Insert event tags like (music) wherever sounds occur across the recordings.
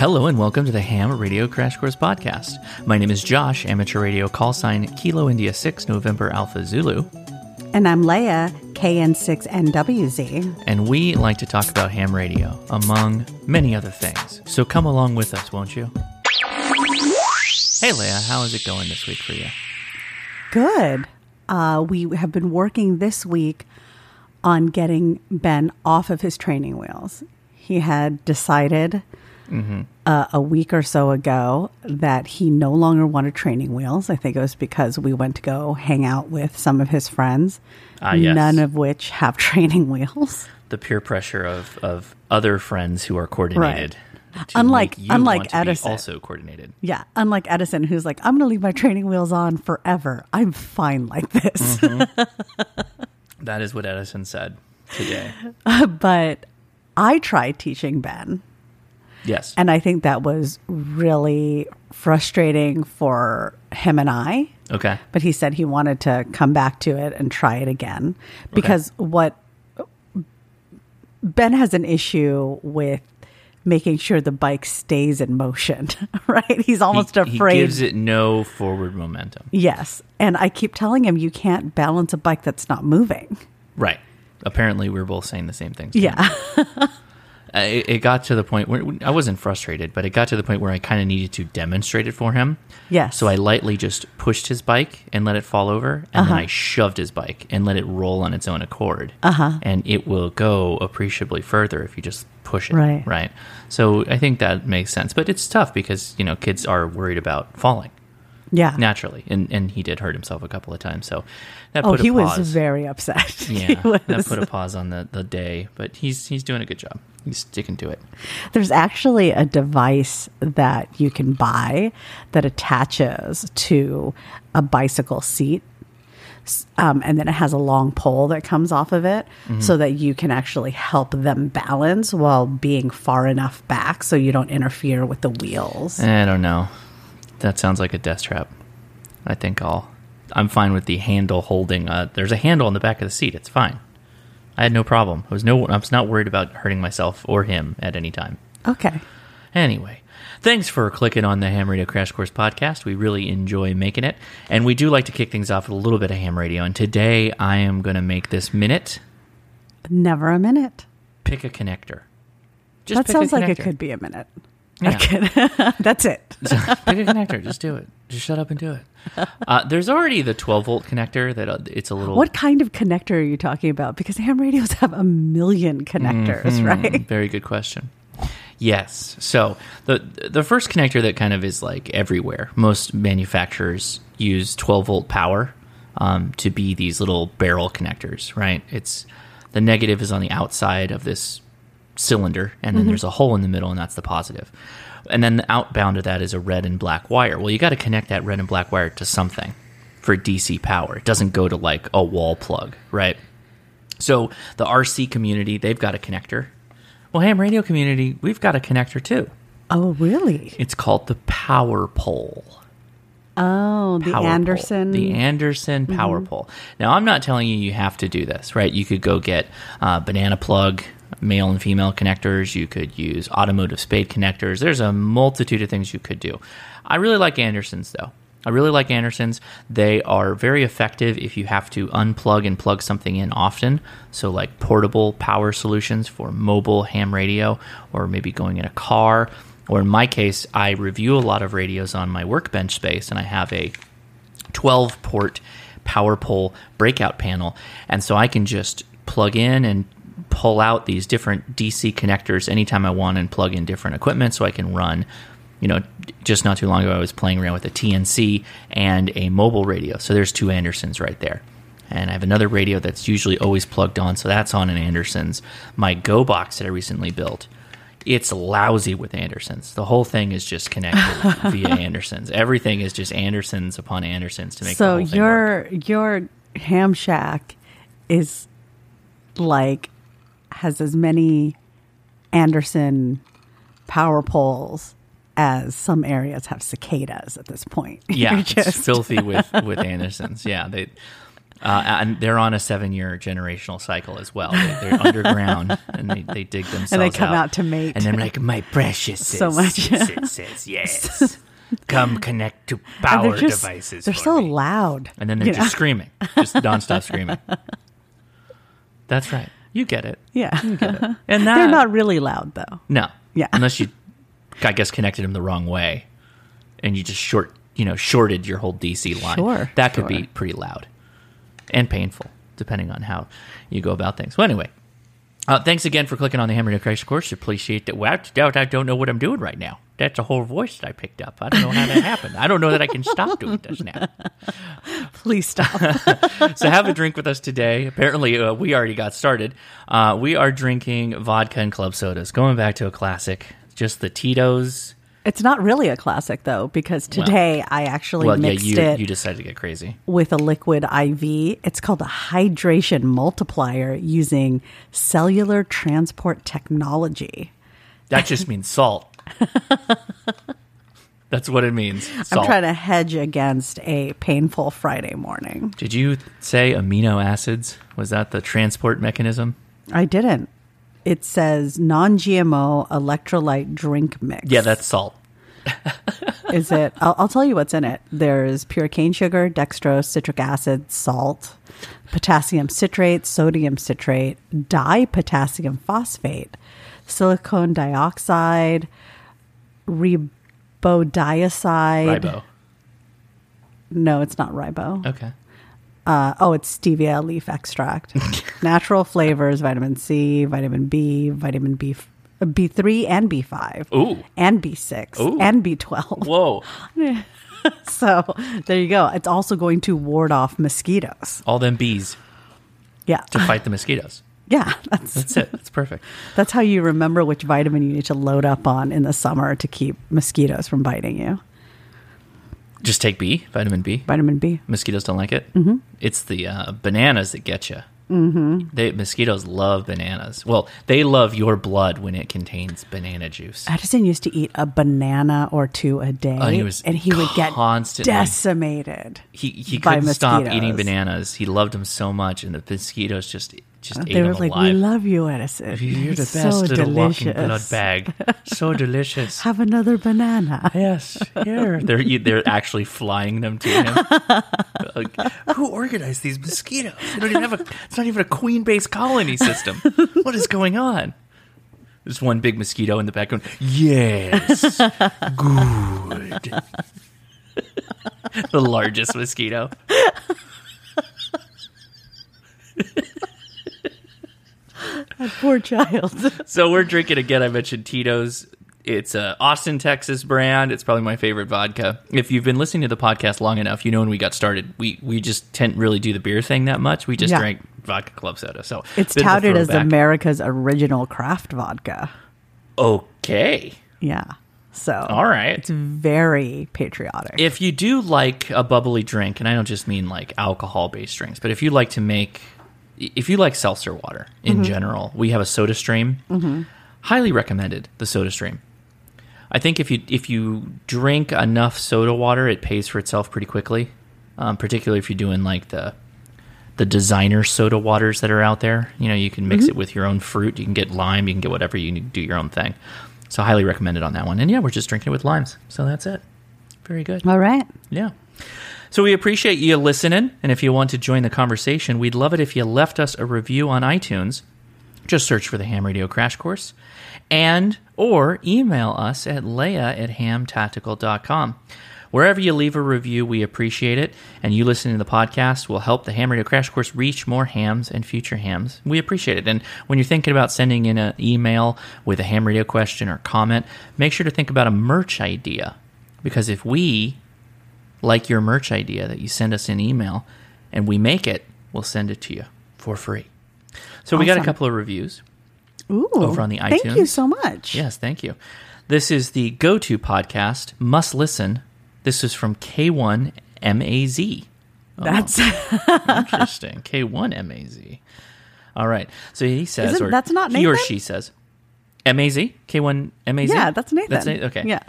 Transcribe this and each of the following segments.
Hello and welcome to the Ham Radio Crash Course Podcast. My name is Josh, amateur radio call sign Kilo India 6 November Alpha Zulu, And I'm Leia, KN6NWZ. and we like to talk about ham radio, among many other things. So come along with us, won't you? Hey Leia, how is it going this week for you? Good. Uh, we have been working this week on getting Ben off of his training wheels. He had decided uh, a week or so ago that he no longer wanted training wheels. I think it was because we went to go hang out with some of his friends, Ah, yes. none of which have (laughs) training wheels. The peer pressure of, of other friends who are coordinated. to Unlike- unlike want to be Edison. also coordinated. Yeah, unlike Edison, who's like, I'm going to leave my training wheels on forever. I'm fine like this. That is what Edison said today. (laughs) but I tried teaching Ben, Yes. and I think that was really frustrating for him and I. Okay. But he said he wanted to come back to it and try it again because what Ben has an issue with making sure the bike stays in motion, (laughs) right? He's almost he, afraid. He gives it no forward momentum. yes. And I keep telling him you can't balance a bike that's not moving. Right. Apparently, we are both saying the same things. Yeah. (laughs) It, it got to the point where I wasn't frustrated, but it got to the point where I kind of needed to demonstrate it for him. Yes. So I lightly just pushed his bike and let it fall over, and Uh-huh. then I shoved his bike and let it roll on its own accord. Uh-huh. And it will go appreciably further if you just push it. Right. Right. So I think that makes sense, but it's tough because you know kids are worried about falling Yeah. naturally, and and he did hurt himself a couple of times. So that oh, put a he pause. was very upset. (laughs) He Yeah, that put a pause on the, the day, but he's he's doing a good job. He's sticking to it. There's actually a device that you can buy that attaches to a bicycle seat. Um, and then it has a long pole that comes off of it Mm-hmm. so that you can actually help them balance while being far enough back so you don't interfere with the wheels. I don't know. That sounds like a death trap. I think I'll. I'm fine with the handle holding. Uh, there's a handle on the back of the seat. It's fine. I had no problem. I was no. I was not worried about hurting myself or him at any time. Okay. Anyway, thanks for clicking on the Ham Radio Crash Course podcast. We really enjoy making it. And we do like to kick things off with a little bit of ham radio. And today I am going to make this minute Never a minute. pick a connector. Just that pick a sounds like it could be a minute. Yeah. Could- (laughs) That's it. (laughs) pick a connector. Just do it. Just shut up and do it. Uh, there's already the 12 volt connector that uh, it's a little. What kind of connector are you talking about? Because ham radios have a million connectors, Mm-hmm. right? (laughs) Very good question. Yes. So the the first connector that kind of is like everywhere. Most manufacturers use 12 volt power um, to be these little barrel connectors, right? It's the negative is on the outside of this cylinder, and then there's a hole in the middle, and that's the positive. And then the outbound of that is a red and black wire. Well, you got to connect that red and black wire to something for DC power. It doesn't go to like a wall plug, right? So the RC community, they've got a connector. Well, ham radio community, we've got a connector too. Oh, really? It's called the power pole. Oh, the Power Anderson. Pole. The Anderson power pole. Now, I'm not telling you you have to do this, right? You could go get uh, banana plug, male and female connectors. You could use automotive spade connectors. There's a multitude of things you could do. I really like Andersons, though. I really like Andersons. They are very effective if you have to unplug and plug something in often. So, like portable power solutions for mobile ham radio, or maybe going in a car. Or in my case, I review a lot of radios on my workbench space, and I have a 12 port power pole breakout panel. And so I can just plug in and pull out these different DC connectors anytime I want and plug in different equipment so I can run. You know, just not too long ago, I was playing around with a TNC and a mobile radio. So there's two Andersons right there. And I have another radio that's usually always plugged on, so that's on an Anderson's. My Go box that I recently built, it's lousy with Andersons. The whole thing is just connected (laughs) via Andersons. Everything is just Andersons upon Andersons to make so thing work. your your ham shack is like has as many Anderson power poles as some areas have cicadas at this point. (laughs) Yeah, You're it's just- filthy with with Andersons. Yeah, they. Uh, and they're on a seven-year generational cycle as well. They, they're (laughs) underground and they, they dig themselves And they come out to mate. And they're like, my precious, (laughs) So much. says yes. Come connect to power just, devices. They're so me. loud. And then they're just know? screaming, just nonstop screaming. That's right. You get it. Yeah. (laughs) And that, They're not really loud though. No. Yeah. (laughs) Unless you, I guess, connected them the wrong way, and you just short, you know, shorted your whole DC line. Sure, That could sure. be pretty loud and painful, depending on how you go about things. Well, anyway. Uh, thanks again for clicking on the Hammer to Crash course. Appreciate that. Well, doubt I don't know what I'm doing right now. That's a whole voice that I picked up. I don't know how that happened. I don't know that I can stop doing this now. (laughs) Please stop. (laughs) so have a drink with us today. Apparently, uh, we already got started. Uh, we are drinking vodka and club sodas, going back to a classic, just the Tito's. it's not really a classic though, because today I actually Well, yeah, mixed you it you decided to get crazy. with a liquid IV. It's called a hydration multiplier using cellular transport technology. That just means salt. (laughs) That's what it means. Salt. I'm trying to hedge against a painful Friday morning. Did you say amino acids? Was that the transport mechanism? I didn't. It says non GMO electrolyte drink mix. Yeah, that's salt. (laughs) Is it? I'll, I'll tell you what's in it. There's pure cane sugar, dextrose, citric acid, salt, potassium citrate, sodium citrate, dipotassium phosphate, silicone dioxide, ribodiazide. Ribo. No, it's not ribo. Okay. Uh, oh, it's stevia leaf extract. (laughs) Natural flavors, vitamin C, vitamin B, vitamin B, B3 and B5. Ooh. And B6 Ooh. and B12. Whoa. (laughs) So there you go. It's also going to ward off mosquitoes. All them bees Yeah. to fight the mosquitoes. Yeah. (laughs) That's That's it. That's perfect. that's how you remember which vitamin you need to load up on in the summer to keep mosquitoes from biting you. Just take B, vitamin B. Vitamin B. Mosquitoes don't like it. Mm-hmm. It's the uh, bananas that get you. Mm-hmm. They mosquitoes love bananas. Well, they love your blood when it contains banana juice. Edison used to eat a banana or two a day, Oh, he was and he would get constantly- decimated. He he couldn't stop eating bananas. He loved them so much, and the mosquitoes just just They were like, alive. "We love you, Edison. You're the best so little walking delicious. blood bag. So (laughs) delicious. Have another banana." Yes, here (laughs) they're they're actually flying them to him. (laughs) Like, who organized these mosquitoes? They don't even have a. It's not even a queen-based colony system. What is going on? There's one big mosquito in the background. "Yes, good." the largest mosquito. Poor child. (laughs) So we're drinking again. I mentioned Tito's. It's a Austin, Texas brand. It's probably my favorite vodka. If you've been listening to the podcast long enough, you know when we got started, we we just didn't really do the beer thing that much. We just Yeah. drank vodka club soda. So It's bit of a touted as throwback. America's original craft vodka. okay. Yeah. So All right. it's very patriotic. If you do like a bubbly drink, and I don't just mean like alcohol based drinks, but if you like to make, if you like seltzer water in Mm-hmm. general, we have a soda stream. Highly recommended the soda stream. I think if you if you drink enough soda water, it pays for itself pretty quickly. Um, particularly if you're doing like the the designer soda waters that are out there. You know, you can Mm-hmm. mix it with your own fruit. You can get lime. You can get whatever. You need to do your own thing. So highly recommended on that one. And yeah, we're just drinking it with limes. So that's it. Very good. All right. Yeah. So we appreciate you listening. And if you want to join the conversation, we'd love it if you left us a review on iTunes. Just search for the Ham Radio Crash Course. And or email us at leia at hamtactical.com. Wherever you leave a review, we appreciate it. And you listening to the podcast will help the Ham Radio Crash Course reach more hams and future hams. We appreciate it. And when you're thinking about sending in an email with a ham radio question or comment, make sure to think about a merch idea. Because if we like your merch idea that you send us an email and we make it, we'll send it to you for free. So we got a couple of reviews. Ooh. Over on the iTunes. Thank you so much. Yes, thank you. This is the go to podcast, Must Listen. This is from K1MAZ. That's (laughs) Interesting. (laughs) K1MAZ. All right. So he says, Isn't- or that's not he or she says, MAZ? K1MAZ? Yeah, that's Nathan. That's it? Okay. Yeah.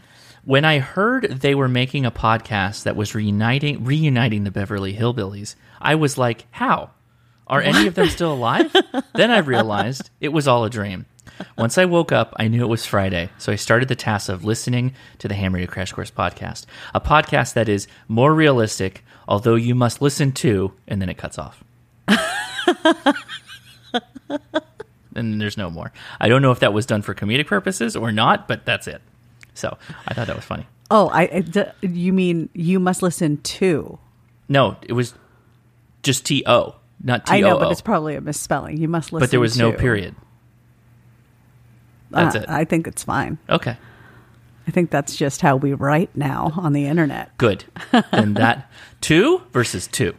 When I heard they were making a podcast that was reuniting reuniting the Beverly Hillbillies, I was like, "How? Are any of them still alive?" then I realized it was all a dream. Once I woke up, I knew it was Friday, so I started the task of listening to the Ham Radio Crash Course podcast, a podcast that is more realistic, although you must listen to, and then it cuts off. (laughs) and there's no more. I don't know if that was done for comedic purposes or not, but that's it. So I thought that was funny. Oh, I I- d- you mean you must listen to? No, it was just T O, not T O. I know, but it's probably a misspelling. You must listen. To. But there was no period. That's Uh, it. I think it's fine. Okay, I think that's just how we write now on the internet. good. And that (laughs) two versus two,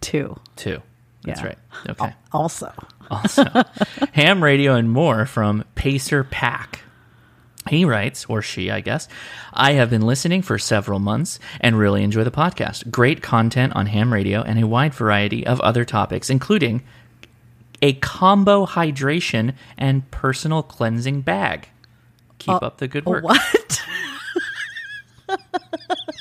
Too. two. That's Yeah. right. Okay. Also, also (laughs) ham radio and more from pacer pack he writes or she i guess i have been listening for several months and really enjoy the podcast. Great content on ham radio and a wide variety of other topics including a combo hydration and personal cleansing bag. Keep up the good work. what? (laughs)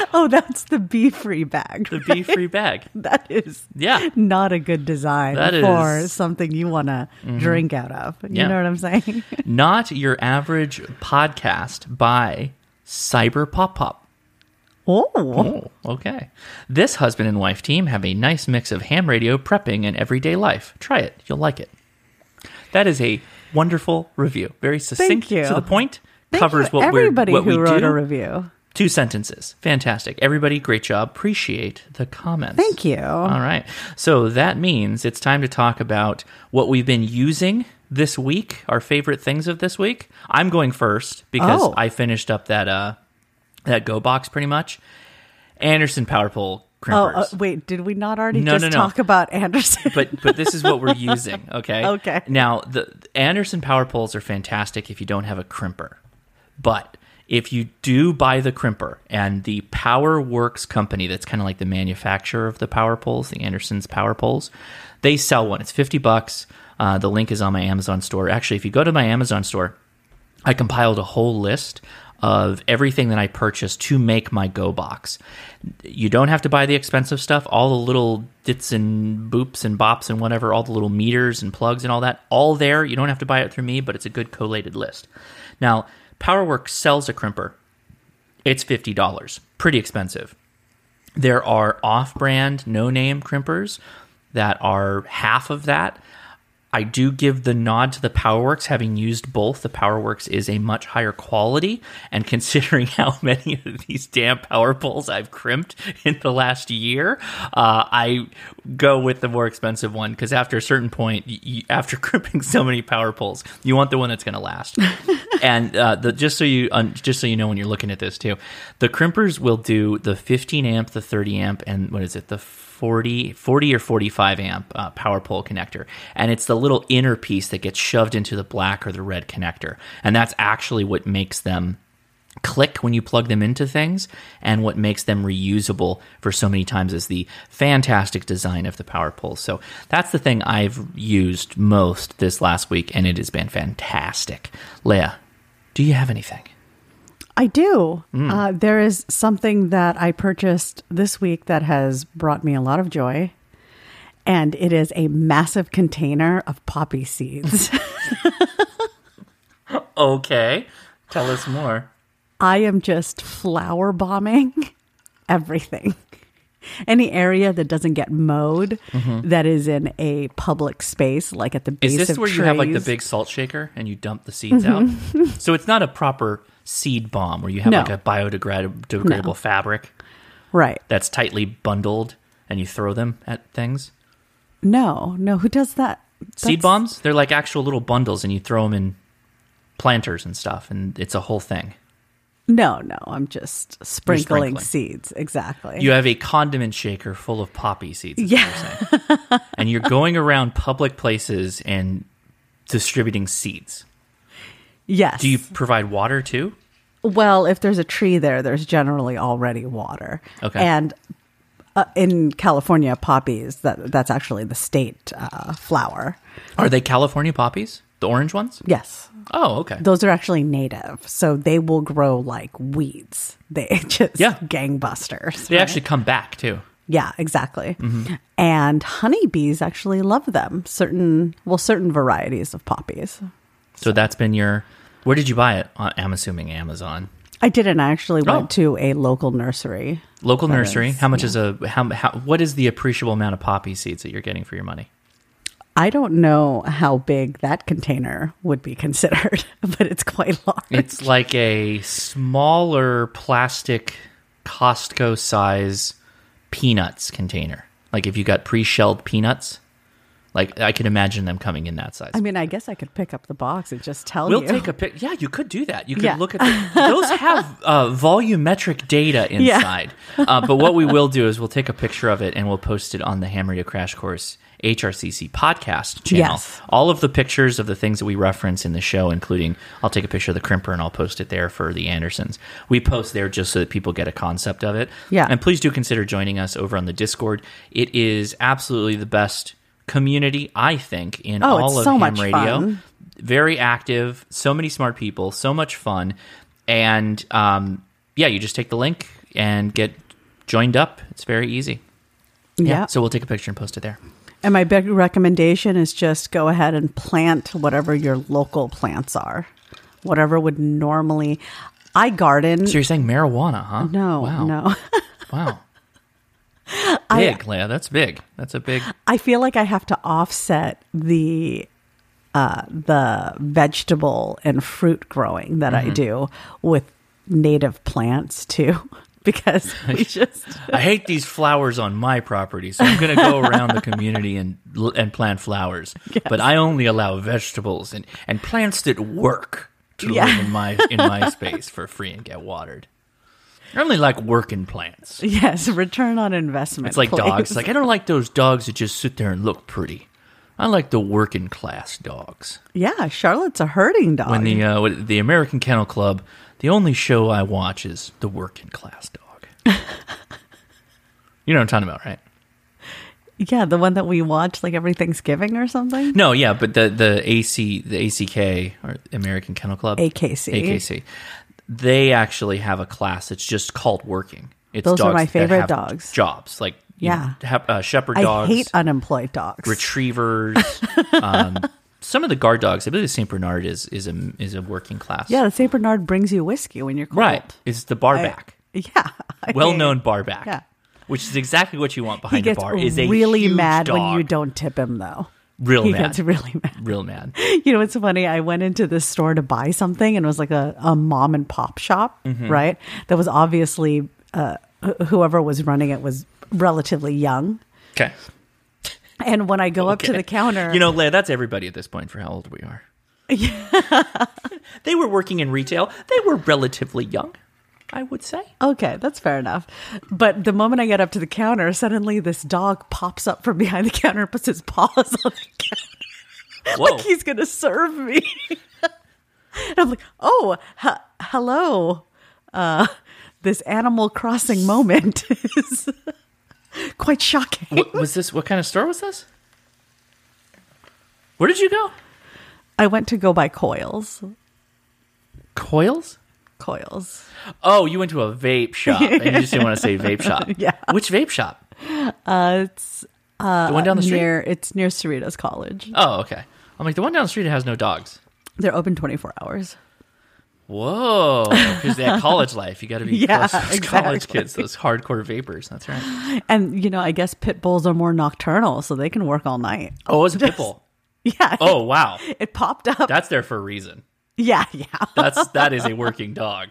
(laughs) oh, that's the bee free bag. the bee free bag (laughs) that is Yeah. not a good design That for is- Mm-hmm. something you want to drink out of. You Yeah. know what I'm saying? (laughs) not your average podcast by cyber pop pop oh, Oh, okay. This husband and wife team have a nice mix of ham radio, prepping, and everyday life. Try it. You'll like it. That is a wonderful review. Very succinct to the point. Thank covers you, what everybody who we wrote do. a review. Two sentences. Fantastic. Everybody, great job. Appreciate the comments. Thank you. All right. So that means it's time to talk about what we've been using this week, our favorite things of this week. I'm going first because Oh. I finished up that uh that Go box pretty much. Anderson Power Pole Oh, crimpers. uh, wait, did we not already No, just no, no. talk about Anderson? but but this is what we're (laughs) using, okay? Okay. Now the the Anderson power poles are fantastic if you don't have a crimper. But if you do buy the crimper and the Powerwerx company that's kind of like the manufacturer of the power poles, the Anderson's power poles, they sell one. It's 50 bucks. Uh, the link is on my Amazon store. Actually, if you go to my Amazon store, I compiled a whole list of everything that I purchased to make my Go box. You don't have to buy the expensive stuff. All the little dits and boops and bops and whatever, all the little meters and plugs and all that, all there. You don't have to buy it through me, but it's a good collated list. Now, Powerwerx sells a crimper. It's $50. Pretty expensive. There are off brand, no name crimpers that are half of that. I do give the nod to the Powerwerx, having used both. The Powerwerx is a much higher quality, and (laughs) considering how many of these damn power poles I've crimped in the last year, uh, I go with the more expensive one because after a certain point, after (laughs) crimping so many power poles, you want the one that's going to last. (laughs) and uh, the, just so you um, just so you know when you're looking at this too, the crimpers will do the 15 amp, the 30 amp, and what is it, the 40, 40 or 45 amp uh, power pole connector. And it's the little inner piece that gets shoved into the black or the red connector. And that's actually what makes them click when you plug them into things and what makes them reusable for so many times is the fantastic design of the power poles. So that's the thing I've used most this last week and it has been fantastic. Leia, do you have anything? I do. Hmm. Uh, there is something that I purchased this week that has brought me a lot of joy. And it is a massive container of poppy seeds. (laughs) Okay. Tell us more. I am just flower bombing (laughs) everything. Any area that doesn't get mowed that is in a public space, like at the base Mm-hmm. Is this where trees. you have like the big salt shaker and you dump the seeds out? (laughs) so it's not a proper seed bomb where you have No. like a biodegradable No. fabric Right. that's tightly bundled and you throw them at things. No, no. Who does that? seed bombs, they're like actual little bundles and you throw them in planters and stuff and it's a whole thing. No, no. I'm just sprinkling, sprinkling. seeds. Exactly. You have a condiment shaker full of poppy seeds. Yeah. and you're going around public places and distributing seeds. Yes. Do you provide water too? Well, if there's a tree there, there's generally already water. Okay. And uh, in California, poppies that that's actually the state uh, flower. Are they California poppies? The orange ones? Yes. Oh, okay. Those are actually native, so they will grow like weeds. They (laughs) just Yeah. gangbusters. They right? actually come back too. Yeah, exactly. Mm-hmm. And honeybees actually love them. Certain, well, certain varieties of poppies. So that's been your. Where did you buy it? Uh, I'm assuming Amazon. I didn't. I actually Oh. went to a local nursery. Local nursery. is, how much is a how, how? What is the appreciable amount of poppy seeds that you're getting for your money? I don't know how big that container would be (laughs) considered, but it's quite large. It's like a smaller plastic Costco size peanuts container. Like if you got pre-shelled peanuts, like I can imagine them coming in that size. I mean, I guess I could pick up the box and just tell you. We'll take a pic. Yeah, you could do that. You could Yeah. look at the, those have (laughs) uh, volumetric data Yeah. inside. uh, but what we will do is we'll take a picture of it and we'll post it on the Ham Radio Crash Course HRCC podcast channel. Yes. All of the pictures of the things that we reference in the show, including I'll take a picture of the crimper and I'll post it there for the Andersons. We post there just so that people get a concept of it. Yeah. And please do consider joining us over on the Discord. It is absolutely the best community, I think, in Oh, all it's of so Ham much Radio fun. very active so many smart people so much fun and um, yeah you just take the link and get joined up it's very easy yeah. so we'll take a picture and post it there And my big recommendation is just go ahead and plant whatever your local plants are. Whatever would normally. I garden. so you're saying marijuana huh no, wow no. (laughs) wow I- big leia that's big. That's a big I feel like I have to offset the uh, the vegetable and fruit growing that Mm-hmm. I do with native plants too, (laughs) because we (laughs) just i hate these flowers on my property so i'm going to go (laughs) around the community and and plant flowers. But i only allow vegetables and and plants that work to Yeah. live in my in my space for free and get watered I only like working plants. (laughs) yes, return on investment. It's like please. dogs. Like I don't like those dogs that just sit there and look pretty. I like the working class dogs. yeah, Charlotte's a herding dog. When the uh, the American Kennel Club, the only show I watch is the working class dog. (laughs) you know what I'm talking about, right? yeah, the one that we watch like every Thanksgiving or something. No, yeah, but the the AC the ACK or American Kennel Club AKC. AKC, they actually have a class that's just called working. It's Those are dogs my that favorite have dogs. Jobs like Yeah. know, uh, shepherd I dogs. hate unemployed dogs. retrievers. (laughs) um, some of the guard dogs, I believe the Saint Bernard is is a is a working class. yeah, the Saint Bernard brings you whiskey when you're cold. right. It's the barback, Yeah, I well known barback. Yeah. which is exactly what you want He behind a bar. Is a really mad when you don't tip him, though. Real he mad. gets really (laughs) mad. real mad. You know, it's funny. I went into this store to buy something, and it was like a, a mom and pop shop, Mm-hmm. right? That was obviously uh, wh- whoever was running it was relatively young. Okay. And when I go up to the counter, You know, Leia, that's everybody at this point for how old we are. Yeah. (laughs) they were working in retail. They were relatively young, I would say. Okay, that's fair enough. But the moment I get up to the counter, suddenly this dog pops up from behind the counter and puts his paws on the counter. (laughs) Whoa. like he's going to serve me. and (laughs) I'm like, oh, hello. Uh, this Animal Crossing moment (laughs) is quite shocking. what was this? What kind of store was this? Where did you go? I went to go buy coils. Coils? Coils. Oh, you went to a vape shop and you just didn't want to say vape shop. (laughs) Yeah. Which vape shop? Uh, it's The one down the street? near it's near Cerritos College. Oh, okay. I'm like, the one down the street has no dogs. They're open 24 hours. Whoa. Because they have (laughs) college life. You got to be Yeah, close to those college kids, those hardcore vapors. That's right. And you know, I guess pit bulls are more nocturnal, so they can work all night. Oh, it was a pit (laughs) bull. Yeah. Oh, wow. It popped up. That's there for a reason. Yeah, yeah. (laughs) That's that is a working dog.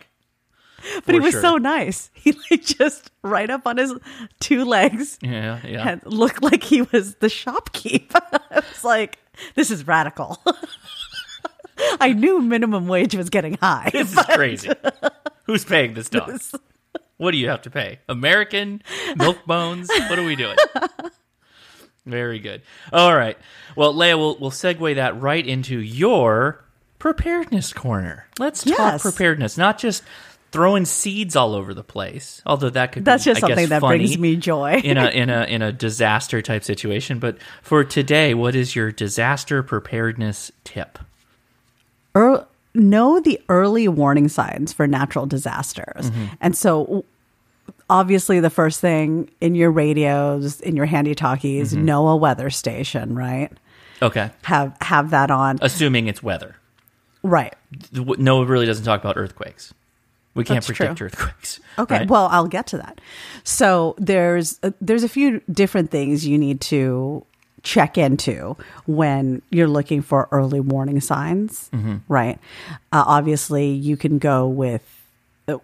but he was sure. so nice. (laughs) He like just right up on his two legs Yeah, yeah. and looked like he was the shopkeeper. (laughs) I was like, this is radical. I knew minimum wage was getting high. This is crazy. Who's paying this dog? What do you have to pay? American milk bones? What are we doing? Very good. All right. Well, Leia, we'll we'll segue that right into your preparedness corner. Let's talk Yes. preparedness, not just throwing seeds all over the place. Although that could That's be, just I guess, something that brings me joy. in a in a (laughs) in a disaster type situation. But for today, what is your disaster preparedness tip? ear know the early warning signs for natural disasters. Mm-hmm. And so obviously the first thing in your radios, in your handy talkies, mm-hmm. know a weather station, right? Okay. Have have that on. Assuming it's weather. Right. W- No, it really doesn't talk about earthquakes. We can't That's predict true. earthquakes. Okay, right? well, I'll get to that. So there's uh, there's a few different things you need to check into when you're looking for early warning signs, right? Uh, obviously, you can go with uh,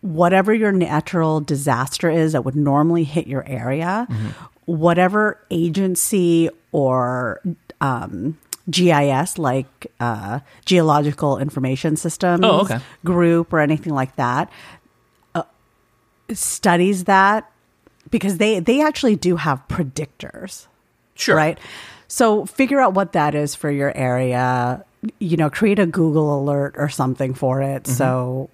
whatever your natural disaster is that would normally hit your area, whatever agency or um, GIS, like uh, Geological Information Systems Oh, okay. group or anything like that, uh, studies that because they they actually do have predictors sure. right? So figure out what that is for your area. You know, create a Google alert or something for it, so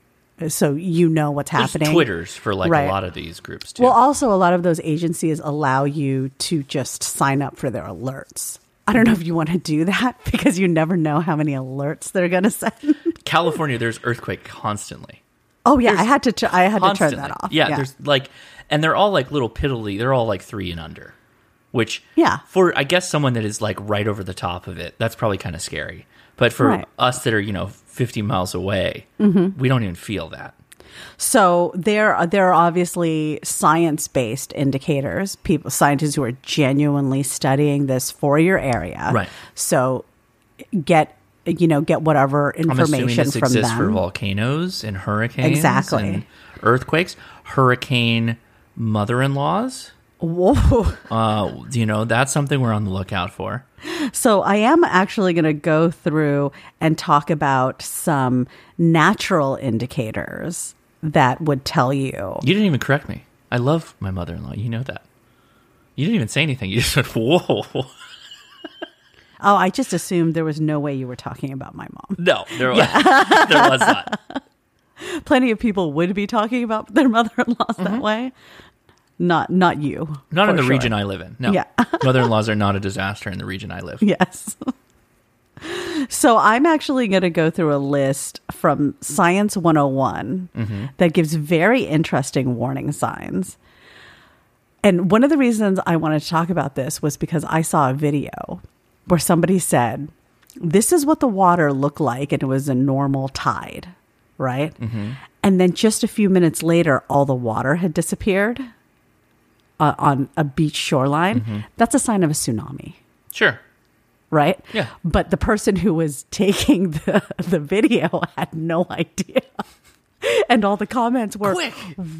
so you know what's Mm-hmm. There's happening. Twitters for like Right. a lot of these groups too. Well, also a lot of those agencies allow you to just sign up for their alerts. I don't know if you want to do that (laughs) because you never know how many alerts they're going to send. (laughs) California, there's earthquake constantly. Oh yeah, I had to. I had to turn that off. Yeah, there's like, and they're all like little piddly. They're all like three and under, which Yeah. for I guess someone that is like right over the top of it, that's probably kind of scary. But for Right. Mm-hmm. us that are you know 50 miles away, we don't even feel that. So there, there are obviously science-based indicators. People, scientists who are genuinely studying this for your area. Right. So get you know get whatever I'm information this from exists them. for volcanoes and hurricanes, Exactly. and earthquakes, hurricane mother-in-laws. Whoa. Uh, you know that's something we're on the lookout for. So I am actually going to go through and talk about some natural indicators that would tell you. You didn't even correct me. I love my mother-in-law. You know that. You didn't even say anything. You just (laughs) said, "Whoa." (laughs) Oh, I just assumed there was no way you were talking about my mom. (laughs) No, there was, there was not. Plenty of people would be talking about their mother-in-laws that way. Not not you. Mm-hmm. Not in the sure. region I live in. No. Yeah. Mother-in-laws are not a disaster in the region I live. Yes. So I'm actually going to go through a list from Science 101 Mm-hmm. that gives very interesting warning signs. And one of the reasons I wanted to talk about this was because I saw a video where somebody said, This is what the water looked like, and it was a normal tide, right? Mm-hmm. And then just a few minutes later, all the water had disappeared uh, on a beach shoreline. Mm-hmm. That's a sign of a tsunami Sure. Right? Yeah. But the person who was taking the (laughs) the video had no idea. (laughs) And all the comments were Quick.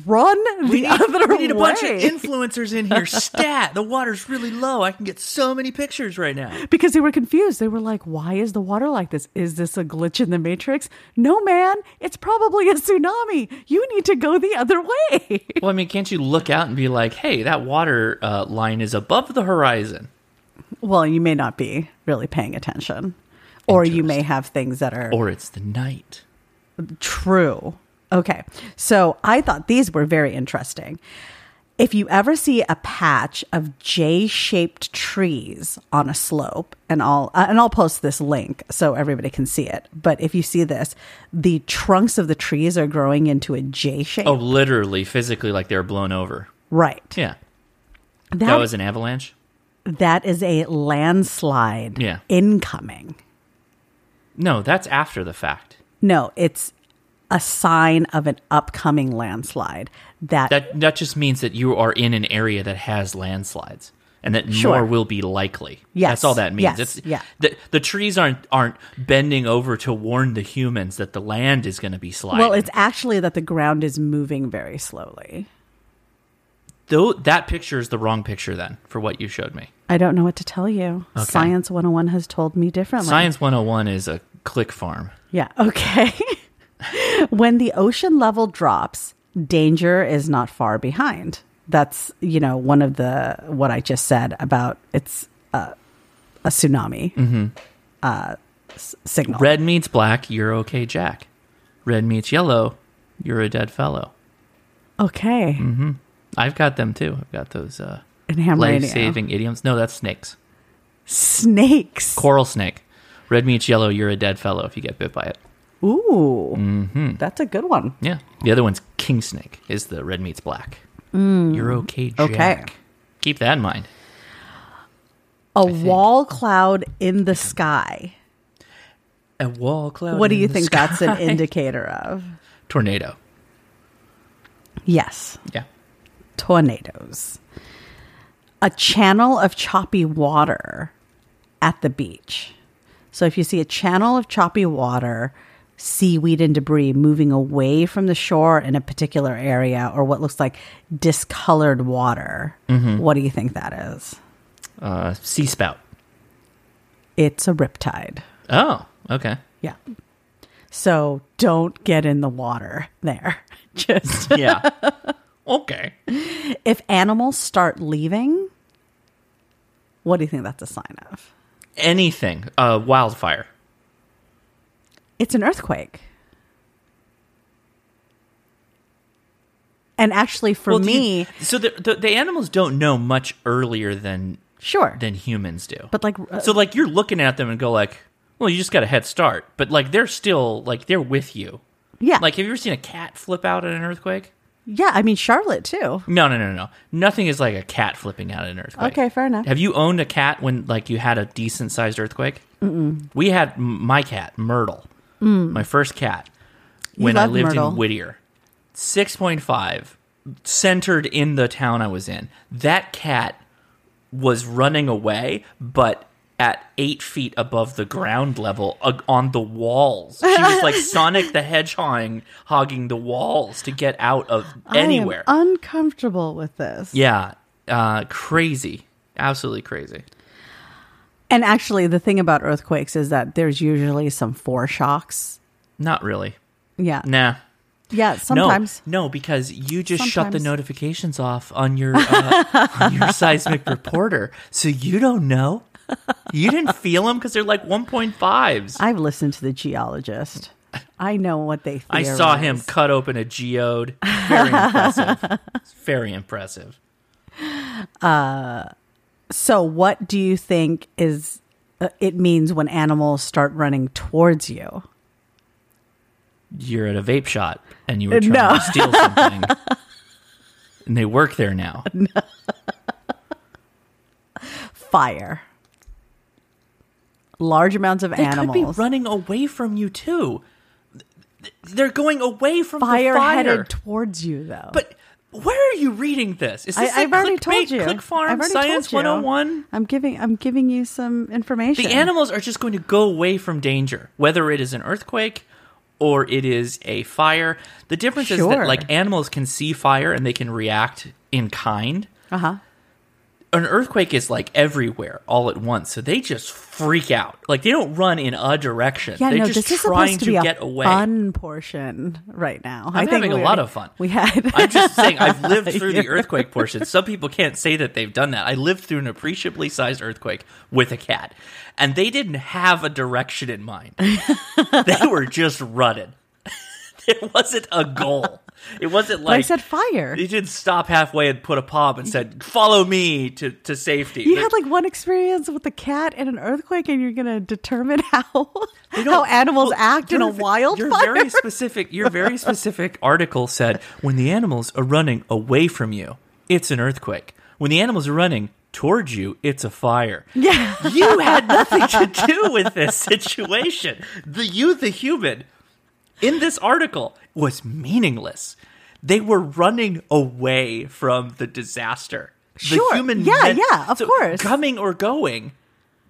run the We need, other we need a way. bunch of influencers in here. (laughs) Stat. The water's really low. I can get so many pictures right now. because they were confused. They were like, "Why is the water like this? Is this a glitch in the matrix?" No, man, it's probably a tsunami. You need to go the other way. Well, I mean, can't you look out and be like, hey, that water uh, line is above the horizon? Well, you may not be really paying attention, or you may have things that are Or it's the night. True. Okay. So I thought these were very interesting. If you ever see a patch of J-shaped trees on a slope, and I'll uh, and I'll post this link so everybody can see it. But if you see this, the trunks of the trees are growing into a J shape. Oh, literally, physically, like they're blown over. right. Yeah. That, That was an avalanche? That is a landslide Yeah. incoming. No, that's after the fact. No, it's a sign of an upcoming landslide. That, That that just means that you are in an area that has landslides, and that Sure. more will be likely. Yes. that's all that means. Yes. It's, Yeah. The, the trees aren't aren't bending over to warn the humans that the land is going to be sliding. well, it's actually that the ground is moving very slowly. Though that picture is the wrong picture then for what you showed me. I don't know what to tell you. Okay. Science 101 has told me differently. Science 101 is a click farm. Yeah. (laughs) Okay. (laughs) when the ocean level drops, danger is not far behind. That's, you know, one of the, what I just said about it's uh, a tsunami uh, s- signal. Red meets black, you're okay, Jack. Red meets yellow, you're a dead fellow. Okay. I've got them too. I've got those uh, In Ham Radio. life saving idioms. No, that's snakes. Snakes. Coral snake. Red meat's yellow. You're a dead fellow if you get bit by it. Ooh, Mm-hmm. that's a good one. Yeah. The other one's king snake. Is the red meat's black. You're okay, Jack. Okay. Keep that in mind. A wall cloud in the sky. A wall cloud. What do you the think that's an (laughs) indicator of? Tornado. Yes, Yeah. Tornadoes. A channel of choppy water at the beach. So if you see a channel of choppy water, seaweed and debris moving away from the shore in a particular area, or what looks like discolored water, what do you think that is? Uh, sea spout. It's a riptide. Oh, okay. Yeah. So don't get in the water there. (laughs) Just Yeah. (laughs) okay. if animals start leaving, what do you think that's a sign of? Anything. Uh, wildfire. It's an earthquake. And actually, for Well, do you- me, so the, the the animals don't know much earlier than sure. than humans do. but like, uh, so like you're looking at them and go like, well, you just got a head start. But like they're still like they're with you. yeah, Like, have you ever seen a cat flip out at an earthquake? Yeah. I mean, Charlotte too. No, no, no, no. Nothing is like a cat flipping out at an earthquake. Okay, fair enough. Have you owned a cat when like you had a decent sized earthquake? Mm-mm. We had m- my cat Myrtle, mm. my first cat, when I lived Myrtle. in Whittier. Six point five, centered in the town I was in. That cat was running away, but at eight feet above the ground level uh, on the walls. She was like (laughs) Sonic the Hedgehog hogging the walls to get out of anywhere. Uncomfortable with this. Yeah, uh, crazy, absolutely crazy. And actually, the thing about earthquakes is that there's usually some foreshocks. Not really. Yeah, Nah. yeah. Sometimes. no, no, because you just shut the notifications off on your uh, on your (laughs) seismic reporter, so you don't know. You didn't feel them because they're like 1.5s. I've listened to the geologist. I know what they. I saw him cut open a geode. Very impressive. It's (laughs) very impressive. So, what do you think is uh, it means when animals start running towards you? You're at a vape shot and you were trying No. to steal something, (laughs) and they work there now. (laughs) Fire. Large amounts of animals. They could be running away from you too. They're going away from fire the fire. headed towards you, though. But where are you reading this? Is I, this I've a already told you. Click Farm Science 101? I'm giving. I'm giving you some information. The animals are just going to go away from danger, whether it is an earthquake or it is a fire. The difference is that like animals can see fire and they can react in kind. Uh huh. An earthquake is like everywhere all at once, so they just freak out. Like they don't run in a direction. Yeah, They're no, just this is trying supposed to be a get away. fun portion right now. I'm having a lot of fun. We had. (laughs) I'm just saying, I've (laughs) lived through the earthquake portion. Some people can't say that they've done that. I lived through an appreciably sized earthquake with a cat, and they didn't have a direction in mind. (laughs) they were just running. there wasn't a goal. It wasn't But I like said fire. they didn't stop halfway and put a paw up and said, "Follow me to, to safety." You had like one experience with a cat and an earthquake, and you're going to determine (laughs) how how animals well, act in a wildfire. Your very specific, your very specific article said when the animals are running away from you, it's an earthquake. When the animals are running towards you, it's a fire. yeah, You had nothing to do with this situation. The you, the human, in this article was meaningless. They were running away from the disaster. The Sure. human, Yeah, meant- yeah, of so course. Coming or going,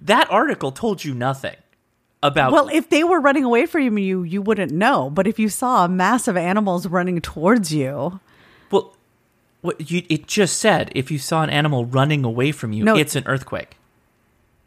that article told you nothing about Well, if they were running away from you, you wouldn't know. But if you saw a mass of animals running towards you, Well, what you it just said if you saw an animal running away from you, No. it's an earthquake.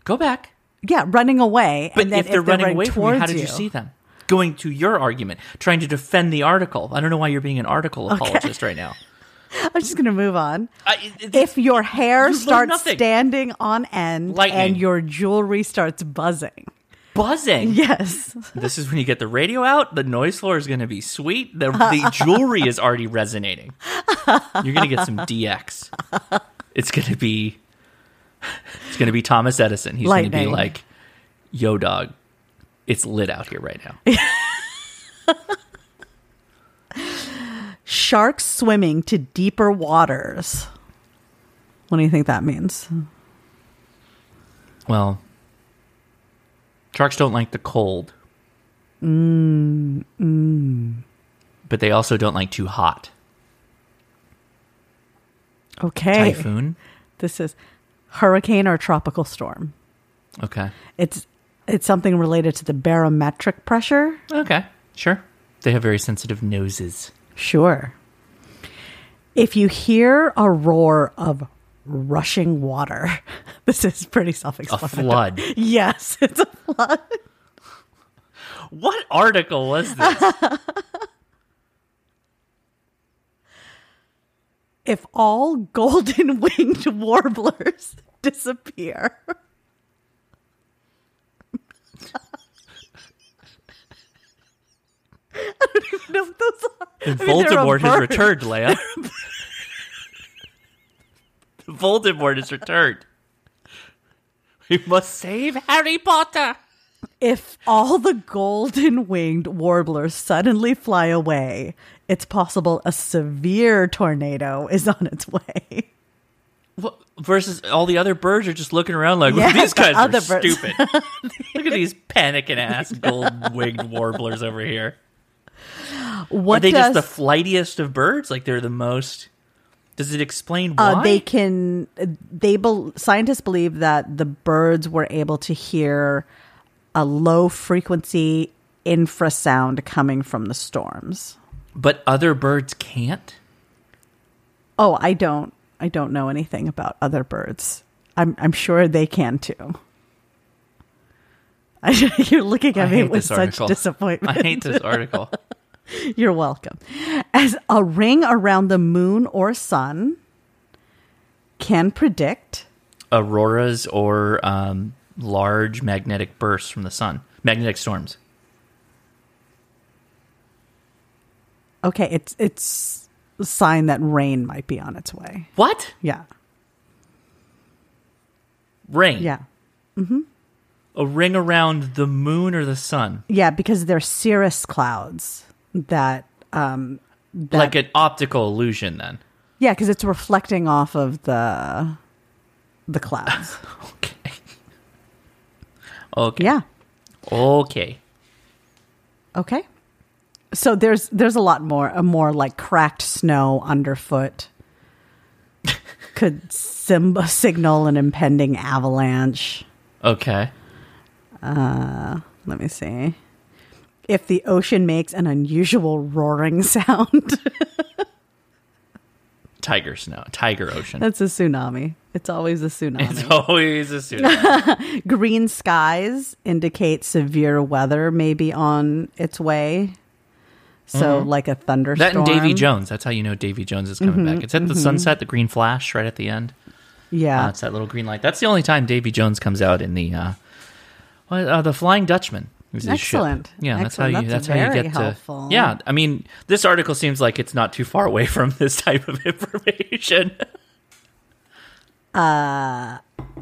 Go back. yeah, running away. But and then if they're running away from you, how towards did you see them? Going to your argument, trying to defend the article. I don't know why you're being an article apologist right now. (laughs) I'm just going to move on. It- If your hair You starts standing on end Lightning. and your jewelry starts buzzing, buzzing. yes, (laughs) This is when you get the radio out. The noise floor is going to be sweet. The, (laughs) the jewelry is already resonating. You're going to get some DX. It's going to be. It's going to be Thomas Edison. He's going to be like, "Yo, dog, It's lit out here right now. (laughs) Sharks swimming to deeper waters. What do you think that means? Well, sharks don't like the cold. Mm, mm. But they also don't like too hot. Okay. Typhoon? This is hurricane or tropical storm. Okay. It's it's something related to the barometric pressure. Okay. Sure. They have very sensitive noses. Sure. If you hear a roar of rushing water, (laughs) this is pretty self-explanatory. A flood. (laughs) Yes, (laughs) it's a flood. what article was this? If all golden-winged warblers disappear. I don't even know what those are. I mean, Voldemort has returned, Leia. (laughs) Voldemort has returned. We must save Harry Potter. If all the golden winged warblers suddenly fly away, it's possible a severe tornado is on its way. Versus all the other birds are just looking around like, (laughs) Yeah, these guys the are stupid. (laughs) Look at these panicking ass gold winged warblers over here. What are they does, just the flightiest of birds? Like they're the most. Does it explain why? uh, they can they bel scientists believe that the birds were able to hear a low frequency infrasound coming from the storms. but other birds can't. Oh, I don't I don't know anything about other birds. I'm I'm sure they can too. I, (laughs) you're looking I at me with such article. (laughs) disappointment. I hate this article. (laughs) You're welcome. As a ring around the moon or sun can predict Auroras or um, large magnetic bursts from the sun, magnetic storms. okay, it's it's sign that rain might be on its way. What Yeah. rain? Yeah. Mhm. A ring around the moon or the sun, Yeah, because they're cirrus clouds that um that, like an optical illusion. Then Yeah, because it's reflecting off of the the clouds. (laughs) okay, okay, yeah. okay. Okay. So there's there's a lot more a more like cracked snow underfoot could sim- signal an impending avalanche. Okay. Uh, let me see. If the ocean makes an unusual roaring (laughs) sound, Tiger snow, tiger ocean. that's a tsunami. It's always a tsunami. It's always a tsunami. (laughs) Green skies indicate severe weather may be on its way. So, like a thunderstorm. Mm-hmm. that and Davy Jones. That's how you know Davy Jones is coming back. It's at the sunset, the green flash right at the end. Yeah. Uh, it's that little green light. That's the only time Davy Jones comes out in the uh, uh the Flying Dutchman. is his ship. Excellent. Yeah, that's how you. That's, That's how you get helpful. to. Yeah, I mean, this article seems like it's not too far away (laughs) from this type of information. uh,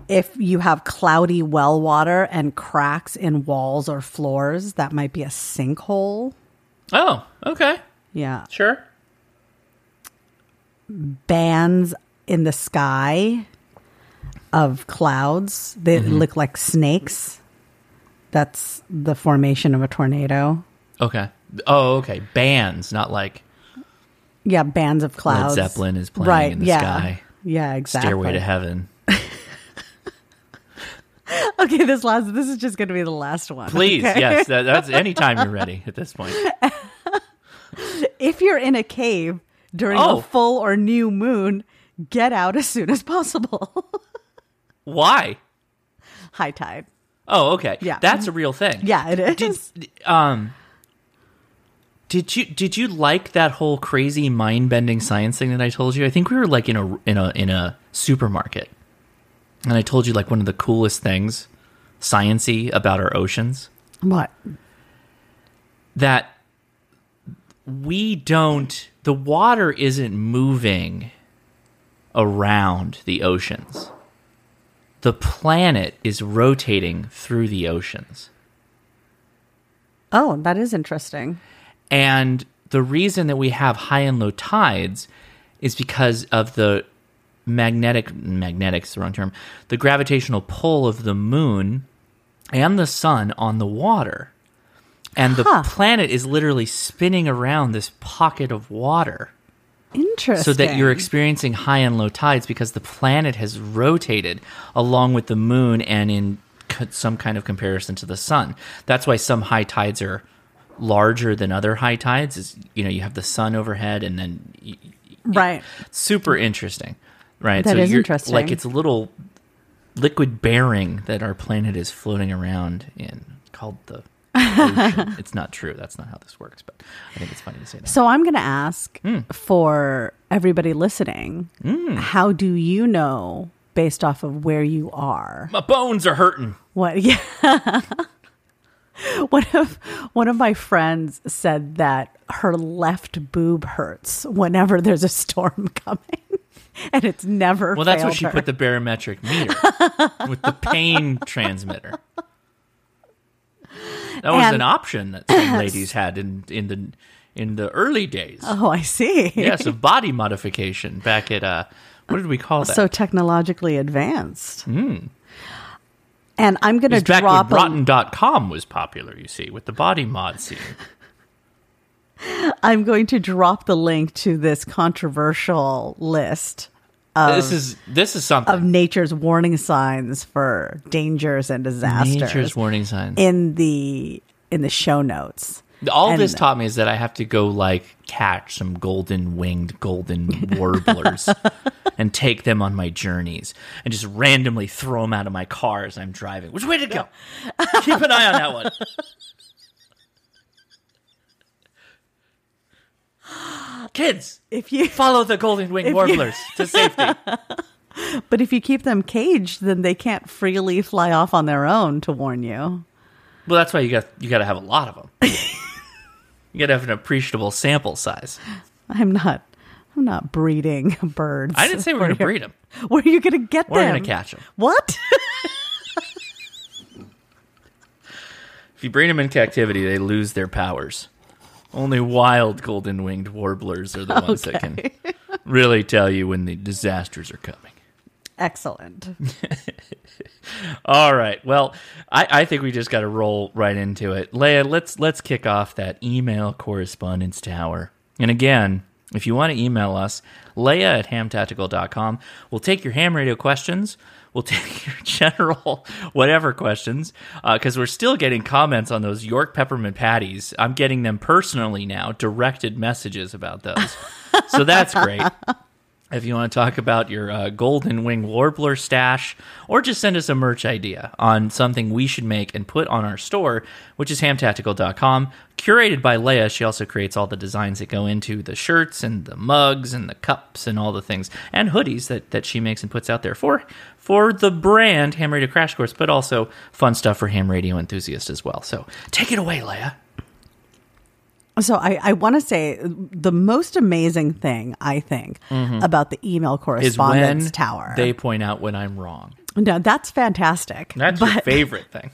if you have cloudy well water and cracks in walls or floors, that might be a sinkhole. Oh, okay, Yeah. sure. Bands in the sky of clouds that Mm-hmm. look like snakes. That's the formation of a tornado. Okay. Oh, okay. Bands, not like Yeah, bands of clouds. Led Zeppelin is playing right, in the yeah. sky. Yeah, exactly. Stairway to Heaven. (laughs) Okay, this last this is just going to be the last one. Please, okay? yes. That, that's (laughs) anytime you're ready at this point. (laughs) If you're in a cave during Oh. a full or new moon, get out as soon as possible. Why? High tide. Oh, okay. Yeah. That's a real thing. Yeah, it is. Did, um did you did you like that whole crazy mind bending science thing that I told you? I think we were like in a in a in a supermarket, and I told you like one of the coolest things, sciency about our oceans What? that we don't the water isn't moving around the oceans. The planet is rotating through the oceans. Oh, that is interesting. And the reason that we have high and low tides is because of the magnetic magnetic's the wrong term the gravitational pull of the moon and the sun on the water and the Huh. planet is literally spinning around this pocket of water Interesting. so that you're experiencing high and low tides because the planet has rotated along with the moon and in some kind of comparison to the sun. That's why some high tides are larger than other high tides. Is you know you have the sun overhead and then y- right. super interesting, right? That is you're- interesting. Like it's a little liquid bearing that our planet is floating around in called the. ocean. (laughs) it's not true. That's not how this works, but I think it's funny to say that. So I'm going to ask Hmm. for everybody listening, how do you know based off of where you are? My bones are hurting. What? (laughs) Yeah. one of one of my friends said that her left boob hurts whenever there's a storm (laughs) coming, (laughs) and it's never. Well, that's what she her. put the barometric meter (laughs) with the pain transmitter. That was And- an option that some (laughs) ladies had in in the in the early days. Oh, I see. yes, of body modification back at uh, what did we call that? so technologically advanced. And I'm going to It's back drop when Rotten.com was popular, you see, with the body mod scene. I'm going to drop the link to this controversial list this is this is something. of nature's warning signs for dangers and disasters Nature's warning signs. in the in the show notes. All and- this taught me is that I have to go like catch some golden winged (laughs) golden warblers and take them on my journeys and just randomly throw them out of my car as I'm driving. Which way to go? Keep an eye on that one. (laughs) (gasps) Kids, If you follow the golden winged (laughs) you- warblers to safety. (laughs) but if you keep them caged, then they can't freely fly off on their own to warn you. Well, that's why you got you got to have a lot of them. (laughs) you got to have an appreciable sample size. I'm not I'm not breeding birds. I didn't say we we're going to breed them. Where are you going to get them? We're going to catch them. What? If you breed them in captivity, they lose their powers. Only wild golden winged warblers are the (laughs) ones that can (laughs) really tell you when the disasters are coming. Excellent. (laughs) All right. Well, I, I think we just got to roll right into it. Leia, let's let's kick off that email correspondence tower. And again, if you want to email us, Leia at hamtactical.com. We'll take your ham radio questions. We'll take (laughs) your general whatever questions because we're still getting comments on those York peppermint patties. I'm getting them personally now, directed messages about those. so that's great. If you want to talk about your uh, golden wing warbler stash, or just send us a merch idea on something we should make and put on our store, which is hamtactical.com, curated by Leia. She also creates all the designs that go into the shirts and the mugs and the cups and all the things and hoodies that, that she makes and puts out there for for the brand Ham Radio Crash Course, but also fun stuff for ham radio enthusiasts as well. So take it away, Leia. So I, I want to say the most amazing thing I think about the email Mm-hmm. Is when correspondence tower. they point out when I'm wrong. no, that's fantastic. That's but favorite thing.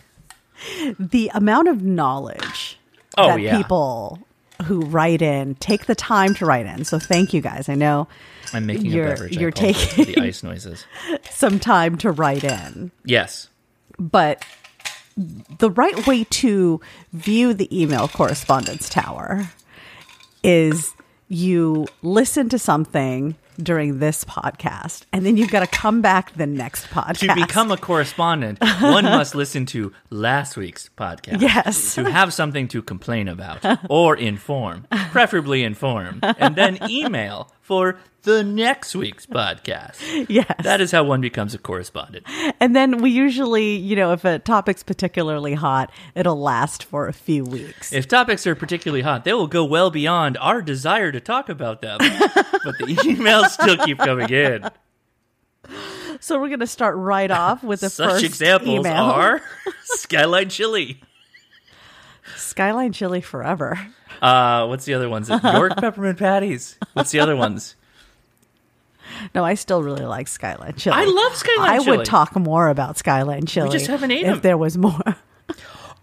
(laughs) the amount of knowledge Oh, that yeah. people who write in take the time to write in. So thank you guys. I know I'm making You're- a beverage. You're taking- the ice noises. (laughs) some time to write in. Yes. but the right way to view the email correspondence tower is you listen to something during this podcast and then you've got to come back the next podcast To become a correspondent, (laughs) one must listen to last week's podcast. Yes. To have something to complain about or inform, preferably inform, and then email for the next week's (laughs) podcast. yes That is how one becomes a correspondent. and then we usually you know if a topic's particularly hot it'll last for a few weeks If topics are particularly hot, they will go well beyond our desire to talk about them. (laughs) but the emails still keep coming in. so we're going to start right off with the Such first examples email. are (laughs) Skyline Chili. Skyline chili forever Uh, what's the other ones? (laughs) York peppermint patties. What's the other ones? (laughs) no i still really like skyline chili I love Skyline i chili. would talk more about skyline chili just haven't ate if 'em. there was more (laughs)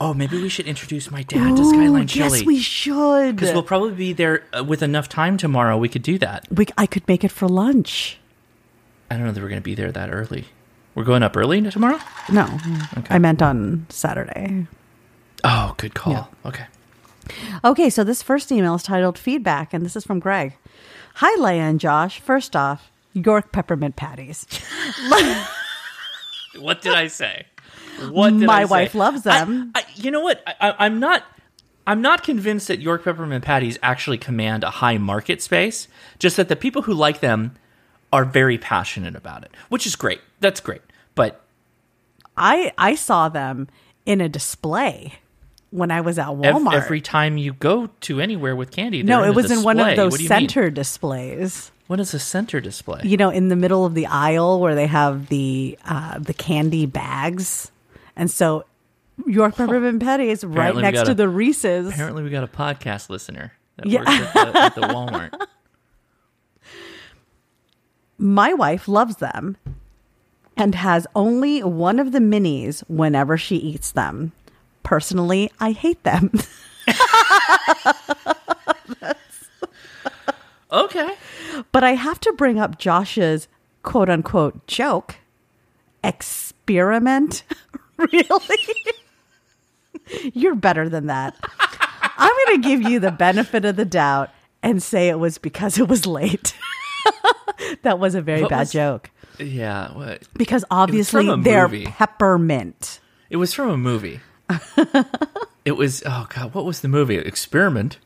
Oh, maybe we should introduce my dad to Skyline Chili. Yes, we should. Because we'll probably be there uh, with enough time tomorrow. We could do that. We, I could make it for lunch. I don't know that we're going to be there that early. We're going up early tomorrow? No, I meant on Saturday. Oh, good call. Yeah. Okay. Okay, so this first email is titled Feedback, and this is from Greg. Hi, Leia and Josh. First off, York peppermint patties. (laughs) What did I say? What did My I say? wife loves them. I, I, you know what? I, I, I'm not. I'm not convinced that York peppermint patties actually command a high market space. Just that the people who like them are very passionate about it, which is great. That's great. But I I saw them in a display when I was at Walmart. every time you go to anywhere with candy, no, it was in one of those you mean? center displays. What is a center display? You know, in the middle of the aisle where they have the uh, the candy bags, and so York peppermint patties right Apparently we next to a- the Reese's. Apparently, we got a podcast listener that Yeah. works at the, at the (laughs) Walmart. My wife loves them and has only one of the minis whenever she eats them. Personally, I hate them. (laughs) Okay. but I have to bring up Josh's quote unquote joke experiment. (laughs) really? (laughs) You're better than that. I'm going to give you the benefit of the doubt and say it was because it was late. that was a very What bad was- joke. Yeah. What? Because obviously they're movie. peppermint. It was from a movie. (laughs) it was oh god, what was the movie? Experiment.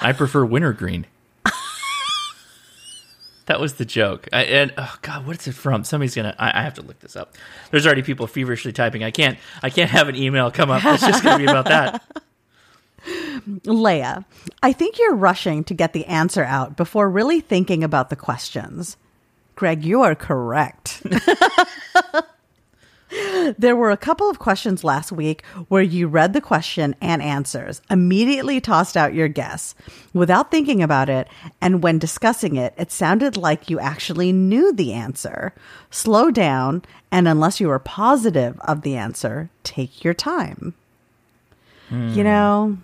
I prefer wintergreen. that was the joke. I, and oh god, what is it from? Somebody's gonna. I, I have to look this up. There's already people feverishly typing. I can't. I can't have an email come up. It's just gonna be about that. (laughs) Leia, I think you're rushing to get the answer out before really thinking about the questions. Greg, you are correct. (laughs) there were a couple of questions last week where you read the question and answers, immediately tossed out your guess without thinking about it, and when discussing it, it sounded like you actually knew the answer. Slow down, and unless you are positive of the answer, take your time. You hmm. know,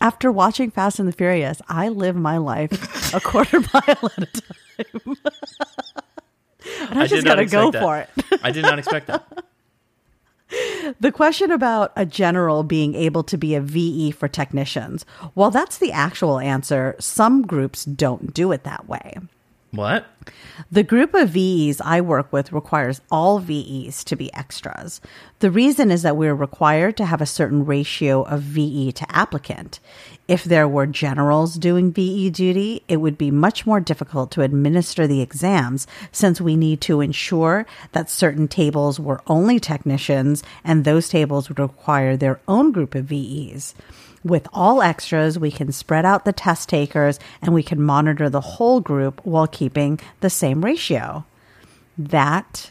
after watching Fast and the Furious, I live my life a quarter (laughs) mile at a time. (laughs) and I, I just did not got to go expect for it. that. I did not expect that. (laughs) The question about a general being able to be a VE for technicians, while that's the actual answer, some groups don't do it that way. What? The group of VEs I work with requires all VEs to be extras. The reason is that we're required to have a certain ratio of VE to applicant. If there were generals doing VE duty, it would be much more difficult to administer the exams since we need to ensure that certain tables were only technicians and those tables would require their own group of VEs. With all extras, we can spread out the test takers and we can monitor the whole group while keeping the same ratio. That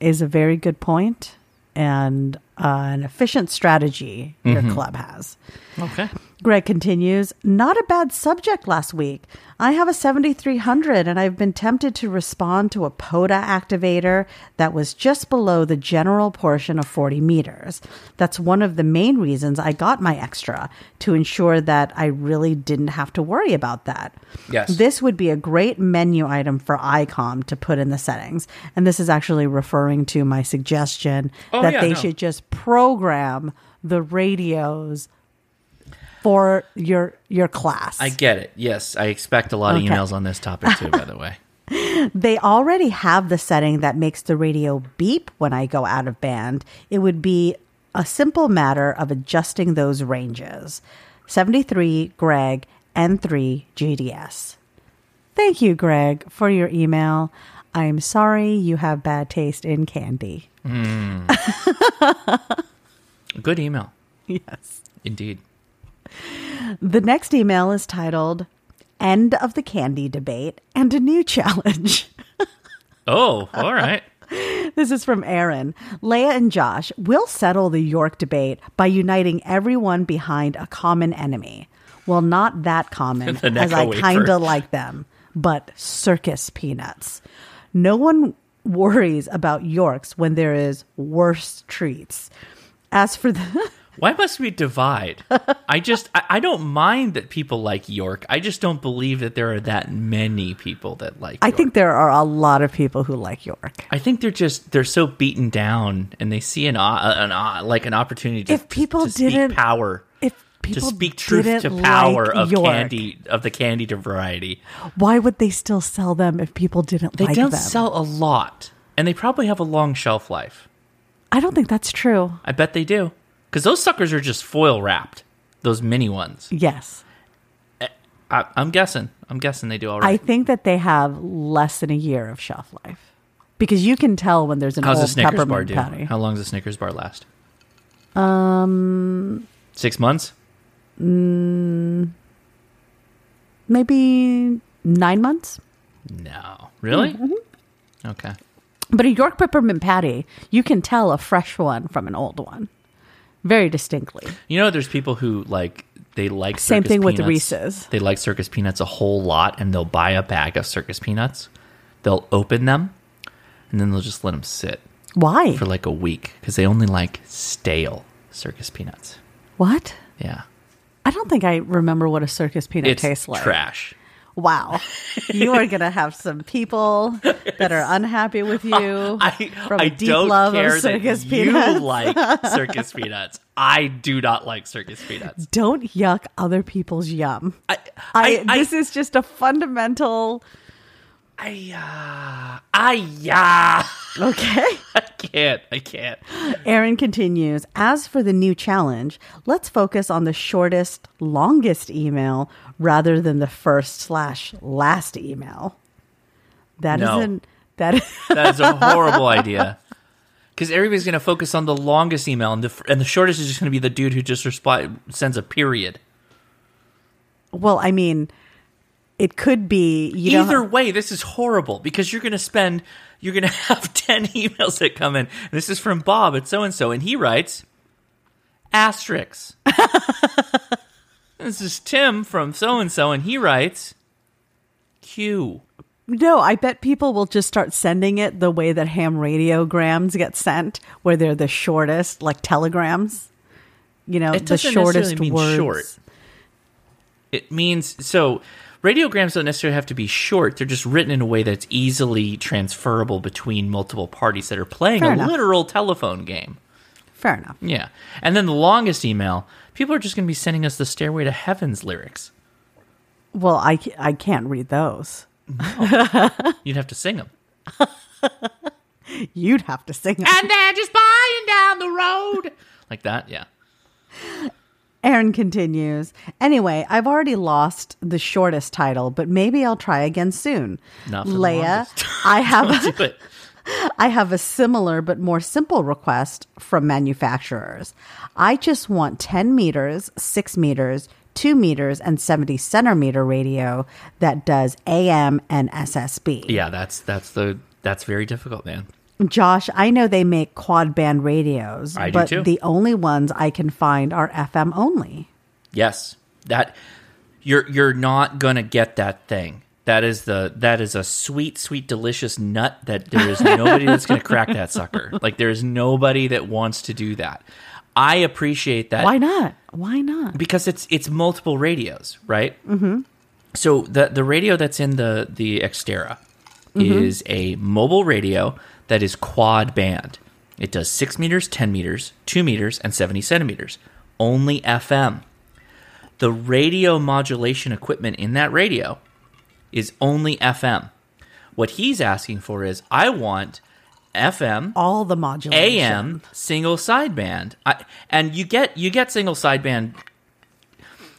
is a very good point and uh, an efficient strategy your club has. Okay. Greg continues, not a bad subject last week. I have a 7300 and I've been tempted to respond to a POTA activator that was just below the general portion of 40 meters. That's one of the main reasons I got my extra to ensure that I really didn't have to worry about that. Yes. This would be a great menu item for ICOM to put in the settings. And this is actually referring to my suggestion Oh, that yeah, they no. should just program the radios for your your class. I get it. Yes, I expect a lot of Okay. emails on this topic too. By the way. (laughs) they already have the setting that makes the radio beep when I go out of band. It would be a simple matter of adjusting those ranges. 73 Greg N3 GDS. Thank you, Greg, for your email. I'm sorry you have bad taste in candy. Hmm. Good email, (laughs) Yes. indeed. The next email is titled End of the Candy Debate and a New Challenge. (laughs) Oh, all right. This is from Aaron. Leia and Josh will settle the York debate by uniting everyone behind a common enemy. Well, not that common, (laughs) as I kind of like them, but circus peanuts. No one worries about Yorks when there is worse treats. As for the (laughs) Why must we divide? I just I, I don't mind that people like York. I just don't believe that there are that many people that like. I York. think there are a lot of people who like York. I think they're just they're so beaten down, and they see an o- an o- like an opportunity to, If people to didn't- power. If to people speak truth to power like of York, candy of the candied variety. why would they still sell them if people didn't They like them? They don't sell a lot, and they probably have a long shelf life. I don't think that's true. I bet they do, because those suckers are just foil wrapped. Those mini ones. Yes. I, I'm guessing. I'm guessing they do all I think that they have less than a year of shelf life. Because you can tell when there's an How's old Snickers bar do? patty. How long does a Snickers bar last? Um, six months. Maybe nine months. No, really? Mm-hmm. Okay. But a York peppermint patty, you can tell a fresh one from an old one very distinctly. You know, there's people who like they like Same thing with the. Reese's. They like circus peanuts a whole lot, and they'll buy a bag of circus peanuts. They'll open them, and then they'll just let them sit Why? for like a week because they only like stale circus peanuts. what? Yeah, I don't think I remember what a circus peanut it's tastes like. trash. Wow. you are going to have some people that are unhappy with you (laughs) I, from I deep don't love care of circus that peanuts. you like (laughs) circus peanuts. I do not like circus peanuts. don't yuck other people's yum. I, I, I, this is just a fundamental. Uh, I, yeah. Okay. (laughs) I can't. I can't. Aaron continues As for the new challenge, let's focus on the shortest, longest email rather than the first slash last email. That No. not that (laughs) That is a horrible idea. Because everybody's going to focus on the longest email, and the and the shortest is just going to be the dude who just reply sends a period. well, I mean, it could be you know Either way, this is horrible because you're going to spend you're going (laughs) to have ten emails that come in. This is from Bob at so and so, and he writes asterisks. this is Tim from so and so, and he writes Q. No, I bet people will just start sending it the way that ham radiograms get sent, where they're the shortest, like telegrams. You know, It the shortest mean words. short. It means so. Radiograms don't necessarily have to be short. They're just written in a way that's easily transferable between multiple parties that are playing Fair a enough. literal telephone game. Fair enough. Yeah. And then the longest email, people are just going to be sending us the Stairway to Heaven's lyrics. Well, I, I can't read those. (laughs) You'd have to sing them. You'd have to sing. 'em. And they're just buying down the road. Like that, yeah. Aaron continues. Anyway, I've already lost the shortest title, but maybe I'll try again soon. Not Leia. (laughs) I have it. (laughs) I have a similar but more simple request from manufacturers. I just want 10 meters, 6 meters, 2 meters, and 70 centimeter radio that does AM and SSB. Yeah, that's that's the that's very difficult, man. Josh, I know they make quad band radios, I do but too. the only ones I can find are FM only. Yes, that you're you're not gonna get that thing. That is the that is a sweet, sweet, delicious nut that there is nobody that's gonna (laughs) crack that sucker. Like there is nobody that wants to do that. I appreciate that Why not? Why not? because it's it's multiple radios, right? Mm-hmm. So the the radio that's in the the Xterra is a mobile radio that is quad band. It does six meters, ten meters, two meters, and seventy centimeters. Only FM. The radio modulation equipment in that radio is only FM. What he's asking for is I want FM All the modulation. AM single sideband. I, and you get you get single sideband.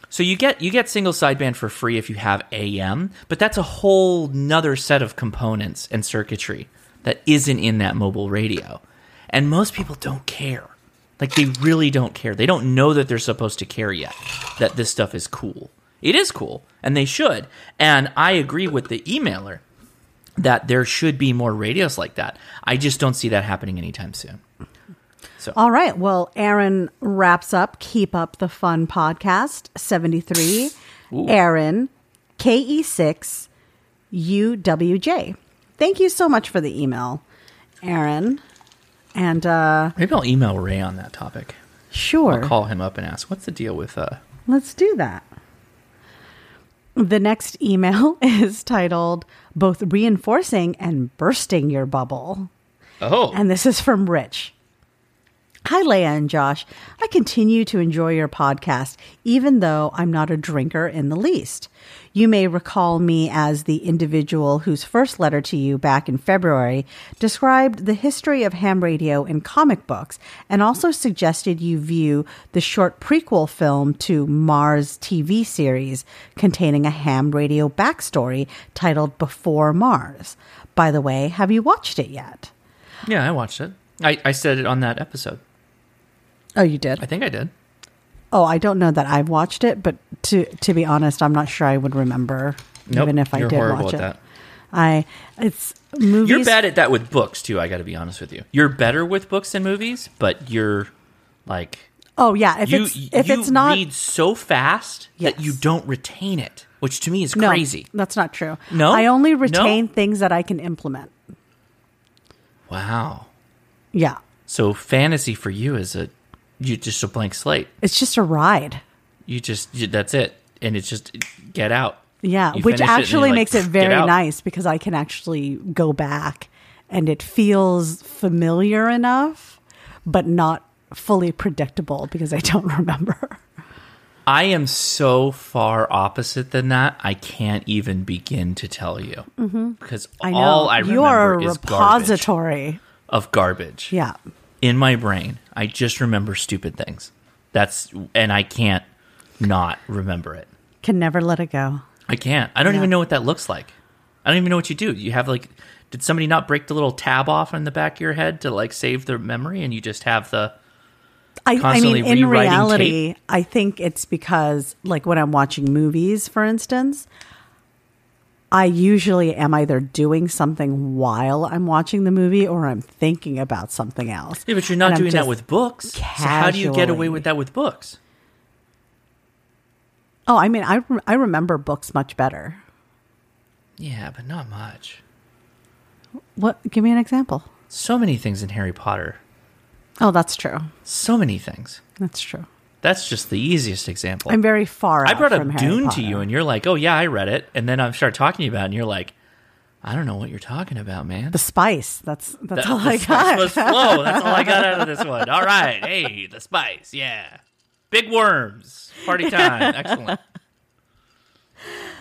So you get you get single sideband for free if you have AM, but that's a whole nother set of components and circuitry that isn't in that mobile radio. And most people don't care. Like they really don't care. They don't know that they're supposed to care yet. That this stuff is cool. It is cool, and they should. And I agree with the emailer that there should be more radios like that. I just don't see that happening anytime soon. So. All right. Well, Aaron wraps up Keep Up the Fun podcast 73. Aaron, KE6 UWJ. Thank you so much for the email, Aaron. And uh, Maybe I'll email Ray on that topic. Sure. I'll call him up and ask, what's the deal with uh Let's do that. The next email (laughs) is titled Both Reinforcing and Bursting Your Bubble. Oh. And this is from Rich. Hi, Leia and Josh. I continue to enjoy your podcast, even though I'm not a drinker in the least. You may recall me as the individual whose first letter to you back in February described the history of ham radio in comic books and also suggested you view the short prequel film to Mars TV series containing a ham radio backstory titled Before Mars. By the way, have you watched it yet? yeah, I watched it. I, I said it on that episode. Oh, you did? I think I did. Oh, I don't know that I've watched it, but to to be honest, I'm not sure I would remember Nope, even if I you're did horrible watch at it. that. I it's movies. You're bad at that with books too, I gotta be honest with you. You're better with books than movies, but you're like Oh yeah, if you it's if you it's not read so fast that you don't retain it, which to me is no, crazy. That's not true. No? I only No? retain things that I can implement. Wow. Yeah, So fantasy for you is a you just a blank slate. it's just a ride. You just you, that's it, and it's just get out. Yeah, You which finish it actually like, makes it very nice because I can actually go back and it feels familiar enough, but not fully predictable because I (laughs) don't remember. I am so far opposite than that. I can't even begin to tell you because Mm-hmm. I know all I remember you are a is garbage repository. of garbage. Yeah, in my brain, I just remember stupid things. That's and I can't not remember it. can never let it go. I can't. I don't Yeah. even know what that looks like. I don't even know what you do. You have like did somebody not break the little tab off on the back of your head to like save the memory and you just have the I, I mean, in reality, I think it's because, like, when I'm watching movies, for instance, I usually am either doing something while I'm watching the movie or I'm thinking about something else. Yeah, but you're not And doing that with books. So how do you get away with that with books? Oh, I mean, I, I remember books much better. Yeah, but not much. What? Give me an example. So many things in Harry Potter. Oh, that's true. So many things. That's true. That's just the easiest example. I'm very far. I brought up Dune to you, and you're like, "Oh yeah, I read it," and then I start talking to you about, it, and you're like, "I don't know what you're talking about, man." the spice. That's that's The- all the I spice got. flow. That's all I got out of this (laughs) one. All right, hey, the spice, yeah, big worms, party time, excellent. (laughs)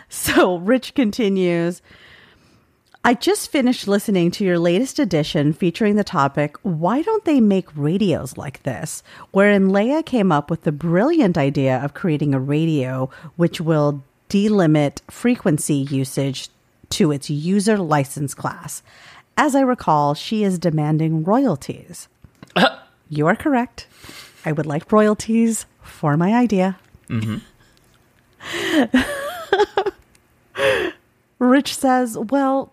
So Rich continues. I just finished listening to your latest edition featuring the topic, Why Don't They Make Radios Like This? wherein Leia came up with the brilliant idea of creating a radio which will delimit frequency usage to its user license class. As I recall, she is demanding royalties. (coughs) you are correct. I would like royalties for my idea. Mm-hmm. (laughs) Rich says, Well,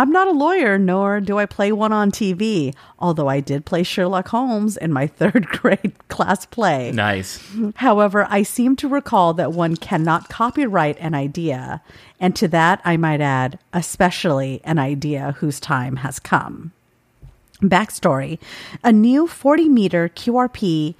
I'm not a lawyer, nor do I play one on TV, although I did play Sherlock Holmes in my (laughs) third grade class play. Nice. However, I seem to recall that one cannot copyright an idea, and to that I might add, especially an idea whose time has come. Backstory A new 40 meter QRP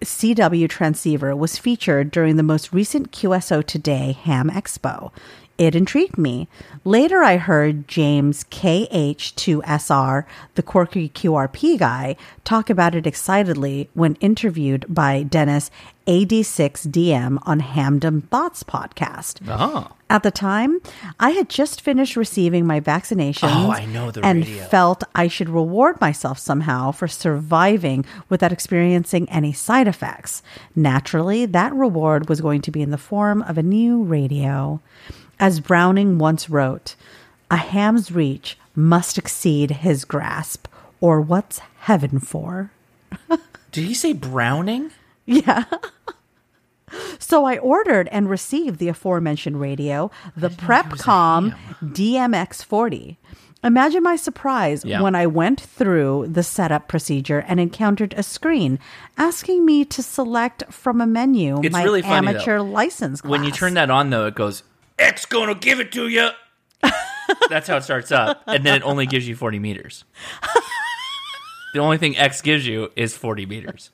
CW transceiver was featured during the most recent QSO Today Ham Expo. It intrigued me. Later, I heard James KH2SR, the quirky QRP guy, talk about it excitedly when interviewed by Dennis AD6DM on Hamdom Thoughts podcast. Oh, At the time, I had just finished receiving my vaccination Oh, I know the and radio. felt I should reward myself somehow for surviving without experiencing any side effects. Naturally, that reward was going to be in the form of a new radio. As Browning once wrote, a ham's reach must exceed his grasp, or what's heaven for? (laughs) did he say Browning? Yeah. (laughs) So I ordered and received the aforementioned radio, the PreppComm DMX40. Imagine my surprise Yeah. when I went through the setup procedure and encountered a screen asking me to select from a menu It's my really funny, amateur though. license class. When you turn that on, though, it goes, "X gonna give it to you." (laughs) That's how it starts up, and then it only gives you forty meters. the only thing X gives you is forty meters.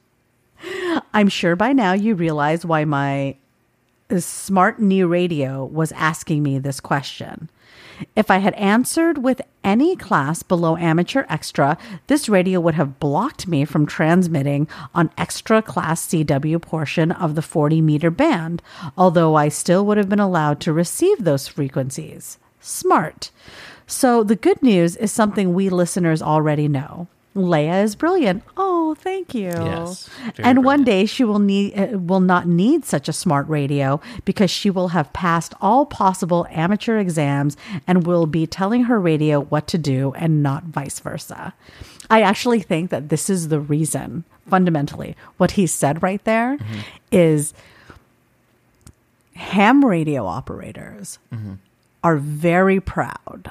I'm sure by now you realize why my smart new radio was asking me this question. If I had answered with any class below amateur extra, this radio would have blocked me from transmitting on extra class CW portion of the 40 meter band, although I still would have been allowed to receive those frequencies. Smart. So the good news is something we listeners already know. Leia is brilliant. Oh, thank you. Yes, and one day she will need uh, will not need such a smart radio because she will have passed all possible amateur exams and will be telling her radio what to do and not vice versa. I actually think that this is the reason fundamentally what he said right there is ham radio operators are very proud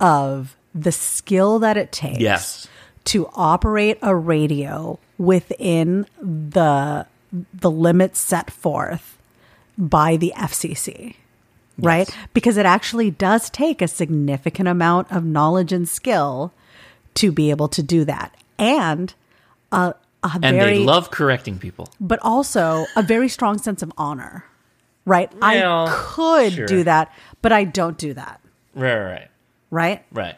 of the skill that it takes Yes. To operate a radio within the the limits set forth by the FCC. Right? Because it actually does take a significant amount of knowledge and skill to be able to do that. And a, a And very they love correcting people. but also a very strong sense of honor. Right? Well, I could sure. do that, but I don't do that. Right, right, right. Right? Right.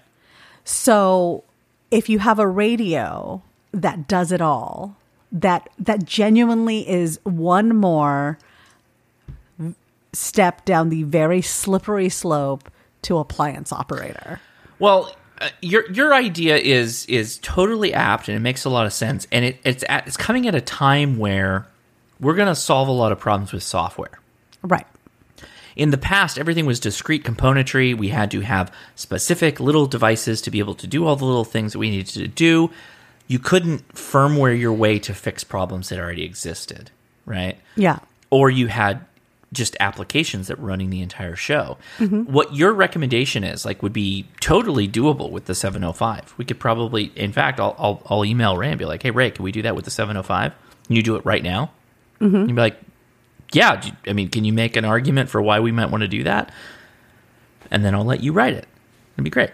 So if you have a radio that does it all, that that genuinely is one more step down the very slippery slope to appliance operator. Well, uh, your your idea is is totally apt and it makes a lot of sense, and it, it's at, it's coming at a time where we're going to solve a lot of problems with software. Right. In the past, everything was discrete componentry. We had to have specific little devices to be able to do all the little things that we needed to do. You couldn't firmware your way to fix problems that already existed, right? Yeah. or you had just applications that were running the entire show. What your recommendation is, like, would be totally doable with the 705. We could probably, in fact, I'll, I'll, I'll email Ray and be like, hey, Ray, can we do that with the 705? Can you do it right now? Mm-hmm. You'd be like, yeah. I mean, can you make an argument for why we might want to do that? And then I'll let you write it. It'd be great.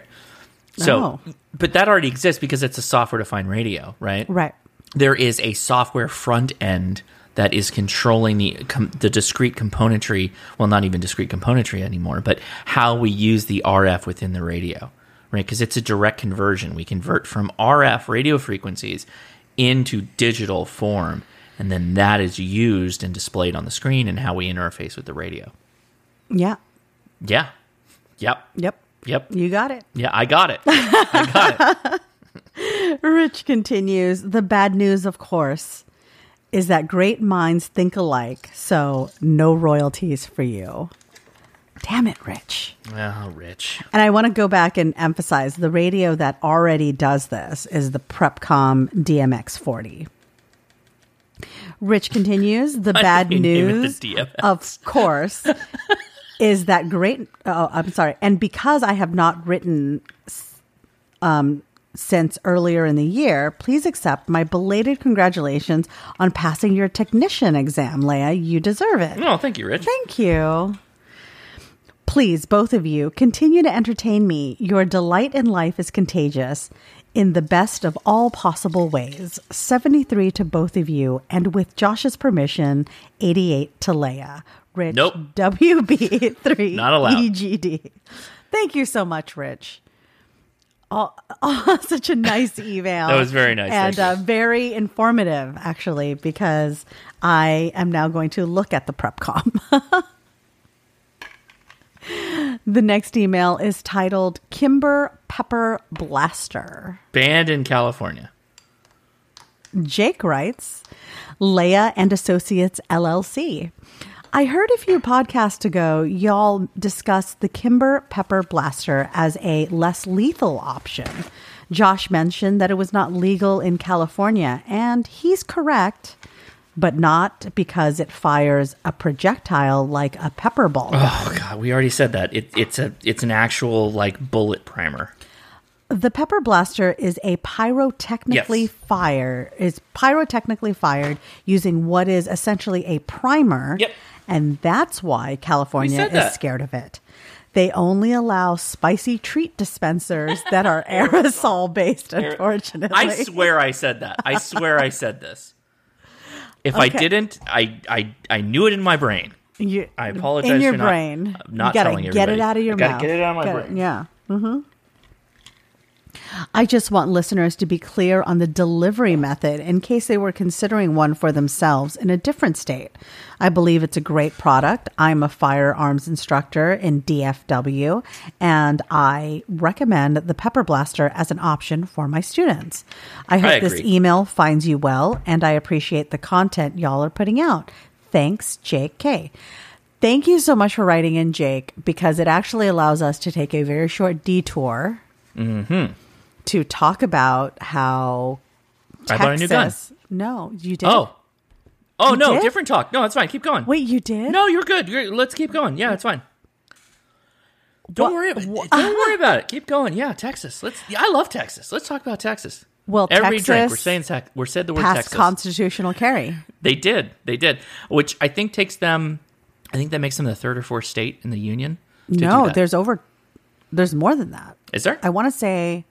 So, Oh. but that already exists because it's a software defined radio, right? Right. there is a software front end that is controlling the com- the discrete componentry. Well, not even discrete componentry anymore, but how we use the RF within the radio, right? Because it's a direct conversion. We convert from RF radio frequencies into digital form, and then that is used and displayed on the screen and how we interface with the radio. Yeah. Yeah. Yep. Yep. Yep. You got it. Yeah, I got it. I got it. (laughs) Rich continues The bad news, of course, is that great minds think alike, so no royalties for you. Damn it, Rich. Well, Rich. And I want to go back and emphasize the radio that already does this is the PreppComm DMX 40. Rich continues The (laughs) bad do you mean with news, the of course, (laughs) is that great. Oh, I'm sorry. And because I have not written um, since earlier in the year, please accept my belated congratulations on passing your technician exam, Leia. You deserve it. Oh, thank you, Rich. Thank you. Please, both of you, continue to entertain me. Your delight in life is contagious in the best of all possible ways. 73 to both of you, and with Josh's permission, 88 to Leia. Rich Nope. WB3 (laughs) Not allowed. EGD. Thank you so much, Rich. Oh, (laughs) oh, such a nice (laughs) email. That was very nice, And uh, very informative, actually, because I am now going to look at the PreppComm. The next email is titled Kimber Pepper Blaster. Banned in California. Jake writes, Leia and Associates LLC. I heard a few podcasts ago y'all discussed the Kimber Pepper Blaster as a less lethal option. Josh mentioned that it was not legal in California, and he's correct, but not because it fires a projectile like a pepper ball. Oh god, we already said that. It, it's a it's an actual like bullet primer. The pepper blaster is a pyrotechnically Yes. fire is pyrotechnically fired using what is essentially a primer. Yep. And that's why California is that. scared of it. They only allow spicy treat dispensers that are (laughs) aerosol based, unfortunately. I swear I said that. I swear I said this. If I didn't, I, I I knew it in my brain. You, I apologize in your for not- brain. uh, not you gotta telling get everybody. it out of your I gotta mouth. get it out of my Gotta- brain. Yeah. hmm I just want listeners to be clear on the delivery method in case they were considering one for themselves in a different state. I believe it's a great product. I'm a firearms instructor in DFW, and I recommend the Pepper Blaster as an option for my students. I hope I this email finds you well, and I appreciate the content y'all are putting out. Thanks, Jake K. Thank you so much for writing in, Jake, because it actually allows us to take a very short detour Mm-hmm. To talk about how I bought a new gun. Texas- No, you did. Oh, oh You no, did? different talk. No, it's fine. Keep going. wait, you did? No, you're good. You're, let's keep going. Yeah, it's fine. Don't What- worry. What- don't worry (laughs) about it. Keep going. Yeah, Texas. Let's. Yeah, I love Texas. Let's talk about Texas. Well, every drink we're saying tex- we're said the word Texas. constitutional carry. they did. They did. Which I think takes them. I think that makes them the third or fourth state in the union. to do No, there's over. There's more than that. is there. I want to say.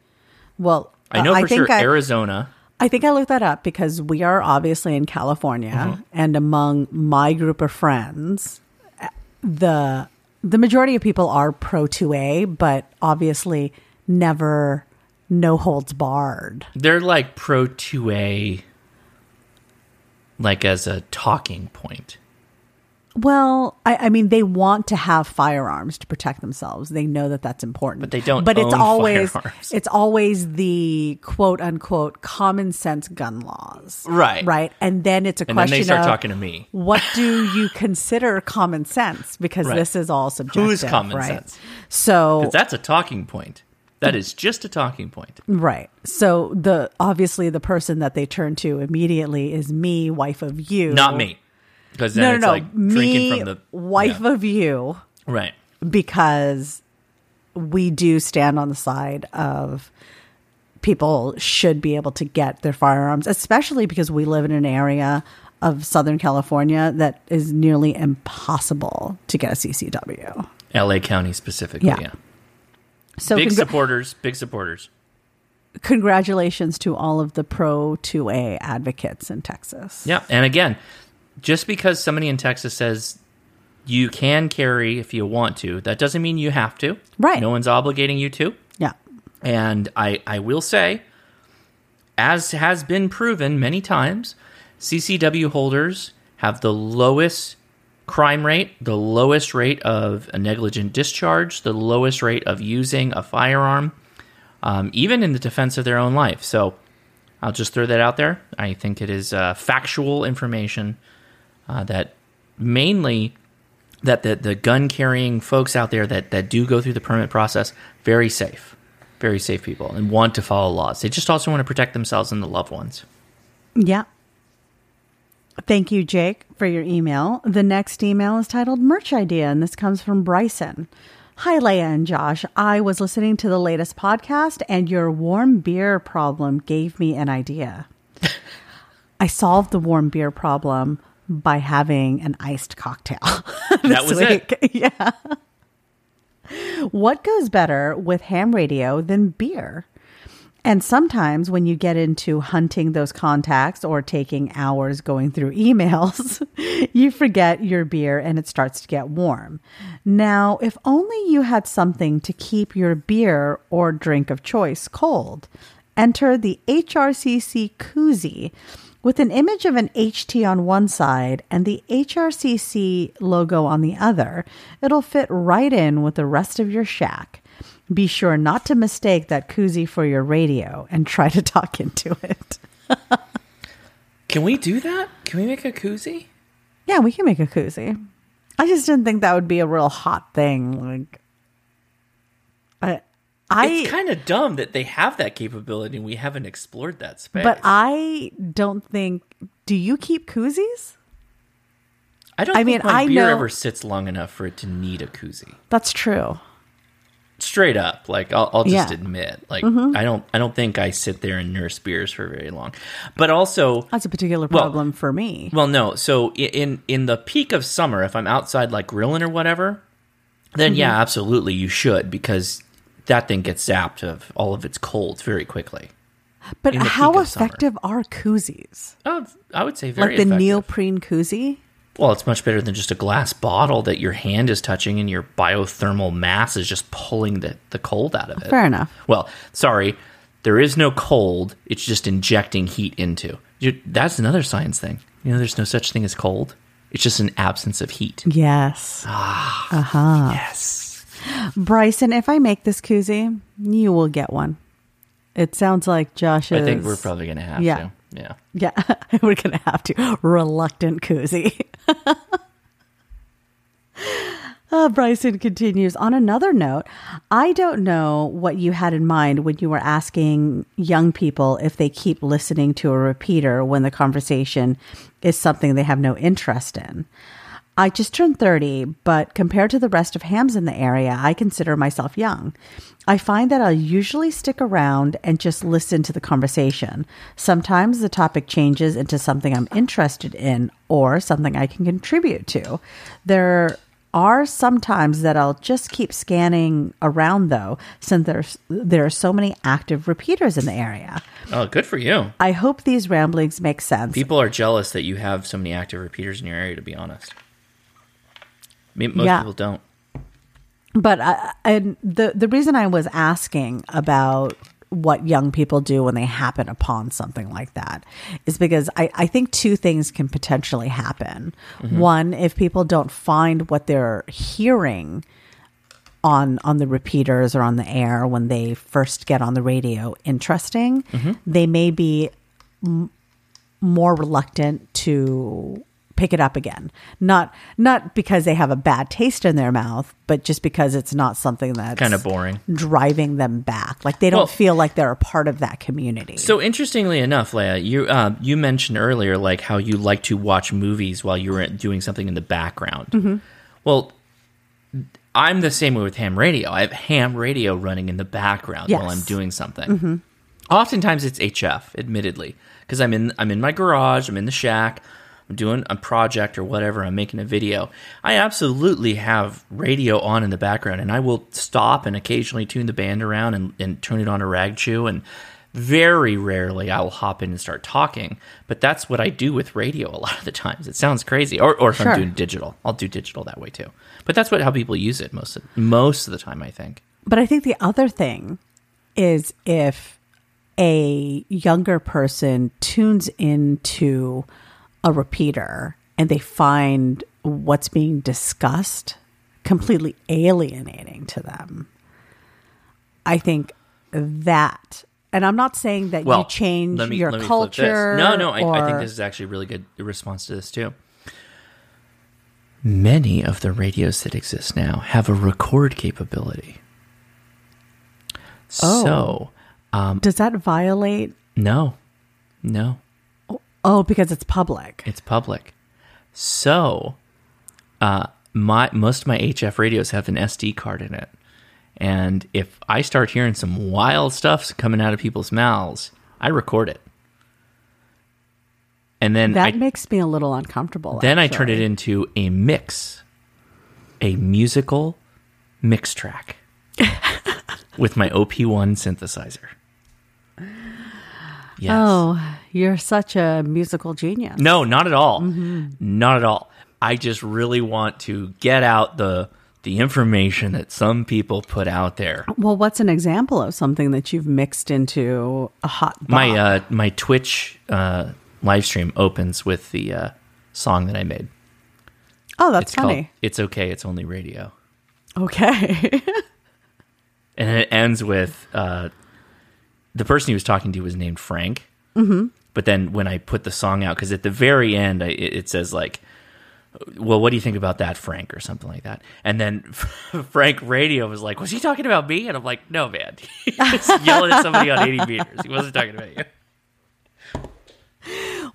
Well, I know uh, for think sure I, Arizona. I think I looked that up because we are obviously in California, Mm-hmm. and among my group of friends, the the majority of people are pro two A, but obviously never no holds barred. They're like pro two A. Like as a talking point. Well, I, I mean, they want to have firearms to protect themselves. They know that that's important, But they don't But it's always firearms. it's always the quote unquote common sense gun laws, Right. Right, and then it's a And then question they start of talking to me. what do you consider common sense? Because Right. this is all subjective. Who is common right? sense? So that's a talking point. That is just a talking point. Right. So the obviously the person that they turn to immediately is me, wife of you. Not me. Because then No, it's no, no. like drinking me, from the wife yeah. of you, Right. because we do stand on the side of people should be able to get their firearms, especially because we live in an area of Southern California that is nearly impossible to get a CCW. LA County specifically, Yeah. yeah. So big congra- supporters, big supporters. congratulations to all of the pro 2A advocates in Texas. Yeah. And again, just because somebody in Texas says you can carry if you want to, that doesn't mean you have to. Right. No one's obligating you to. Yeah. And I, I will say, as has been proven many times, CCW holders have the lowest crime rate, the lowest rate of a negligent discharge, the lowest rate of using a firearm, um, even in the defense of their own life. So I'll just throw that out there. I think it is uh, factual information uh, that mainly that the, the gun carrying folks out there that, that do go through the permit process very safe very safe people and want to follow laws they just also want to protect themselves and the loved ones Yeah. Thank you, Jake, for your email. The next email is titled Merch Idea, and this comes from Bryson. Hi, Leia and Josh. I was listening to the latest podcast, and your warm beer problem gave me an idea. (laughs) I solved the warm beer problem by having an iced cocktail. (laughs) that was it. (laughs) Yeah. What goes better with ham radio than beer? And sometimes when you get into hunting those contacts or taking hours going through (laughs) emails, you forget your beer and it starts to get warm. Now, if only you had something to keep your beer or drink of choice cold. Enter the HRCC koozie with an image of an HT on one side and the HRCC logo on the other. It'll fit right in with the rest of your shack. Be sure not to mistake that koozie for your radio and try to talk into it. (laughs) can we do that can we make a koozie Yeah, we can make a koozie. I just didn't think that would be a real hot thing. Like, I, it's kind of dumb that they have that capability and we haven't explored that space but I don't think. Do you keep koozies? I don't I think mean, I beer know- ever sits long enough for it to need a koozie That's true. straight up like i'll, I'll just Yeah. Mm-hmm. admit like i don't i don't think i sit there and nurse beers for very long but also That's a particular Well- problem for me. Well, no. So in in the peak of summer, if I'm outside like grilling or whatever, then Mm-hmm. yeah, absolutely you should because that thing gets zapped of all of its colds very quickly. But how of summer. effective are koozies? Oh, I would say very Like the effective. neoprene koozie? Well, it's much better than just a glass bottle that your hand is touching and your biothermal mass is just pulling the, the cold out of it. Fair enough. Well, sorry, there is no cold. It's just injecting heat into. That's another science thing. You know, there's no such thing as cold. It's just an absence of heat. Yes. Ah. Uh huh. Yes. Bryson, if I make this koozie, you will get one. It sounds like Josh is. I think we're probably going to have Yeah. to. Yeah. Yeah, (laughs) we're going to have to. Reluctant koozie. (laughs) Uh, Bryson continues on another note. I don't know what you had in mind when you were asking young people if they keep listening to a repeater when the conversation is something they have no interest in. I just turned 30, but compared to the rest of hams in the area, I consider myself young. I find that I'll usually stick around and just listen to the conversation. Sometimes the topic changes into something I'm interested in or something I can contribute to. There are some times that I'll just keep scanning around though, since there's there are so many active repeaters in the area. Oh, good for you. I hope these ramblings make sense. People are jealous that you have so many active repeaters in your area, to be honest. Mean, most Yeah. people don't. But I, and the the reason I was asking about what young people do when they happen upon something like that is because I, I think two things can potentially happen. Mm-hmm. One, if people don't find what they're hearing on on the repeaters or on the air when they first get on the radio interesting, mm-hmm. they may be m- more reluctant to pick it up again. Not not because they have a bad taste in their mouth, but just because it's not something that's Kind of boring. driving them back. Like they don't Well- feel like they're a part of that community. So interestingly enough, Leia, you uh, you mentioned earlier like how you like to watch movies while you were doing something in the background. Mm-hmm. Well, I'm the same way with ham radio. I have ham radio running in the background while I'm doing something. Oftentimes it's HF, admittedly, because I'm in I'm in my garage, I'm in the shack, I'm doing a project or whatever, I'm making a video. I absolutely have radio on in the background, and I will stop and occasionally tune the band around and, and turn it on a rag chew and very rarely I will hop in and start talking, but that's what I do with radio a lot of the times. It sounds crazy, or, or if Sure. I'm doing digital, I'll do digital that way too. But that's what how people use it most of, most of the time. I think. But I think the other thing is if a younger person tunes into a repeater and they find what's being discussed completely alienating to them. I think that, and I'm not saying that Well, you change me- your let me flip this. culture. No, no, I, I think this is actually a really good response to this too. Many of the radios that exist now have a record capability. Oh. So, um, Does that violate? no, no, Oh, because it's public. it's public. So, uh, my most of my HF radios have an SD card in it, and if I start hearing some wild stuff coming out of people's mouths, I record it, and then That I, makes me a little uncomfortable. then I turn it into a mix, a musical mix track (laughs) with my OP1 synthesizer. Yes. Oh, you're such a musical genius. No, not at all. Mm-hmm. Not at all. I just really want to get out the the information that some people put out there. Well, what's an example of something that you've mixed into a hot bop? My uh, my Twitch uh, live stream opens with the uh, song that I made. oh, that's It's called funny. "It's Okay, It's Only Radio," Okay. (laughs) and it ends with uh, the person he was talking to was named Frank. Mm-hmm. But then when I put the song out, because at the very end I, it, it says like, "Well, what do you think about that, Frank?" or something like that. And then (laughs) Frank Radio was like, "Was he talking about me?" And I'm like, "No, man, (laughs) he's yelling at somebody on 80 meters. He wasn't talking about you."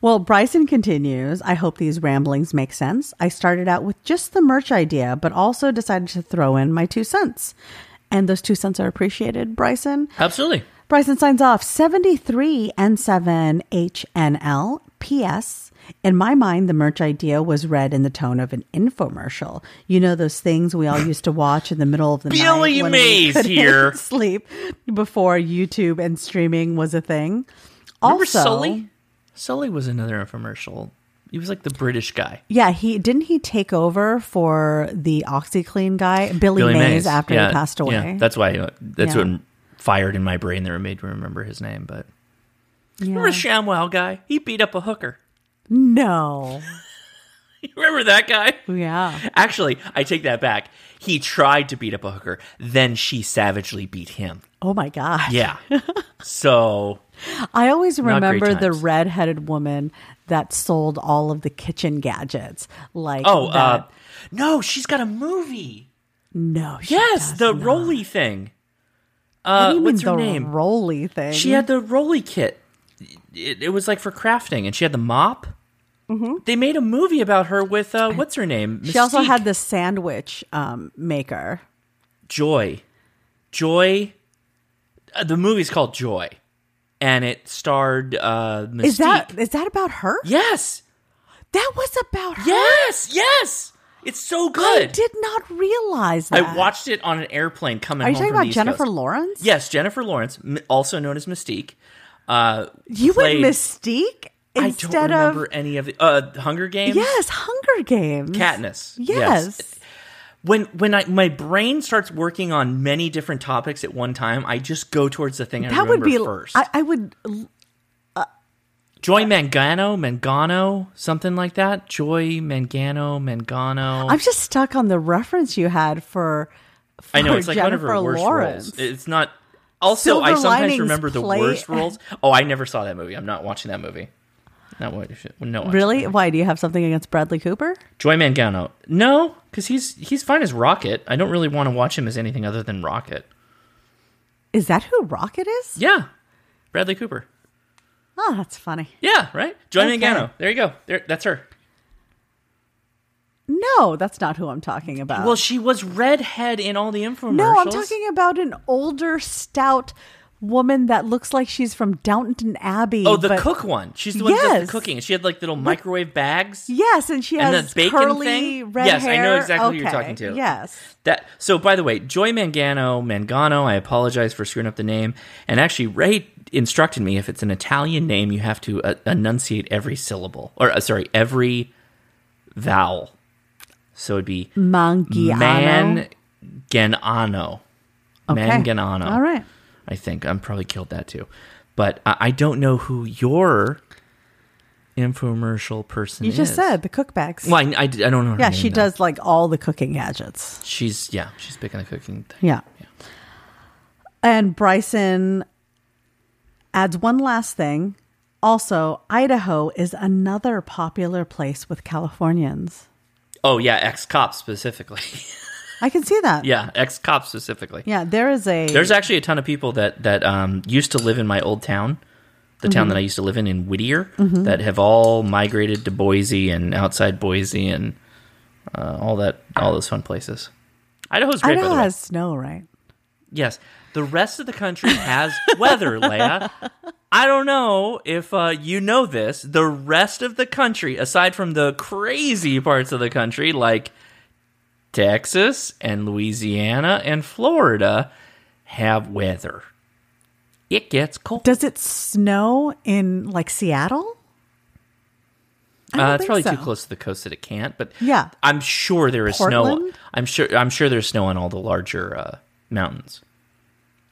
well, Bryson continues. I hope these ramblings make sense. I started out with just the merch idea, but also decided to throw in my two cents. And those two cents are appreciated, Bryson. Absolutely. Bryson signs off 73 N7 HNL. P.S. In my mind, the merch idea was read in the tone of an infomercial. You know those things we all used to watch in the middle of the Billy night when Mays we here. (laughs) sleep before YouTube and streaming was a thing. Remember also, Sully? Sully was another infomercial. He was like the British guy. Yeah, he didn't he take over for the OxiClean guy, Billy, Billy Mays, Mays. after Yeah, he passed away. Yeah, that's why. That's Yeah. what fired in my brain that made me remember his name. But Yeah. remember Shamwow guy? He beat up a hooker. No. (laughs) You remember that guy? Yeah. Actually, I take that back. He tried to beat up a hooker, then she savagely beat him. Oh my god. Yeah. (laughs) so I always remember the times. red-headed woman that sold all of the kitchen gadgets. Like Oh, that. uh, no, she's got a movie. no. she Yes, the not. Roly thing. Uh, what's mean her name? Roly thing? She had the Roly kit. It, it was like for crafting, and she had the mop. They made a movie about her with uh, what's her name? Mm-hmm. She also had the sandwich um, maker. Joy. Joy. Uh, the movie's called Joy, and it starred uh, Mystique. Is that is that about her? Yes. That was about her. Yes. Yes. It's so good. I did not realize that. I watched it on an airplane coming Are you talking about Jennifer Coast. Lawrence? Yes, Jennifer Lawrence, also known as Mystique. Uh, You played- went Mystique I instead don't remember of any of the uh, Hunger Games. yes, Hunger Games. Katniss. Yes. When when I my brain starts working on many different topics at one time, I just go towards the thing I That would remember be first. I, I would Joy Mangano, Mangano, something like that. Joy Mangano, Mangano. I'm just stuck on the reference you had for, for I know it's like Jennifer one of her worst Lawrence. roles. It's not. Also, I sometimes Linings remember the play- worst (laughs) roles. Oh, I never saw that movie. I'm not watching that movie. Not what? No. Really? Why do you have something against Bradley Cooper? Joy Mangano. No, because he's he's fine as Rocket. I don't really want to watch him as anything other than Rocket. Is that who Rocket is? Yeah, Bradley Cooper. Oh, that's funny. Yeah, right. Joy Okay. Mangano. There you go. There, that's her. No, that's not who I'm talking about. Well, she was redhead in all the infomercials. no, I'm talking about an older, stout woman that looks like she's from Downton Abbey. Oh, the but- cook one. She's the one Yes. the cooking. And she had like little microwave bags. Yes, and she And has the bacon curly thing? red Yes, I know exactly who you're talking to. Yes. That so by the way, Joy Mangano, Mangano, I apologize for screwing up the name. And actually Ray instructed me if it's an Italian name, you have to uh, enunciate every syllable or uh, sorry, every vowel. So it'd be Mangiano. Manganano. Okay. Manganano. All right. I think I'm probably killed that too. But I, I don't know who your infomercial person You is. just said the cook bags. Well, I, I, I don't know. Her yeah, name, she though. does like all the cooking gadgets. She's yeah, she's picking the cooking thing. Yeah. And Bryson adds one last thing. Also, Idaho is another popular place with Californians. Oh yeah, ex cops specifically. (laughs) I can see that. yeah, ex cops specifically. Yeah, there is a There's actually a ton of people that that um, used to live in my old town, the town Mm-hmm. that I used to live in in Whittier, that have all migrated to Boise and outside Boise and uh, all that, all those fun places. Idaho's great. Idaho has snow, right? Yes, the rest of the country has (laughs) weather, Leia. I don't know if uh, you know this. The rest of the country, aside from the crazy parts of the country like Texas and Louisiana and Florida, have weather. It gets cold. Does it snow in like Seattle? Uh, it's probably so. too close to the coast that it can't. But Yeah. I'm sure there is snow. I'm sure. I'm sure there's snow on all the larger uh, mountains.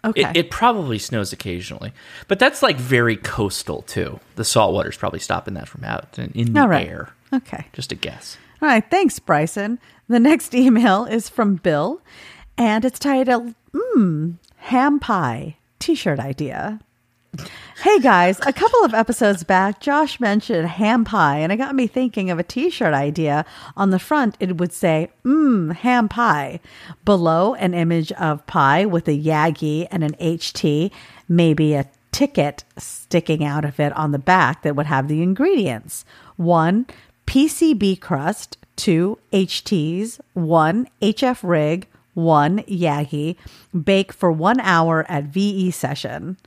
Okay. It, it probably snows occasionally, but that's like very coastal too. The salt water's probably stopping that from out in, in the right. air. okay. Just a guess. All right, thanks, Bryson. The next email is from Bill, and it's titled Mmm, Ham Pie T shirt idea. Hey guys, a couple of episodes back, Josh mentioned ham pie, and it got me thinking of a t shirt idea. On the front, it would say, Mmm, ham pie. Below, an image of pie with a Yagi and an HT, maybe a ticket sticking out of it on the back that would have the ingredients. One, PCB crust, two HTs, one HF rig, one Yagi, bake for one hour at VE session.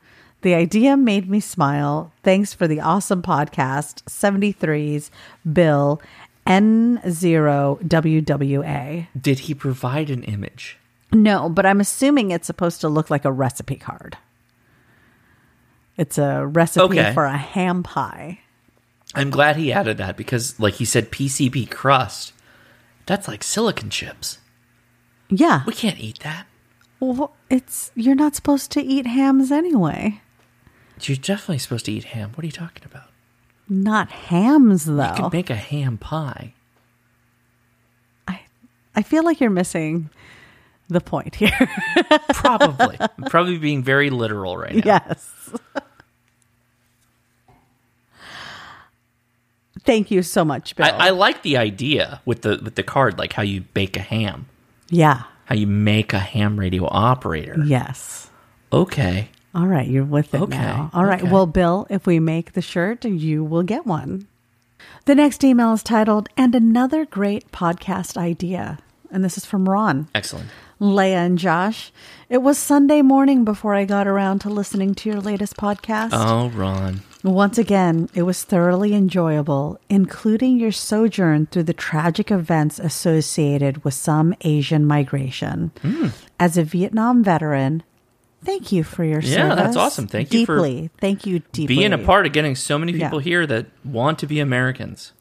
The idea made me smile. Thanks for the awesome podcast. 73's Bill N0WWA. Did he provide an image? No, but I'm assuming it's supposed to look like a recipe card. It's a recipe Okay. for a ham pie. I'm glad he added that because, like he said, PCB crust. That's like silicon chips. Yeah. We can't eat that. Well, it's you're not supposed to eat hams anyway. You're definitely supposed to eat ham. What are you talking about? Not hams though. You could make a ham pie. I I feel like you're missing the point here. (laughs) Probably. I'm probably being very literal right now. yes. (laughs) Thank you so much, Bill. I, I like the idea with the with the card, like how you bake a ham, yeah. how you make a ham radio operator. Yes. Okay. All right, you're with it Okay, now. All right. okay. Well, Bill, if we make the shirt, you will get one. The next email is titled "And Another Great Podcast Idea," and this is from Ron. Excellent. Leia and Josh. It was Sunday morning before I got around to listening to your latest podcast. Oh, Ron. Once again, it was thoroughly enjoyable, including your sojourn through the tragic events associated with some Asian migration. Hmm. As a Vietnam veteran, thank you for your Yeah, service. Yeah, that's awesome. Thank you for deeply. Thank you deeply. Being a part of getting so many Yeah. people here that want to be Americans.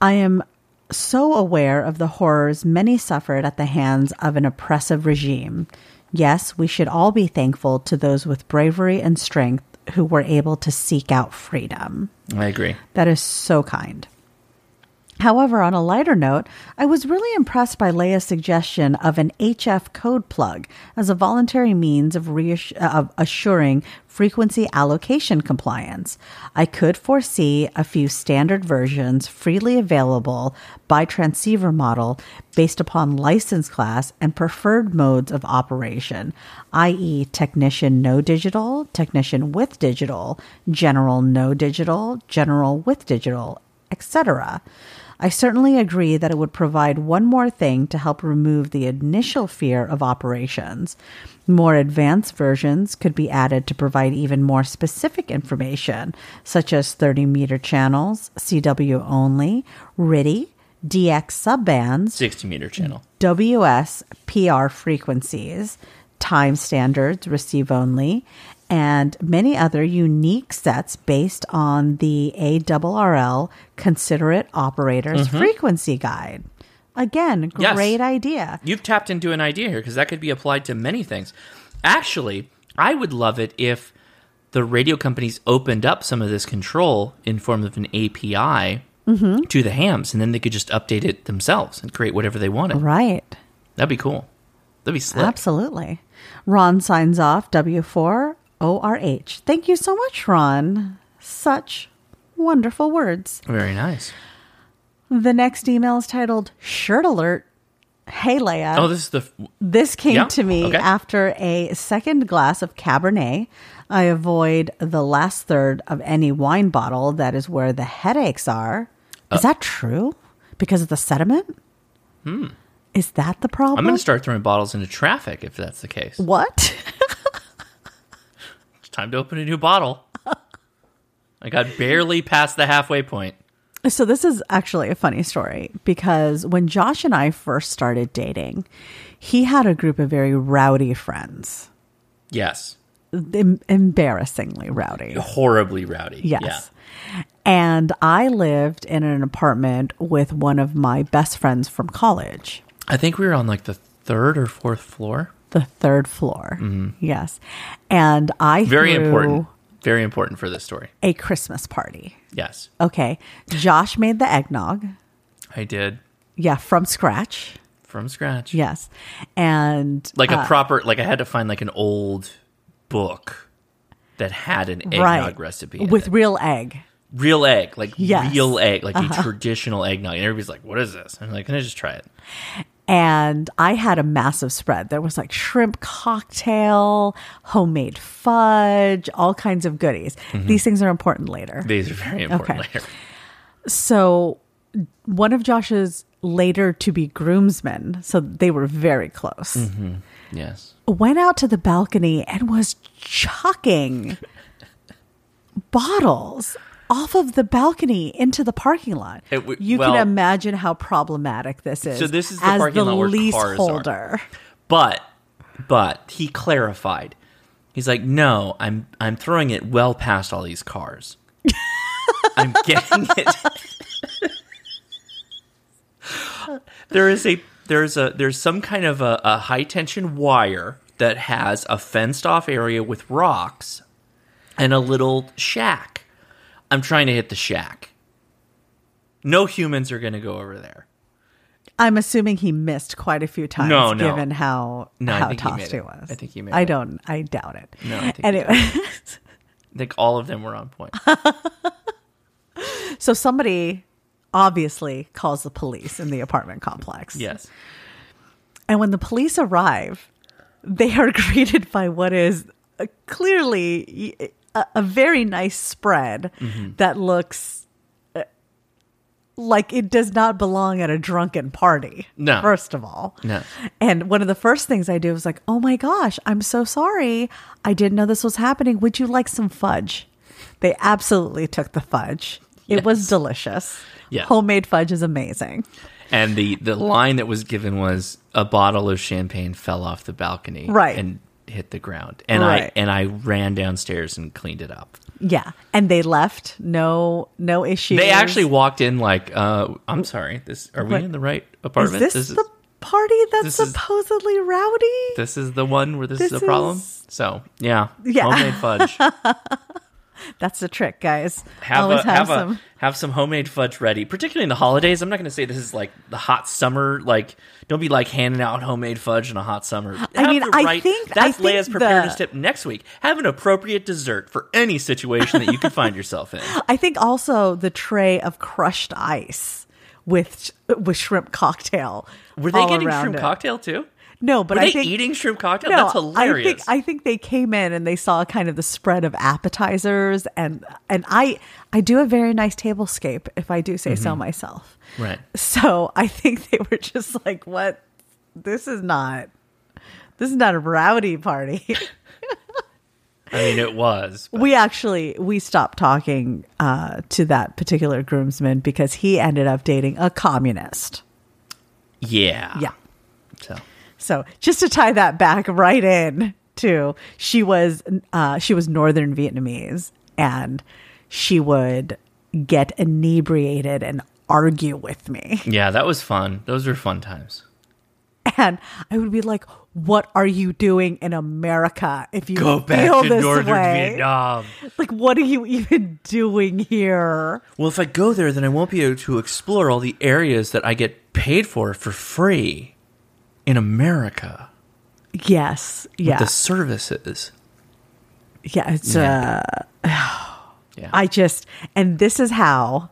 I am so aware of the horrors many suffered at the hands of an oppressive regime. Yes, we should all be thankful to those with bravery and strength who were able to seek out freedom. I agree. That is so kind. However, on a lighter note, I was really impressed by Leia's suggestion of an HF code plug as a voluntary means of, reass- uh, of assuring frequency allocation compliance. I could foresee a few standard versions freely available by transceiver model based upon license class and preferred modes of operation, i.e., technician no digital, technician with digital, general no digital, general with digital, etc. I certainly agree that it would provide one more thing to help remove the initial fear of operations. More advanced versions could be added to provide even more specific information, such as 30 meter channels, CW only, RTTY, DX subbands, 60 meter channel. WS PR frequencies, time standards, receive only, and many other unique sets based on the ARRL Considerate Operators Frequency Guide. Again, Yes. great idea. You've tapped into an idea here because that could be applied to many things. Actually, I would love it if the radio companies opened up some of this control in form of an API Mm-hmm. to the hams, and then they could just update it themselves and create whatever they wanted. Right. That'd be cool. That'd be slick. Absolutely. Ron signs off W4ORH. Thank you so much, Ron. Such wonderful words. Very nice. The next email is titled Shirt Alert. Hey, Leia. Oh, this is the This came Yeah, to me okay. after a second glass of Cabernet. I avoid the last third of any wine bottle. That is where the headaches are. Uh, Is that true? Because of the sediment? Hmm. Is that the problem? I'm going to start throwing bottles into traffic if that's the case. What? (laughs) Time to open a new bottle. I got barely past the halfway point. So this is actually a funny story because when Josh and I first started dating, he had a group of very rowdy friends, Yes. em- embarrassingly rowdy. Horribly rowdy. Yes. And I lived in an apartment with one of my best friends from college, I think we were on like the third or fourth floor. The third floor. Yes. And I Mm-hmm. Very threw important. Very important for this story. a Christmas party. Yes, Okay. Josh made the eggnog. I did Yeah, from scratch. from scratch. Yes. And Like uh, a proper, like I had to find like an old book that had an eggnog right. recipe with it. real egg. real egg, like Yes. Uh-huh. real egg, like a traditional eggnog. And everybody's like, "What is this?" I'm like, "Can I just try it?" And I had a massive spread. There was like shrimp cocktail, homemade fudge, all kinds of goodies. These things are important later. These are very important Okay. later. So, one of Josh's later to be groomsmen, so they were very close, Mm-hmm. Yes. went out to the balcony and was chucking (laughs) bottles off of the balcony into the parking lot. W- you well- can imagine how problematic this is. So this is the as parking the lot where cars are. leaseholder. But but he clarified. He's like, "No, I'm I'm throwing it well past all these cars. (laughs) I'm getting it." there is a there's a there's some kind of a, a high tension wire that has a fenced off area with rocks and a little shack. I'm trying to hit the shack. No humans are going to go over there. I'm assuming he missed quite a few times, No, no. given how No, how tossed he it. was. I think he made I it. don't. I doubt it. No, I think he anyway, I think (laughs) all of them were on point. (laughs) so somebody obviously calls the police in the apartment complex. yes. And when the police arrive, they are (laughs) greeted by what is clearly a, a very nice spread Mm-hmm. that looks uh, like it does not belong at a drunken party. No. First of all. No. And one of the first things I do was like, oh my gosh, I'm so sorry. I didn't know this was happening. Would you like some fudge? They absolutely took the fudge. It was delicious. Yes. Homemade fudge is amazing. And the the line that was given was a bottle of champagne fell off the balcony Right. and hit the ground. And Right. I and I ran downstairs and cleaned it up. Yeah, and they left. No, no issues. They actually walked in like, uh, I'm sorry, this are we in the right apartment? is this, is the party that's this is- supposedly rowdy? this is the one where this, This is a problem. is- So yeah, Yeah. homemade fudge. (laughs) That's the trick, guys. have Always a, have, some. a have some homemade fudge ready, particularly in the holidays. I'm not going to say this is like the hot summer. Like, don't be like handing out homemade fudge in a hot summer. I mean, the I think- I that's think Leia's preparedness the- tip next week. Have an appropriate dessert for any situation that you can find (laughs) yourself in. I think also the tray of crushed ice with with shrimp cocktail. Were they getting shrimp it. cocktail too? No, but Were I they think eating shrimp cocktail? No, That's hilarious. I think I think they came in and they saw kind of the spread of appetizers and and I I do a very nice tablescape if I do say so Mm-hmm. myself. right. So I think (laughs) they were just like, "What? This is not. This is not a rowdy party." (laughs) I mean, it was. but- we actually we stopped talking uh, to that particular groomsman because he ended up dating a communist. yeah. Yeah. So So just to tie that back right in to she was uh, she was Northern Vietnamese and she would get inebriated and argue with me. yeah, that was fun. Those were fun times. And I would be like, "What are you doing in America? If you Go back feel to this Northern way, Vietnam. like, what are you even doing here?" Well, if I go there, then I won't be able to explore all the areas that I get paid for for free in America. Yes, yeah, The services. yeah. It's uh, (sighs) Yeah. I just, and this is how,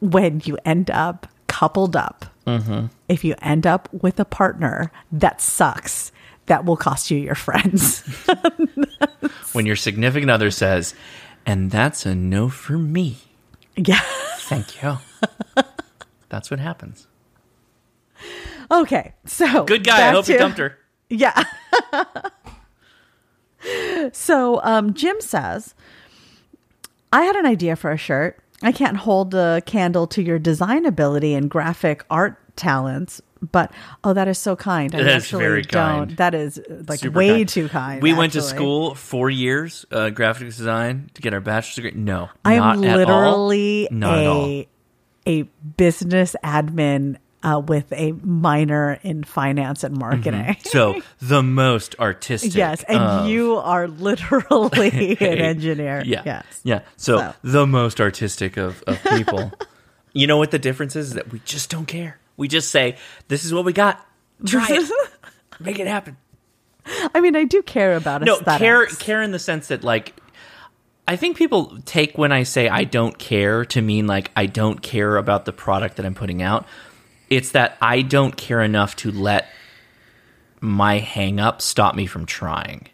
when you end up coupled up, Mm-hmm. if you end up with a partner that sucks, that will cost you your friends. (laughs) when your significant other says, and that's a no for me. yeah. Thank you. (laughs) that's what happens. Okay. So Good guy. I hope you to- dumped her. (laughs) Yeah. (laughs) so um, Jim says, I had an idea for a shirt. I can't hold a candle to your design ability and graphic art talents, but oh, that is so kind. I That is actually very don't. kind. That is like Super way kind. too kind. We went to school four years, uh, graphics design, to get our bachelor's degree. No, I am literally Not at all. a a business admin uh, with a minor in finance and marketing. So the most artistic. Yes, and of- you are literally (laughs) an engineer. Yeah. Yes. Yeah. So, So. the most artistic of, of people. (laughs) you know what the difference is? Is that we just don't care. We just say, this is what we got. Try it. (laughs) Make it happen. I mean, I do care about it. No, aesthetics. care care in the sense that like I think people take when I say I don't care to mean like I don't care about the product that I'm putting out. It's that I don't care enough to let my hang up stop me from trying.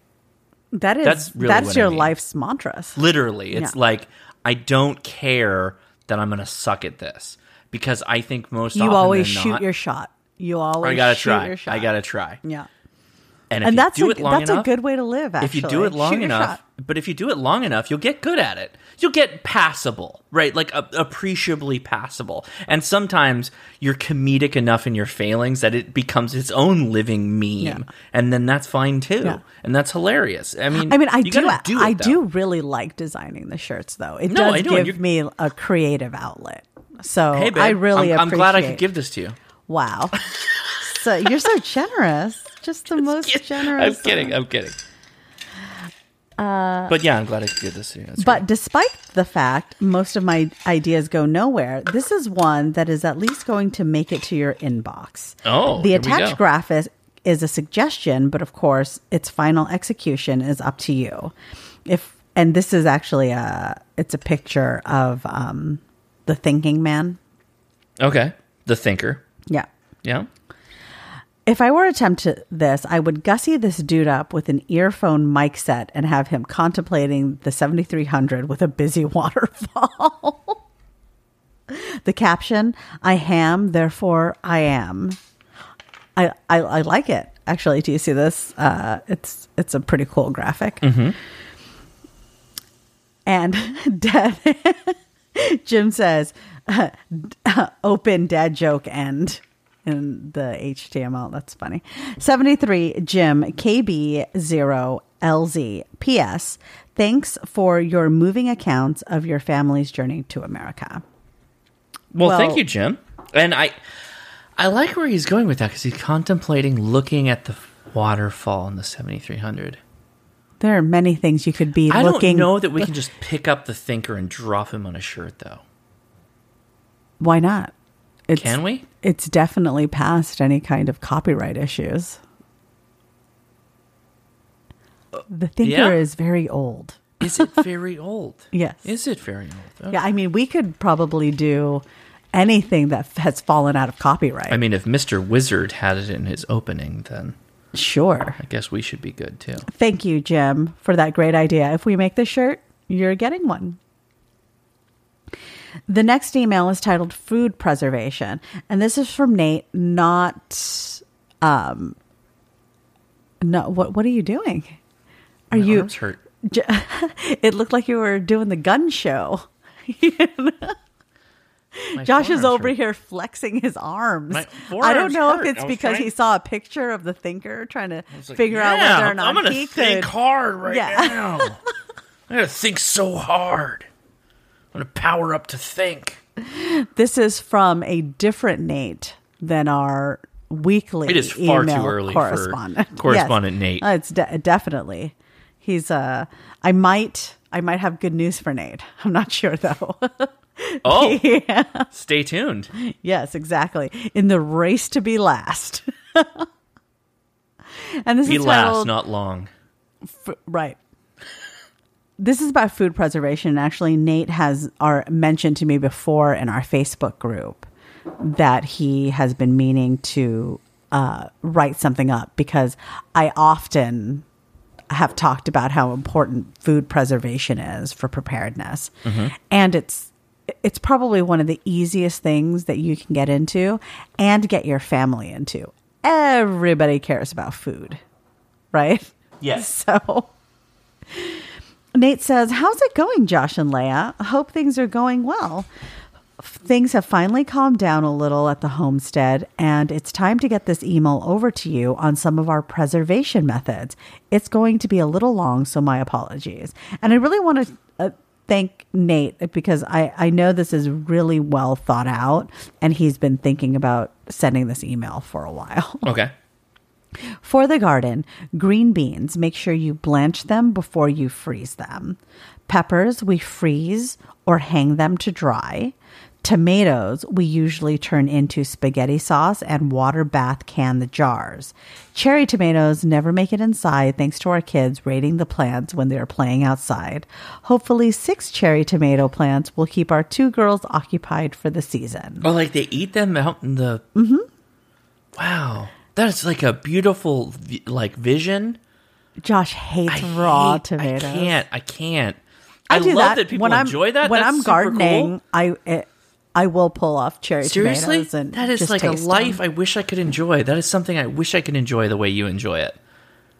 That is That's really that's what I your mean. life's mantras. Literally, it's Yeah. like I don't care that I'm going to suck at this because I think most often You always shoot not, your shot. You always I gotta shoot try. your shot. I gotta try. Yeah. And if and you that's do a, it long that's enough, a good way to live. Actually, if you do it long enough, shot. but if you do it long enough, you'll get good at it. You'll get passable, right? Like a, appreciably passable. And sometimes you're comedic enough in your failings that it becomes its own living meme, Yeah. and then that's fine too, Yeah. and that's hilarious. I mean, I mean, I do. do it, I though. do really like designing the shirts, though. It No, does give me a creative outlet. So Hey, babe, I really I'm, I'm glad I could give this to you. Wow. (laughs) so you're so generous. Just the most generous. I'm kidding. I'm kidding. but yeah, I'm glad I could give this to you. That's But despite the fact most of my ideas go nowhere, this is one that is at least going to make it to your inbox. Oh, the attached go. graphic is a suggestion, but of course, its final execution is up to you. If and this is actually a it's a picture of um, the thinking man. okay. The thinker. Yeah. Yeah. If I were to attempt to this, I would gussy this dude up with an earphone mic set and have him contemplating the 7300 with a busy (laughs) waterfall. the caption, I ham, therefore I am. I, I, I like it. Actually, do you see this? Uh, it's it's a pretty cool graphic. And (laughs) dad, (laughs) Jim says, open dad joke end in the HTML. That's funny. 73 Jim KB0LZ. PS. Thanks for your moving accounts of your family's journey to America. Well, Well- thank you, Jim. And I, I like where he's going with that because he's contemplating looking at the waterfall in the 7300. There are many things you could be I looking. don't know that we can just pick up the thinker and drop him on a shirt, though. Why not? It's, Can we? It's definitely past any kind of copyright issues. The thinker yeah? is very old. Is it (laughs) very old? Yes. Is it very old? Yeah, I mean, we could probably do anything that has fallen out of copyright. I mean, if Mr. Wizard had it in his opening, then sure. I guess we should be good too. Thank you, Jim, for that great idea. If we make this shirt, you're getting one. The next email is titled Food Preservation, and this is from Nate, not um no what what are you doing? Are My you arms hurt. J- (laughs) it looked like you were doing the gun show. (laughs) My Josh is over hurt. here flexing his arms. I don't know hurt. if it's because he saw a picture of the thinker trying to like, figure out yeah, whether or not I'm gonna he think could. hard right Yeah. (laughs) now. I gotta think so hard. I'm gonna power up to think. This is from a different Nate than our weekly. It is far too email early for correspondent. (laughs) correspondent Nate. Uh, it's de- definitely. He's uh. I might. I might have good news for Nate. (laughs) I'm not sure though. (laughs) Oh, yeah. stay tuned. Yes, exactly. In the race to be last. and this Be is last, titled, not long. f- right. This is about food preservation. And actually, Nate has our mentioned to me before in our Facebook group that he has been meaning to uh, write something up because I often have talked about how important food preservation is for preparedness, and it's it's probably one of the easiest things that you can get into and get your family into. Everybody cares about food, right? Yes. (laughs) So Nate says, How's it going, Josh and Leia? I hope things are going well. Things have finally calmed down a little at the homestead, and it's time to get this email over to you on some of our preservation methods. It's going to be a little long, so my apologies. And I really want to uh, thank Nate because I, I know this is really well thought out, and he's been thinking about sending this email for a while. Okay. For the garden, green beans, make sure you blanch them before you freeze them. Peppers, we freeze or hang them to dry. Tomatoes, we usually turn into spaghetti sauce and water bath can the jars. Cherry tomatoes never make it inside thanks to our kids raiding the plants when they are playing outside. Hopefully, six cherry tomato plants will keep our two girls occupied for the season. Oh, like they eat them out in the. Mm-hmm. Wow, that's like a beautiful like vision. Josh hates I raw hate- tomatoes. I can't. I can't. I, I, do love that, that, people when I'm, enjoy that. When That's I'm gardening, cool. I it, I will pull off cherry Seriously, tomatoes and that is like a life them. I wish I could enjoy. That is something I wish I could enjoy the way you enjoy it.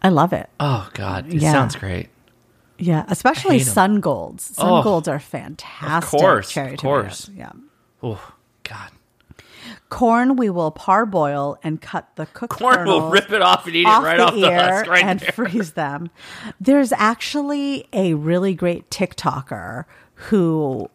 I love it. Oh God, it Yeah. sounds great. Yeah, especially sun golds. Sun Oh, golds are fantastic. Of course, cherry of course. tomatoes. Yeah. Corn we will parboil and cut the cooked corn will rip it off and eat off it right the off the husk right and there. (laughs) freeze them. There's actually a really great TikToker who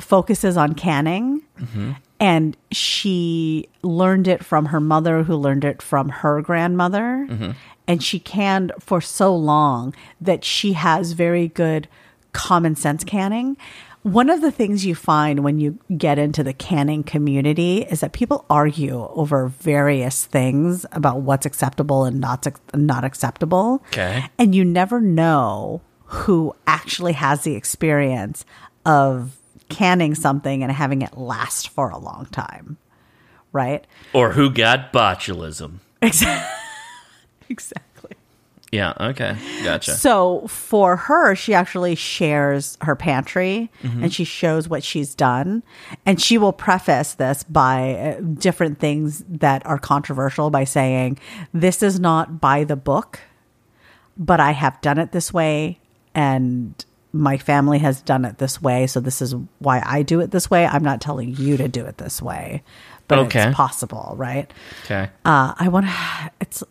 focuses on canning. Mm-hmm. And she learned it from her mother, who learned it from her grandmother. Mm-hmm. And she canned for so long that she has very good common sense canning. One of the things you find when you get into the canning community is that people argue over various things about what's acceptable and not not acceptable. Okay. And you never know who actually has the experience of canning something and having it last for a long time. Right? Or who got botulism? (laughs) Exactly. exactly. Yeah. Okay. Gotcha. So for her, she actually shares her pantry Mm-hmm. and she shows what she's done. And she will preface this by uh, different things that are controversial by saying, This is not by the book, but I have done it this way. And my family has done it this way. So this is why I do it this way. I'm not telling you to do it this way, but Okay. it's possible, right? okay. Uh, I want to. It's.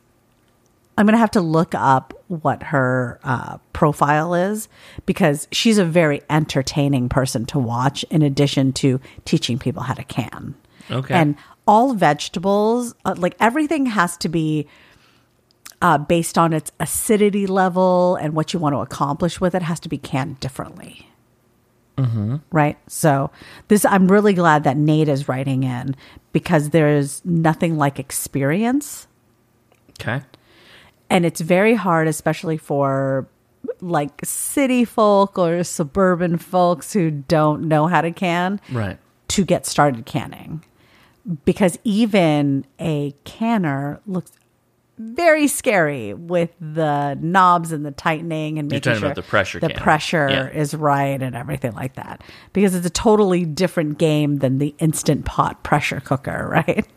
I'm gonna have to look up what her uh, profile is because she's a very entertaining person to watch. In addition to teaching people how to can, Okay. and all vegetables, uh, like everything, has to be uh, based on its acidity level and what you want to accomplish with it. Has to be canned differently right? So this I'm really glad that Nate is writing in because there's nothing like experience Okay. And it's very hard especially for like city folk or suburban folks who don't know how to can Right. to get started canning because even a canner looks very scary with the knobs and the tightening and making sure about the pressure the pressure Yeah. is right and everything like that because it's a totally different game than the instant pot pressure cooker (laughs) right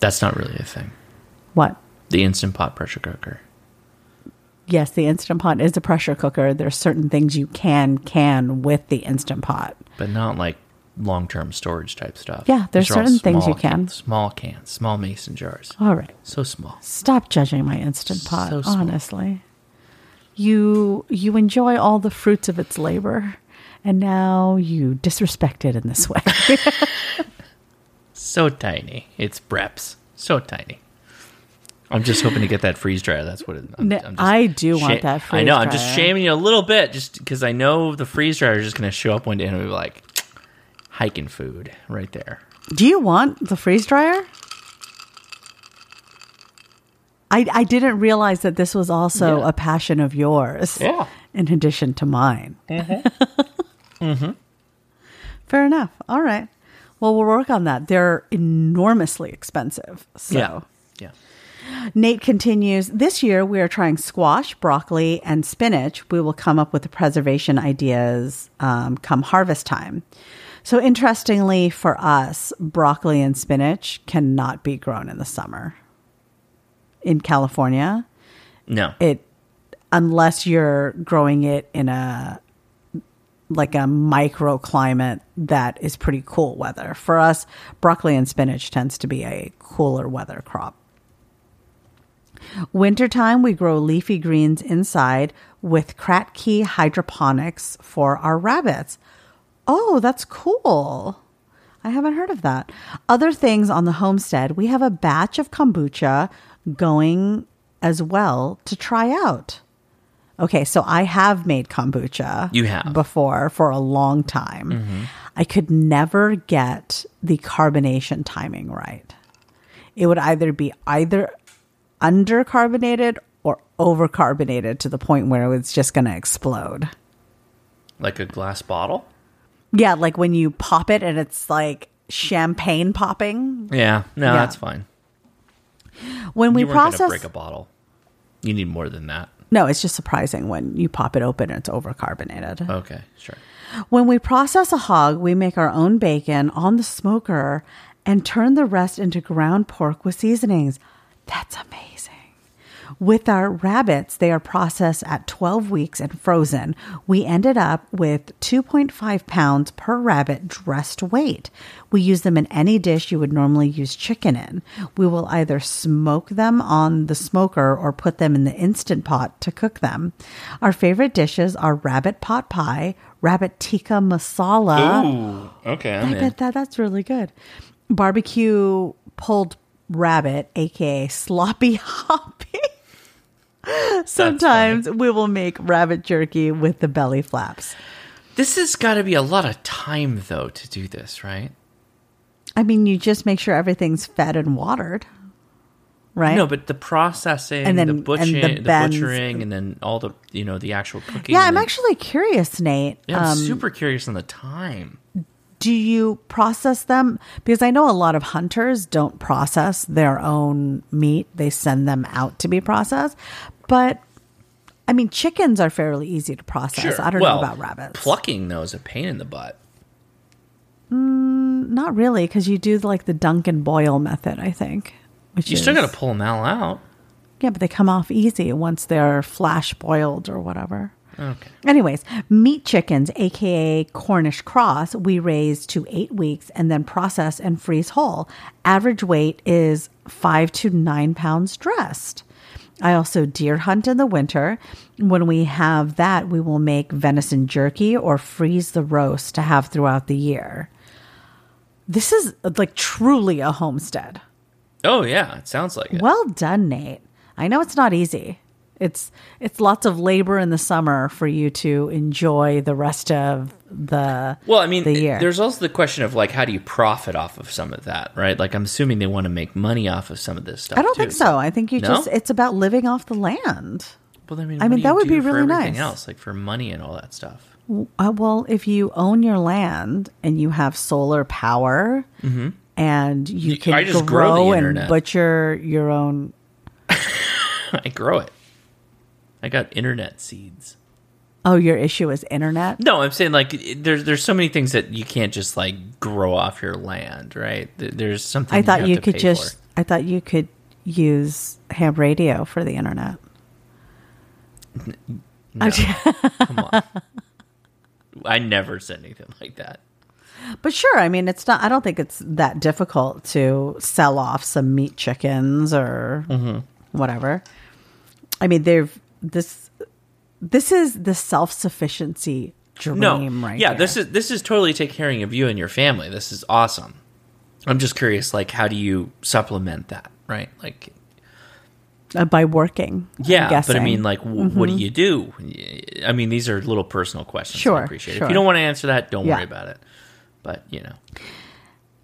That's not really a thing. what The instant pot pressure cooker. yes the instant pot is a pressure cooker there's certain things you can can with the instant pot but not like long-term storage type stuff. Yeah, there's These are all certain things you can. cans- small cans, small mason jars. all right So small. Stop judging my instant pot, So small. honestly. You you enjoy all the fruits of its labor, and now you disrespect it in this way. (laughs) So tiny. It's Breps. So tiny. I'm just hoping to get that freeze dryer. That's what it, I'm, No, I'm just I do want that freeze dryer. I know. I'm just shaming you a little bit, just because I know the freeze dryer is just going to show up one day and be like hiking food right there. Do you want the freeze dryer? I I didn't realize that this was also Yeah. a passion of yours. Yeah. In addition to mine. Mhm. (laughs) Fair enough. All right. Well, we'll work on that. They're enormously expensive. So. Yeah. Yeah. Nate continues This year we are trying squash, broccoli, and spinach. We will come up with the preservation ideas um, come harvest time. So, interestingly for us, broccoli and spinach cannot be grown in the summer. In California, No. it unless you're growing it in a like a microclimate that is pretty cool weather. For us, broccoli and spinach tends to be a cooler weather crop. Wintertime, we grow leafy greens inside with Kratky hydroponics for our rabbits. Oh, that's cool. I haven't heard of that. Other things on the homestead, we have a batch of kombucha going as well to try out. Okay, so I have made kombucha. You have. before for a long time. Mm-hmm. I could never get the carbonation timing right. It would either be either undercarbonated or overcarbonated to the point where it's just going to explode. Like a glass bottle? Yeah, like when you pop it and it's like champagne popping. Yeah. No, Yeah. that's fine. When we you weren't going to process break a bottle. You need more than that. No, it's just surprising when you pop it open and it's overcarbonated. Okay, sure. When we process a hog, we make our own bacon on the smoker and turn the rest into ground pork with seasonings. That's amazing. With our rabbits, they are processed at 12 weeks and frozen. We ended up with 2.5 pounds per rabbit dressed weight. We use them in any dish you would normally use chicken in. We will either smoke them on the smoker or put them in the instant pot to cook them. Our favorite dishes are rabbit pot pie, rabbit tikka masala. Ooh, okay. I bet that that's really good. Barbecue pulled rabbit, aka sloppy (laughs) hoppy. Sometimes we will make rabbit jerky with the belly flaps. This has got to be a lot of time, though, to do this, right? I mean, you just make sure everything's fed and watered, right? No, but the processing, And then- the and butchering, the the, butchering, and then all the you know the actual cooking. yeah, I'm actually curious, Nate. Yeah, I'm Um, super curious on the time. Do you process them? Because I know a lot of hunters don't process their own meat; they send them out to be processed. But I mean, chickens are fairly easy to process. I don't well, know about rabbits. Plucking though is a pain in the butt. Mm, not really, because you do like the Duncan Boyle method, I think. Which You is, still got to pull them all out. yeah, but they come off easy once they're flash boiled or whatever. Okay. Anyways, meat chickens, aka Cornish cross, we raise to eight weeks and then process and freeze whole. Average weight is five to nine pounds dressed. I also deer hunt in the winter. When we have that, we will make venison jerky or freeze the roast to have throughout the year. This is like truly a homestead. Oh yeah, it sounds like it. Well done, Nate. I know it's not easy. It's it's lots of labor in the summer for you to enjoy the rest of the Well, I mean, the year. there's also the question of like, how do you profit off of some of that, right? Like, I'm assuming they want to make money off of some of this stuff. I don't too. think so. I think you No? just it's about living off the land. Well, I mean, I mean, that would be really nice. Else, like for money and all that stuff. Uh, well, if you own your land and you have solar power and you can I just grow grow, and internet. butcher your own (laughs) I grow it. I got internet seeds. Oh, your issue is internet? No, I'm saying like there's there's so many things that you can't just like grow off your land, right? There's something I thought you to could just for. I thought you could use ham radio for the internet. No, (laughs) come on. I never said anything like that. But sure, I mean, it's not. I don't think it's that difficult to sell off some meat chickens or Mm-hmm. whatever. I mean, they've this. This is the self sufficiency dream, No, right? yeah, here. this is this is totally take caring of you and your family. This is awesome. I'm just curious, like, how do you supplement that, right? Like, uh, by working. Yeah, but I. Mm-hmm. mean, like, w- what do you do? I mean, these are little personal questions. Sure, I appreciate it. sure. If you don't want to answer that, don't Yeah. worry about it. But you know,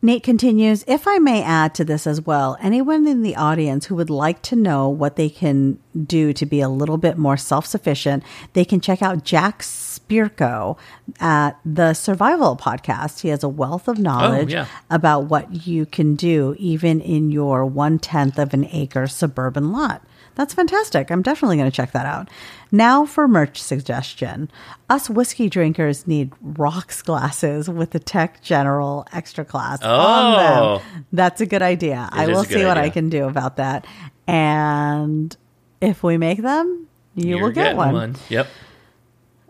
Nate continues, if I may add to this as well, anyone in the audience who would like to know what they can do to be a little bit more self sufficient, they can check out Jack Spirko at the Survival Podcast. He has a wealth of oh, knowledge yeah. about what you can do even in your one tenth of an acre suburban lot. That's fantastic. I'm definitely going to check that out. Now for merch suggestion. Us whiskey drinkers need rocks glasses with the Tech General extra class on Oh. them. That's a good idea. I will see what I can do about that. And if we make them, you You're will get getting one. Yep.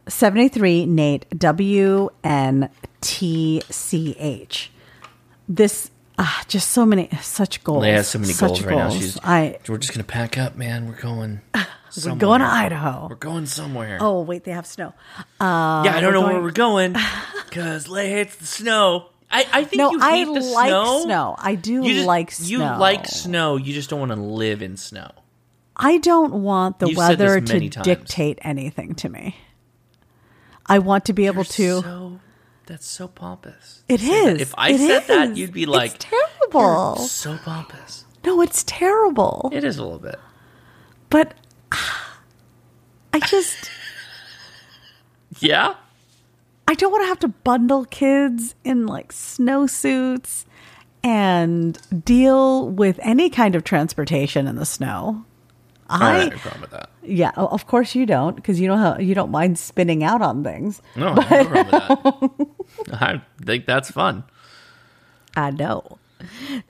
73 Nate W N T C H. This ah, just so many such goals. Leia has so many such goals right now. She's. I we're just gonna pack up, man. We're going. we're going to Idaho. We're going somewhere. Oh wait, they have snow. yeah, I don't know going- where we're going (laughs) because Leia hates the snow. I, I think No, you I the like snow. snow. I do You just- like snow. You like snow. You just don't want to live in snow. I don't want the You've weather to times. dictate anything to me. I want to be able You're to. So, that's so pompous. It say that. is. If I It said that, you'd be like, it's terrible. "You're so pompous. No, it's terrible. It is a little bit. but ah, I just (laughs) Yeah. I don't want to have to bundle kids in like snowsuits and deal with any kind of transportation in the snow. I don't I have any problem with that. yeah, of course you don't because you don't have, you don't mind spinning out on things. No, I (laughs) have no problem with that. I think that's fun. I know.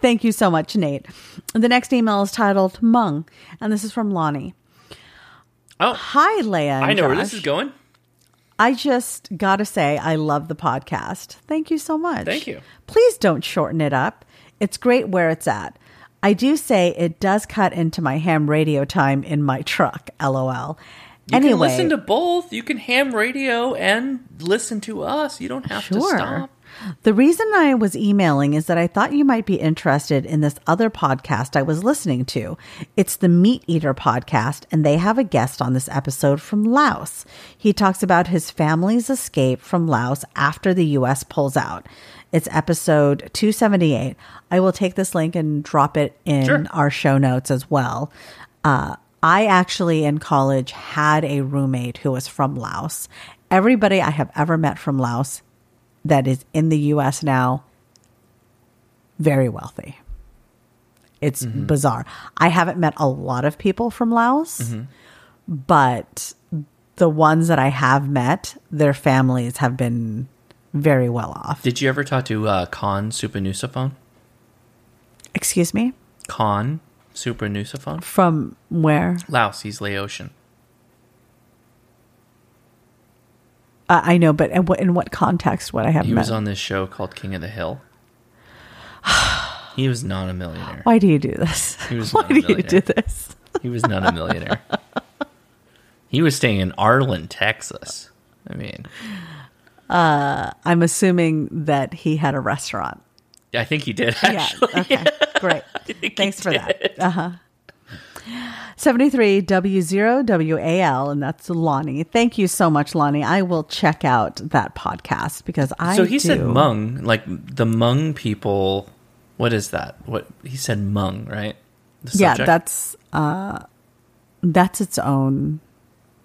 Thank you so much, Nate. The next email is titled Hmong, and this is from Lonnie. Oh, Hi, Leia. I know where this is going. I just got to say, I love the podcast. Thank you so much. Thank you. Please don't shorten it up. It's great where it's at. I do say it does cut into my ham radio time in my truck, lol. You anyway, can listen to both. You can ham radio and listen to us. You don't have to stop. The reason I was emailing is that I thought you might be interested in this other podcast I was listening to. It's the Meat Eater podcast, and they have a guest on this episode from Laos. He talks about his family's escape from Laos after the U.S. pulls out. It's episode 278. I will take this link and drop it in Sure. our show notes as well. Uh, I actually in college had a roommate who was from Laos. Everybody I have ever met from Laos that is in the US now, very wealthy. It's bizarre. I haven't met a lot of people from Laos, but the ones that I have met, their families have been very well off. Did you ever talk to uh, Kahn Souphanousinphone? Excuse me? Kahn Souphanousinphone? From where? Laos, he's Laotian. Uh, I know, but in what, in what context would I have He met? was on this show called King of the Hill. (sighs) He was not a millionaire. Why do you do this? He was (laughs) Why not a do you do millionaire. this? He was not a millionaire. (laughs) he was staying in Arlen, Texas. I mean, I'm assuming that he had a restaurant. Yeah, I think he did Yeah. Okay. (laughs) Great. Thanks for that. Uh huh. 73W0WAL, and that's Lonnie. Thank you so much, Lonnie. I will check out that podcast because I. So he said do- Hmong, like the Hmong people. What is that? What he said Hmong, right? The Yeah, that's uh, that's its own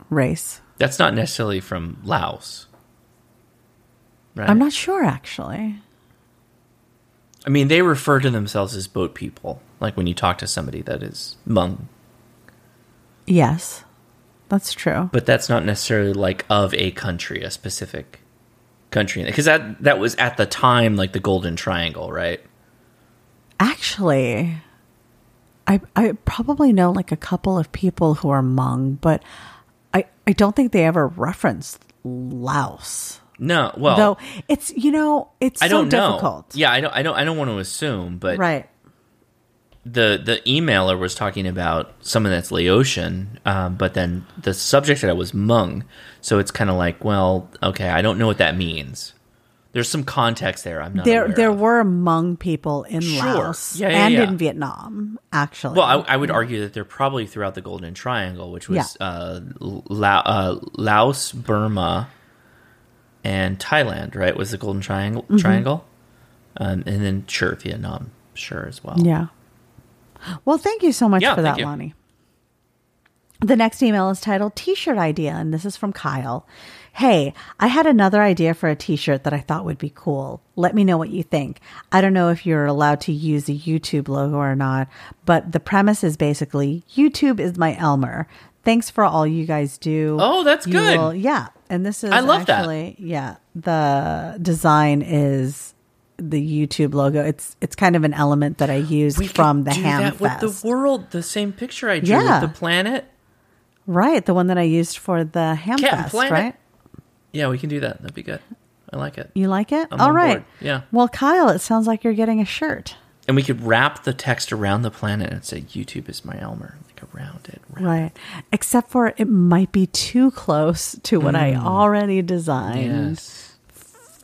race. that's not necessarily from Laos, right? I'm not sure actually. I mean, they refer to themselves as boat people. Like when you talk to somebody that is Hmong, Yes, that's true. but that's not necessarily like of a country, a specific country, because that that was at the time like the Golden Triangle, right? Actually, I I probably know like a couple of people who are Hmong, but I I don't think they ever referenced Laos. No, well, Though it's you know it's I so don't know. difficult. Yeah, I don't, I don't, I don't want to assume, but Right. the the emailer was talking about someone that's Laotian, um, but then the subject that I was Hmong, so it's kind of like, well, okay, I don't know what that means. There's some context there. I'm not There there of. were Hmong people in Sure. Laos Yeah, yeah, and yeah. in Vietnam, actually. Well, I, I would argue that they're probably throughout the Golden Triangle, which was uh, Lao, uh, Laos, Burma, and Thailand. Right? Was the Golden Triangle? Mm-hmm. Triangle, um, and then sure Vietnam, sure as well. Yeah. Well, thank you so much Yeah, for that, you. Lonnie. The next email is titled T shirt idea, and this is from Kyle. Hey, I had another idea for a t shirt that I thought would be cool. Let me know what you think. I don't know if you're allowed to use a YouTube logo or not, but the premise is basically YouTube is my Elmer. Thanks for all you guys do. Oh, that's You good. will- yeah. And this is I love that. yeah, the design is the YouTube logo. It's it's kind of an element that I used We from the do Ham that with the world. The same picture I drew Yeah. with the planet. Right, the one that I used for the Ham Captain Fest, Planet. right? Yeah, we can do that. That'd be good. I like it. You like it? I'm All on right. board. Yeah. Well, Kyle, it sounds like you're getting a shirt. And we could wrap the text around the planet and say YouTube is my Elmer, like around it. Around Right. Except for it might be too close to what I already designed Mm. Yes.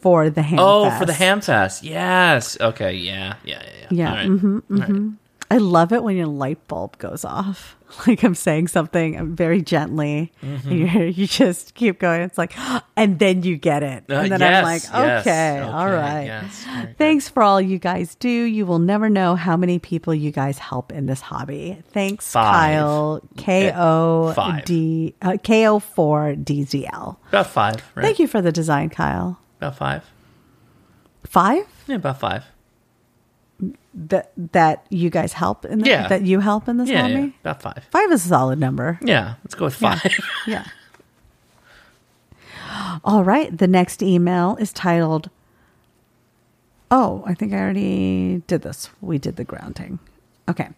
for the Ham Oh, Fest. for the ham fest. Yes. Okay. Yeah. Yeah. Yeah. Yeah. Yeah, All right. mhm, All right. I love it when your light bulb goes off. (laughs) Like I'm saying something very gently, Mm-hmm. and you you just keep going. It's like, (gasps) and then you get it, Uh, and then yes, I'm like, okay, all okay, right. yes. Thanks for all you guys do. You will never know how many people you guys help in this hobby. Thanks, Five. Kyle. K O. D uh, K O four D Z L. About five. Right? Thank you for the design, Kyle. About five. Five Yeah, about five. That that you guys help in the, Yeah. that you help in this Yeah, hobby. yeah, about five. Five is a solid number. Yeah, let's go with Yeah. five. (laughs) Yeah. (laughs) All right. The next email is titled Oh, I think I already did this. We did the grounding. Okay.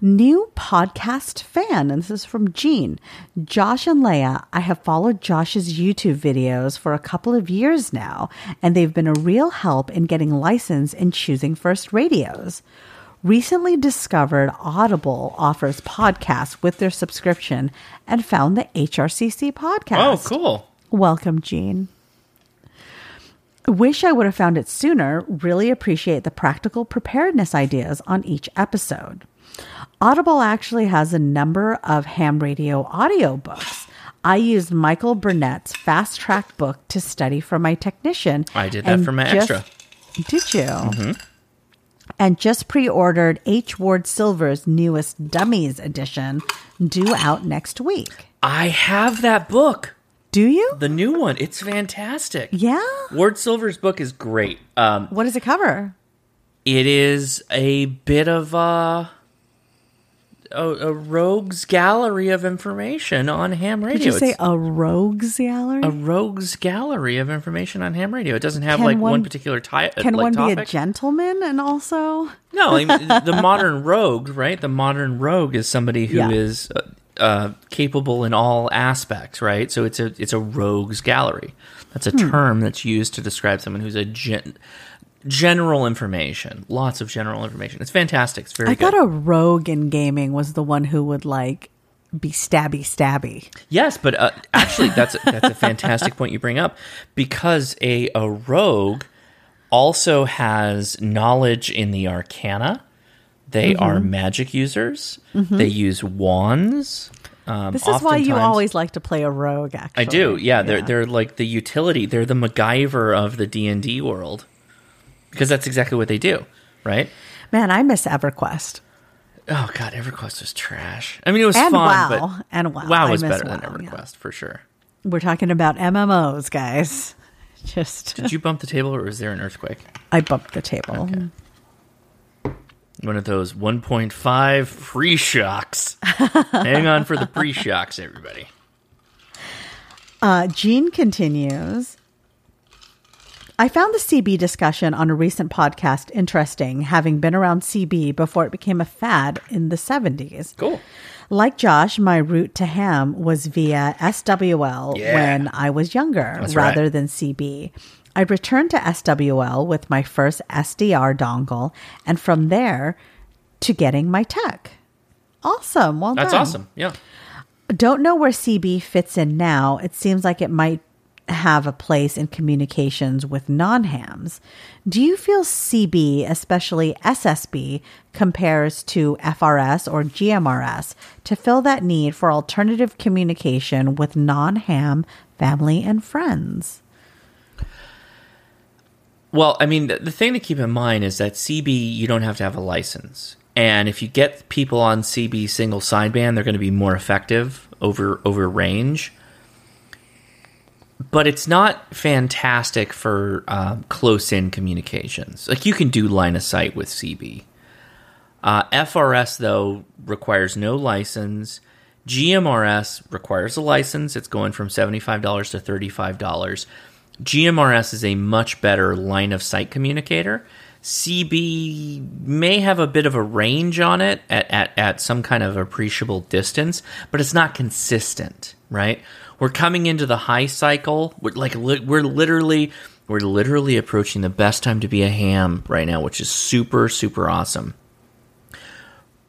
New podcast fan, and this is from Jean. Josh and Leia, I have followed Josh's YouTube videos for a couple of years now, and they've been a real help in getting licensed and choosing first radios. Recently discovered Audible offers podcasts with their subscription and found the HRCC podcast. Oh, cool. Welcome, Jean. Wish I would have found it sooner. Really appreciate the practical preparedness ideas on each episode. Audible actually has a number of ham radio audiobooks. I used Michael Burnett's fast track book to study for my technician. I did that for my just- extra. Did you? Mm-hmm. And just pre ordered H. Ward Silver's newest Dummies edition, due out next week. I have that book, Do you? the new one. It's fantastic. Yeah. Ward Silver's book is great. Um, What does it cover? it is a bit of a, a, a rogues gallery of information on ham radio. Did you say It's a rogues gallery? a rogues gallery of information on ham radio. It doesn't have Can like one, one- particular type. Can like, one be a gentleman and also? No, I mean, (laughs) the modern rogue, right? The modern rogue is somebody who is Yeah. uh, uh, capable in all aspects, right? So it's a it's a rogues gallery. That's a Hmm. term that's used to describe someone who's a gen- general information, lots of general information. It's fantastic. It's very I good. thought a rogue in gaming was the one who would like be stabby stabby. Yes, but uh, actually, that's a, that's a fantastic point you bring up because a a rogue also has knowledge in the arcana. They are Mm-hmm. magic users. They use wands. Um, This is why you always like to play a rogue. Actually, I do. Yeah, they're they're like the utility. They're the MacGyver of the D and D world because that's exactly what they do, right? Man, I miss EverQuest Oh God, EverQuest was trash. I mean, it was and fun, WoW but and WoW. WoW was better than WoW, yeah. EverQuest for sure. We're talking about MMOs, guys. (laughs) Just Did you bump the table, or was there an earthquake? I bumped the table. One of those 1.5 free shocks. (laughs) Hang on for the pre shocks, everybody. Uh, Jean continues. I found the CB discussion on a recent podcast interesting, having been around CB before it became a fad in the 70s. Cool. Like Josh, my route to ham was via SWL Yeah. when I was younger That's rather right. than CB. I returned to SWL with my first SDR dongle and from there to getting my tech. Awesome. Well That's done. awesome. Yeah. Don't know where CB fits in now. It seems like it might have a place in communications with non hams. Do you feel CB, especially SSB, compares to FRS or GMRS to fill that need for alternative communication with non ham family and friends? Well, I mean, the, the thing to keep in mind is that CB, you don't have to have a license. And if you get people on CB single sideband, they're going to be more effective over over range. But it's not fantastic for um, close in communications. Like you can do line of sight with CB. Uh, FRS though requires no license. GMRS requires a license. It's going from seventy-five dollars to thirty-five dollars. GMRS is a much better line of sight communicator. CB may have a bit of a range on it at, at, at some kind of appreciable distance, but it's not consistent, right? We're coming into the high cycle. We're like li- we're literally we're literally approaching the best time to be a ham right now, which is super super awesome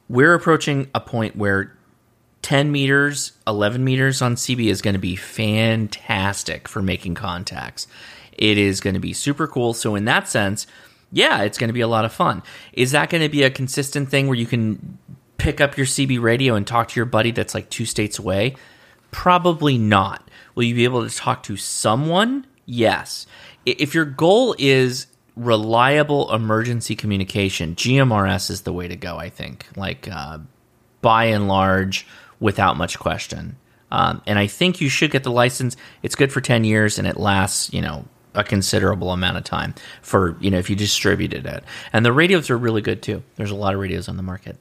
we're approaching a point where 10 meters, 11 meters on CB is going to be fantastic for making contacts. It is going to be super cool. So, in that sense, yeah, it's going to be a lot of fun. Is that going to be a consistent thing where you can pick up your CB radio and talk to your buddy that's like two states away? Probably not. Will you be able to talk to someone? Yes. If your goal is reliable emergency communication, GMRS is the way to go, I think. Like, uh, by and large, without much question. Um, and I think you should get the license. It's good for 10 years and it lasts, you know, a considerable amount of time for, you know, if you distributed it. And the radios are really good too. There's a lot of radios on the market.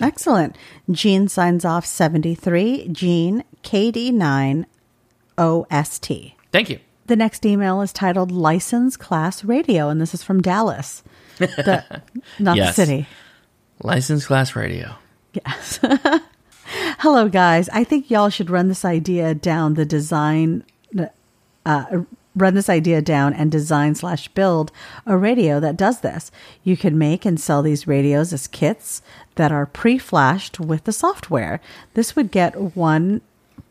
Excellent. Gene signs off 73. Gene KD9 OST. Thank you. The next email is titled License Class Radio, and this is from Dallas, the, (laughs) not Yes. the city. License class radio. Yes. (laughs) Hello, guys. I think y'all should run this idea down the design, uh, run this idea down and design slash build a radio that does this. You can make and sell these radios as kits that are pre flashed with the software. This would get one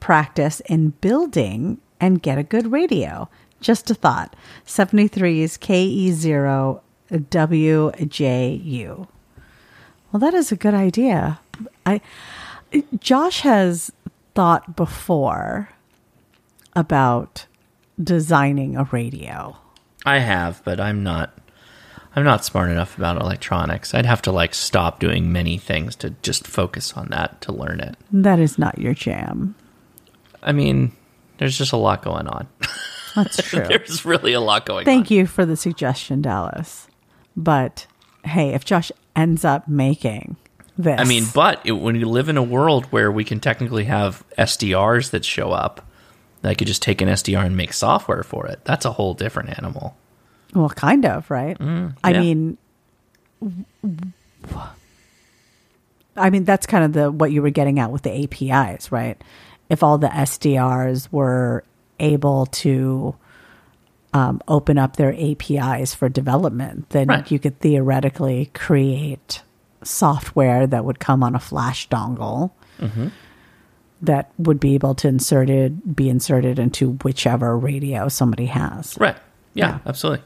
practice in building and get a good radio. Just a thought. 73's KE0 WJU. Well, that is a good idea. I Josh has thought before about designing a radio. I have, but I'm not. I'm not smart enough about electronics. I'd have to like stop doing many things to just focus on that to learn it. That is not your jam. I mean, there's just a lot going on. That's (laughs) true. there's really a lot going on. Thank you for the suggestion, Dallas. But hey, if Josh ends up making this, I mean, but it, when you live in a world where we can technically have SDRs that show up, I could just take an SDR and make software for it. That's a whole different animal. well, kind of, right? I yeah. mean, I mean that's kind of the what you were getting at with the APIs, right? If all the SDRs were able to um, open up their APIs for development, then Right. you could theoretically create software that would come on a flash dongle Mm-hmm. that would be able to inserted be inserted into whichever radio somebody has. Right. Yeah, Yeah. absolutely.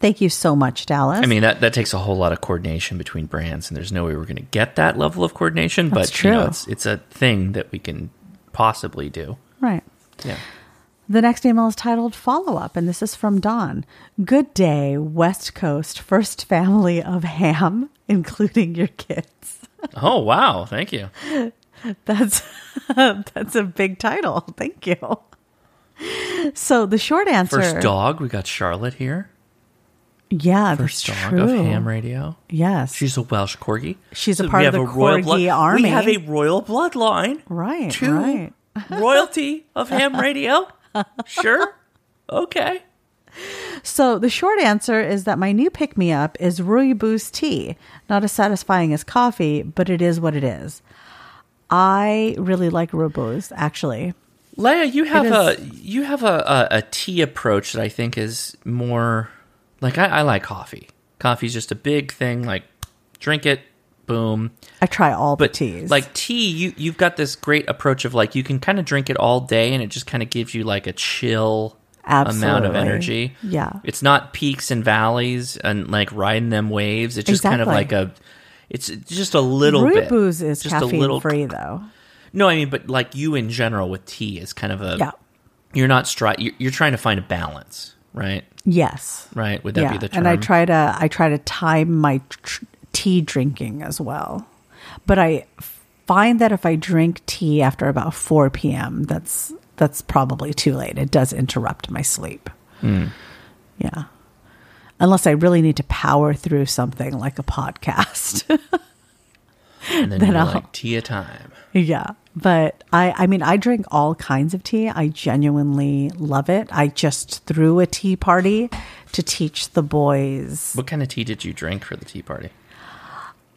Thank you so much, Dallas. I mean, that, that takes a whole lot of coordination between brands, and there's no way we're going to get that level of coordination. That's but You know, true. it's, it's a thing that we can possibly do. right. Yeah. The next email is titled Follow Up, and this is from Don. Good day, West Coast first family of ham, (laughs) including your kids. (laughs) Oh wow! Thank you. That's (laughs) that's a big title. Thank you. So the short answer, First dog, we got Charlotte here. yeah, First dog true. of ham radio. Yes, She's a Welsh corgi. She's a part of the corgi blood- army. We have a royal bloodline. right, to right. royalty of ham radio. Sure. (laughs) Okay. So the short answer is that my new pick me up is Rooibos tea. Not as satisfying as coffee, but it is what it is. I really like Rooibos, actually. Leia, you have It a you have a, a, a tea approach that I think is more like I, I like coffee. Coffee's just a big thing. Like drink it, boom. I try all But the teas. like tea, you you've got this great approach of like you can kind of drink it all day, and it just kind of gives you like a chill amount of energy. Yeah. it's not peaks and valleys and like riding them waves. It's just kind of like a. It's just a little bit. Rooibos is just a little free, though. No, I mean, but like you in general with tea is kind of a. Yeah. You're not stri- you're, you're trying to find a balance, right? Yes. Right? Would that yeah. be the term? And I try to I try to time my tr- tea drinking as well. But I find that if I drink tea after about 4 p.m., that's that's probably too late. It does interrupt my sleep. Hmm. Yeah. Unless I really need to power through something like a podcast. (laughs) and then, then I'll- like tea time. Yeah. But I I mean I drink all kinds of tea. I genuinely love it. I just threw a tea party to teach the boys. What kind of tea did you drink for the tea party?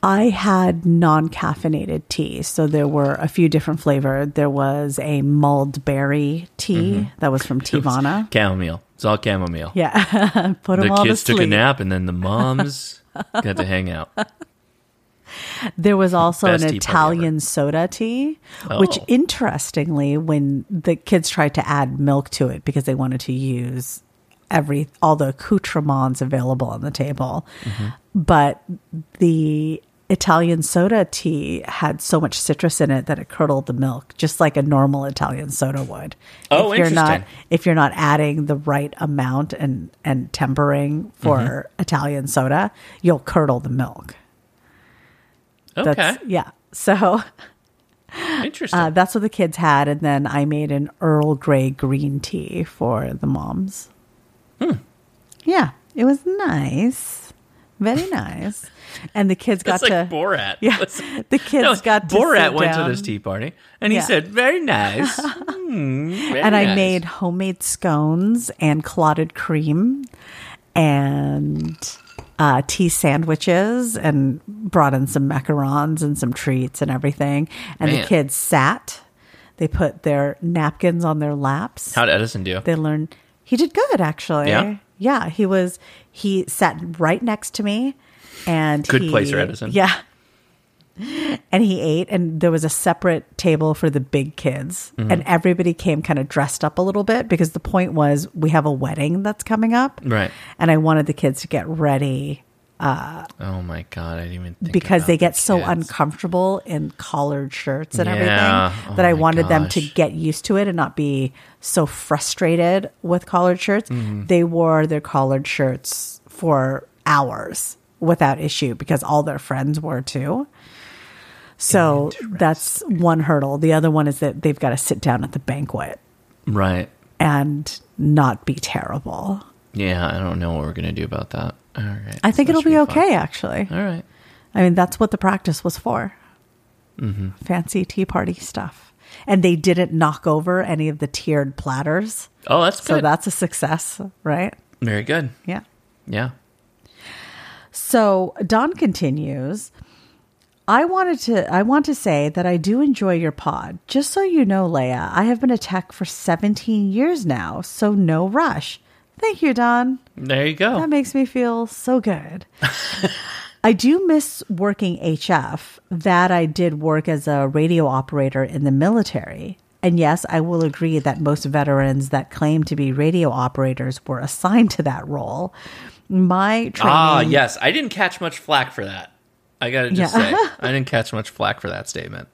I had non-caffeinated tea. So there were a few different flavor. There was a mulled berry tea that was from (laughs) Teavana. Chamomile. It's all chamomile. Yeah. (laughs) Put them the all kids to took a nap, and then the (laughs) moms got to hang out. There was also Best an tea Italian soda tea, which Oh. interestingly, when the kids tried to add milk to it because they wanted to use every all the accoutrements available on the table, Mm-hmm. but the Italian soda tea had so much citrus in it that it curdled the milk, just like a normal Italian soda would. Oh, if you're not interesting. if you're not adding the right amount and and tempering for Mm-hmm. Italian soda, you'll curdle the milk. Okay. That's yeah. So (laughs) Interesting. uh, that's what the kids had, and then I made an Earl Grey green tea for the moms. Hmm. Yeah, it was nice, very nice, and the kids got like to Borat. (laughs) yeah. The kids No, got to Borat went down. to this tea party and he Yeah. said, "Very nice, (laughs) Hmm, and I nice. made homemade scones and clotted cream and uh, tea sandwiches and brought in some macarons and some treats and everything. And Man. the kids sat. They put their napkins on their laps. How'd Edison do? they learned he did good actually. Yeah? Yeah, he was he sat right next to me and Good he- placer, Edison. Yeah. And he ate and there was a separate table for the big kids Mm-hmm. and everybody came kind of dressed up a little bit because the point was we have a wedding that's coming up. Right. And I wanted the kids to get ready Oh my god, I didn't even think because they the get so kids. uncomfortable in collared shirts and Yeah. everything Oh that I wanted them to get used to it and not be so frustrated with collared shirts. Mm-hmm. They wore their collared shirts for hours without issue because all their friends were too. So that's one hurdle. The other one is that they've got to sit down at the banquet Right. and not be terrible. Yeah, I don't know what we're gonna do about that. All right. I think That it'll be fun. okay, actually. All right. I mean, that's what the practice was for. Mm-hmm. Fancy tea party stuff. And they didn't knock over any of the tiered platters. Oh, that's So that's a success, right? Very good. Yeah. Yeah. So Don continues. I wanted to I want to say that I do enjoy your pod. Just so you know, Leia, I have been a tech for 17 years now, so no rush. Thank you, Don. There you go. That makes me feel so good. (laughs) I do miss working HF. That I did work as a radio operator in the military. And yes, I will agree that most veterans that claim to be radio operators were assigned to that role. My training ah, yes. I didn't catch much flack for that. I gotta just Yeah. say, (laughs) I didn't catch much flack for that statement.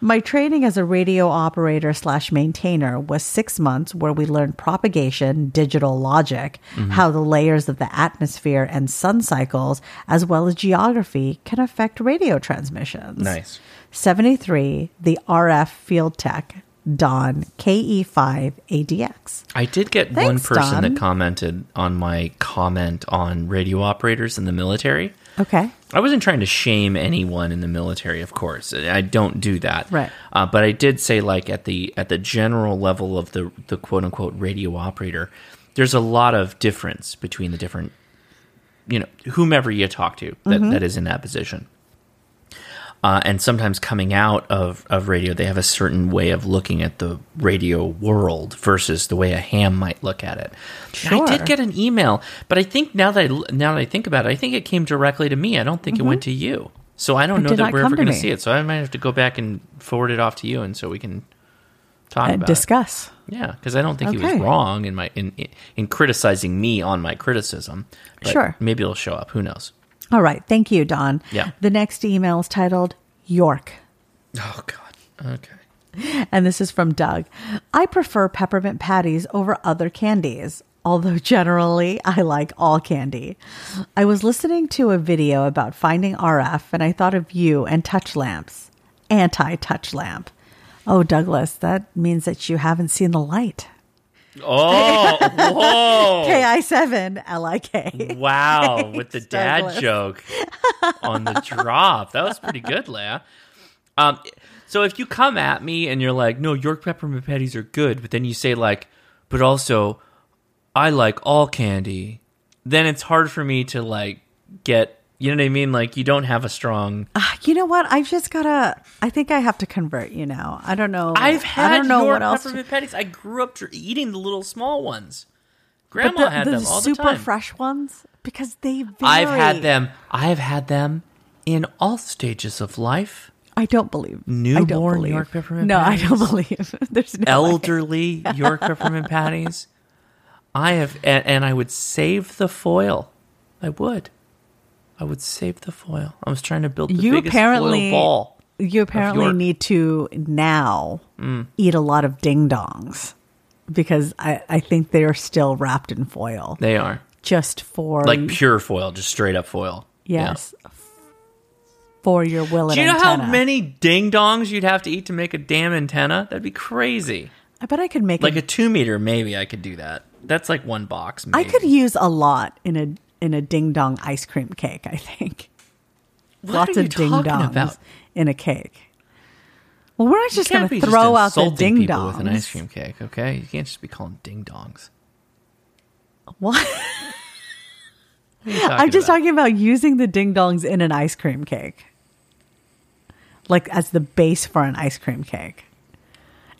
My training as a radio operator slash maintainer was six months where we learned propagation, digital logic, mm-hmm. how the layers of the atmosphere and sun cycles, as well as geography, can affect radio transmissions. Nice. 73, the RF Field Tech, Don KE5ADX. I did get one person Don. that commented on my comment on radio operators in the military. Okay. I wasn't trying to shame anyone in the military, of course. I don't do that. Right. Uh, but I did say, like at the at the general level of the the quote unquote radio operator, there's a lot of difference between the different, you know, whomever you talk to that, that is in that position. Uh, and sometimes coming out of, of radio, they have a certain way of looking at the radio world versus the way a ham might look at it. And I did get an email, but I think now that I, now that I think about it, I think it came directly to me. I don't think it went to you. So I don't Mm-hmm. It know that we're ever going to see it. So I might have to go back and forward it off to you, and so we can talk Uh, about discuss. it. Yeah, because I don't think he was wrong in my in in criticizing me on my criticism. But Sure. maybe it'll show up. Who knows? All right. Thank you, Don. Yeah. The next email is titled York. Oh God. Okay. And this is from Doug. I prefer peppermint patties over other candies, although generally I like all candy. I was listening to a video about finding RF and I thought of you and touch lamps. Anti touch lamp. Oh, Douglas, that means that you haven't seen the light. Oh, (laughs) whoa. KI7 LIK. Wow, (laughs) with the dad Douglas. joke (laughs) on the drop. That was pretty good, Leia. Um, so if you come at me and you're like, no, York peppermint patties are good, but then you say like, but also, I like all candy, then it's hard for me to like get, you know what I mean? Like you don't have a strong. Ah, You know what? I've just gotta. I think I have to convert you now. I don't know. I've had I don't know what else. to- peppermint patties. I grew up eating the little small ones. Grandma the, had the them all the time. Super fresh ones because they. Vary. I've had them. I've had them in all stages of life. I don't believe. I don't believe. York peppermint No, I don't believe. (laughs) There's no elderly (laughs) York peppermint patties. I have, and, and I would save the foil. I would. I would save the foil. I was trying to build the You biggest apparently foil ball. You apparently need to now Mm. eat a lot of ding dongs because I, I think they're still wrapped in foil They are just for like pure foil, just straight up foil. Yeah. yes for your will and Do you know antenna. how many ding dongs you'd have to eat to make a damn antenna? That'd be crazy. I bet I could make Like a a two meter, maybe I could do that. That's like one box. I could use a lot in a in a ding dong ice cream cake. I think What lots are of ding dongs in a cake. Well, we're not just going to throw out the ding people with an ice cream cake, okay? You can't just be calling ding dongs. What? What (laughs) I'm just about? talking about using the ding dongs in an ice cream cake, like as the base for an ice cream cake.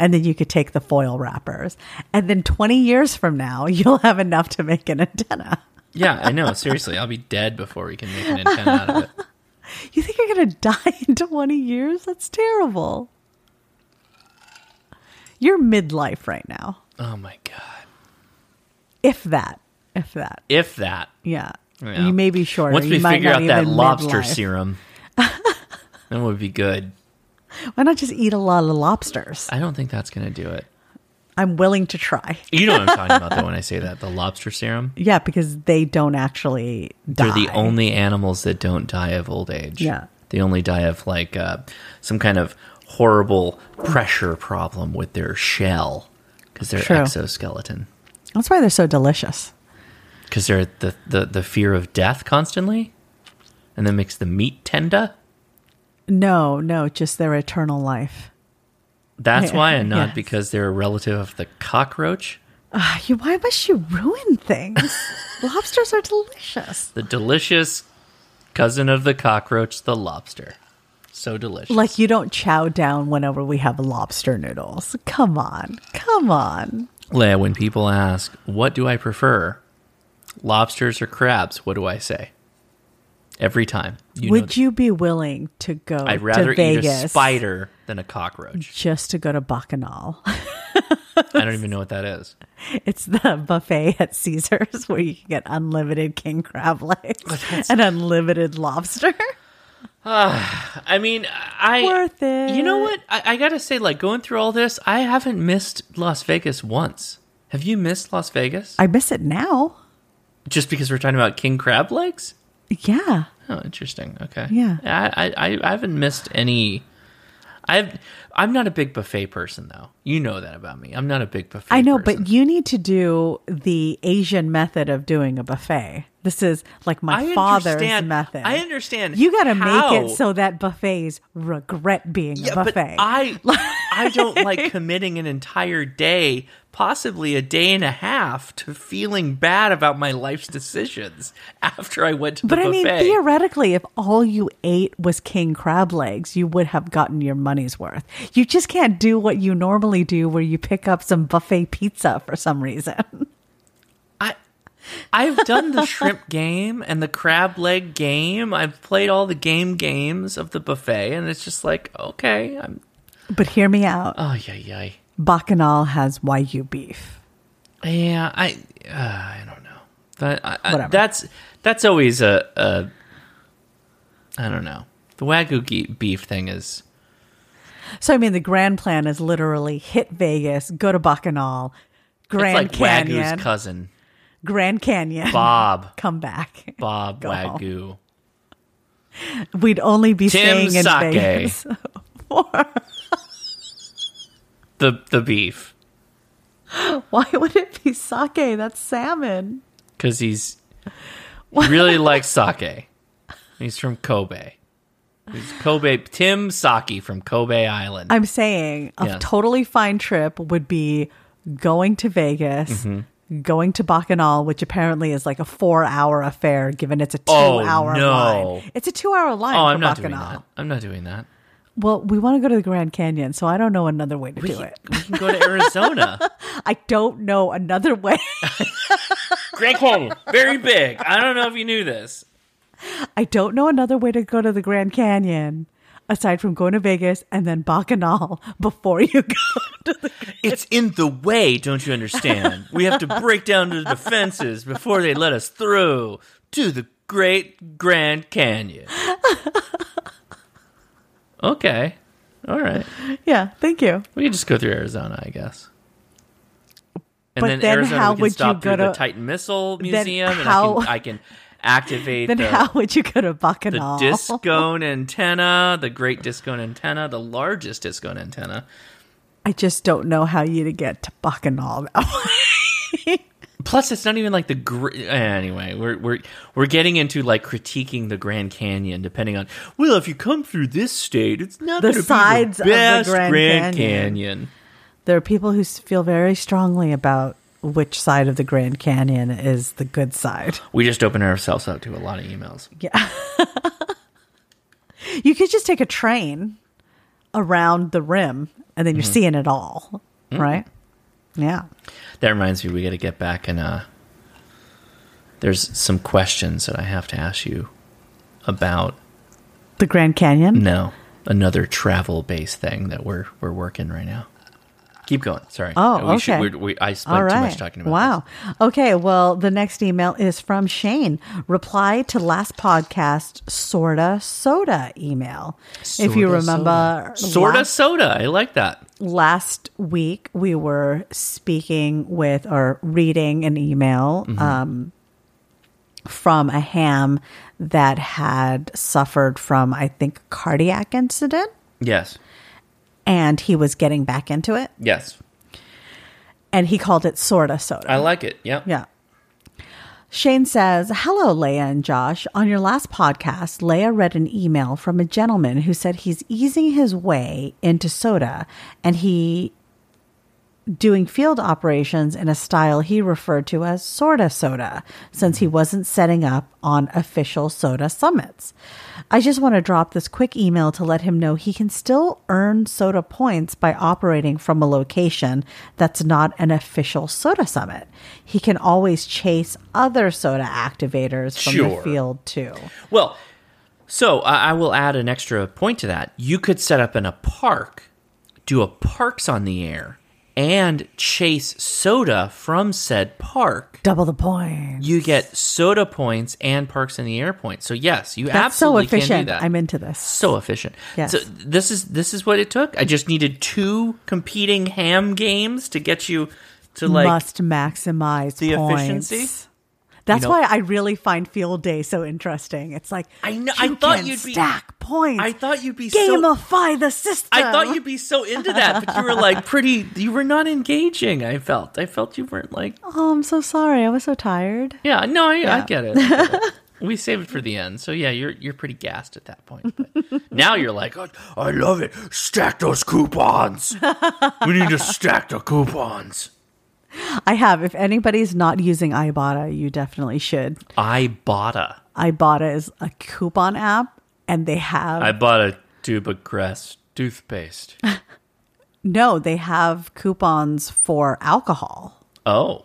And then you could take the foil wrappers. And then 20 years from now, (laughs) you'll have enough to make an antenna. Yeah, I know. Seriously, I'll be dead before we can make an antenna out of it. (laughs) You think you're going to die in 20 years? That's terrible. You're midlife right now. Oh my god! If that. If that. If that, Yeah. Yeah. You may be shorter. once You we might figure out that lobster midlife. serum, (laughs) then we'll be good. Why not just eat a lot of lobsters? I don't think that's going to do it. I'm willing to try. You know what I'm talking about, though, when I (laughs) say that the lobster serum. Yeah, because they don't actually die. They're the only animals that don't die of old age. Yeah. They only die of like uh, some kind of horrible pressure problem with their shell because they're True. exoskeleton. That's why they're so delicious. Because they're the, the, the fear of death constantly, and that makes the meat tender. No, no, just their eternal life. That's why, and not Yes. because they're a relative of the cockroach. Ah, you, why must you ruin things? (laughs) Lobsters are delicious. The delicious cousin of the cockroach, the lobster. So delicious. Like you don't chow down whenever we have lobster noodles. Come on, come on. Leia, when people ask, what do I prefer? Lobsters or crabs? What do I say? Every time. You know Would you be willing to go I'd rather eat Vegas a spider than a cockroach. just to go to Bacchanal? I don't even know what that is. (laughs) It's the buffet at Caesars where you can get unlimited king crab legs and unlimited lobster. (sighs) I mean, I Worth it. You know what? I, I gotta say, like going through all this, I haven't missed Las Vegas once. Have you missed Las Vegas? I miss it now. Just because we're talking about king crab legs? Yeah. Oh, interesting. Okay. Yeah. I, I, I haven't missed any. I've. I'm not a big buffet person, though. You know that about me. I'm not a big buffet. I know, person. but you need to do the Asian method of doing a buffet. This is like my I father's method. I understand You got to make it so that buffets regret being Yeah, a but buffet. I (laughs) I don't like committing an entire day, possibly a day and a half, to feeling bad about my life's decisions (laughs) after I went to the but I mean, theoretically, if all you ate was king crab legs, you would have gotten your money's worth. You just can't do what you normally do, where you pick up some buffet pizza for some reason. (laughs) I I've done the shrimp (laughs) game and the crab leg game. I've played all the game games of the buffet, and it's just like okay, I'm But hear me out. oh yeah yeah Bacchanal has Wagyu beef. yeah. I uh, I don't know, but I, I, Whatever. that's that's always a, a I don't know. The wagyu beef thing is So I mean, the grand plan is literally hit Vegas, go to Bacchanal, Grand Canyon. it's like Canyon, Wagyu's cousin, Grand Canyon, Bob. (laughs) come back. Bob Go home. Wagyu. We'd only be Tim staying in Sake. Vegas. (laughs) The the beef (laughs) Why would it be sake? That's salmon. because he's he really likes sake. He's from Kobe. He's Kobe Tim Saki from Kobe Island. I'm saying a Yes. totally fine trip would be going to Vegas, Mm-hmm. going to Bacchanal, which apparently is like a four hour affair given it's a two Oh, hour no. line. It's a two hour line oh, I'm not doing that. I'm not doing that. Well, we want to go to the Grand Canyon, so I don't know another way to We do can, it. we can go to Arizona. (laughs) I don't know another way. (laughs) Grand Canyon, very big. I don't know if you knew this. I don't know another way to go to the Grand Canyon aside from going to Vegas and then Bacchanal (laughs) before you go to the. It's in the way, don't you understand? We have to break down the defenses before they let us through to the Great Grand Canyon. Okay. All right. Yeah, thank you. We can just go through Arizona, I guess. And But then, then Arizona, how we can would you stop go through the to- Titan Missile Museum, and how- I can, I can activate (laughs) Then the, how would you go to Bacchanal? the discone (laughs) antenna, the great discone antenna, the largest discone antenna. I just don't know how you to get to Bacchanal. (laughs) Plus, it's not even like the gr- anyway. We're we're we're getting into like critiquing the Grand Canyon, depending on well, if you come through this state, it's not The sides of be the the Grand Grand, Canyon. Canyon. There are people who feel very strongly about which side of the Grand Canyon is the good side. We just open ourselves up to a lot of emails. Yeah. (laughs) you could just take a train around the rim and then you're Mm-hmm. seeing it all, right? Yeah. That reminds me, we got to get back and uh, there's some questions that I have to ask you about. The Grand Canyon? No, another travel based thing that we're we're working right now. Keep going. Sorry. Oh, we should- okay. we- we- I spent All too right. much talking about. wow. this. Okay. Well, the next email is from Shane. Reply to last podcast sorta SOTA email. if you remember, SOTA. sorta SOTA. I like that. Last week we were speaking with or reading an email Mm-hmm. um, from a ham that had suffered from, I think, a cardiac incident, Yes. and he was getting back into it, Yes. and he called it sorta SOTA. I like it. Yeah. Yeah. Shane says, Hello, Leia and Josh. On your last podcast, Leia read an email from a gentleman who said he's easing his way into SOTA and he doing field operations in a style he referred to as sorta SOTA since he wasn't setting up on official SOTA summits. I just want to drop this quick email to let him know he can still earn SOTA points by operating from a location that's not an official SOTA summit. He can always chase other SOTA activators from the field too. Well, so I, I will add an extra point to that. You could set up in a park, do a parks on the air, and chase SOTA from said park. Double the points. You get SOTA points and parks in the air points. So yes, you That's so absolutely can do efficient. that. I'm into this. so efficient. Yes. So this is this is what it took. I just needed two competing ham games to get you to like must maximize the points. efficiency? That's know- why I really find field day so interesting. It's like I know- you I thought you'd be- stack points. I thought you'd be so gamify the system. I thought you'd be so into that, but you were like (laughs) pretty. You were not engaging. I felt. I felt you weren't like. Oh, I'm so sorry. I was so tired. Yeah, no, I, I Yeah. get it. I get it. we save it for the end, so yeah, you're you're pretty gassed at that point. But now you're like, "Oh, I love it. Stack those coupons. we need to stack the coupons. I have. If anybody's not using Ibotta, you definitely should. Ibotta. Ibotta is a coupon app, and they have I bought a tube of Crest toothpaste. (laughs) no, they have coupons for alcohol. Oh,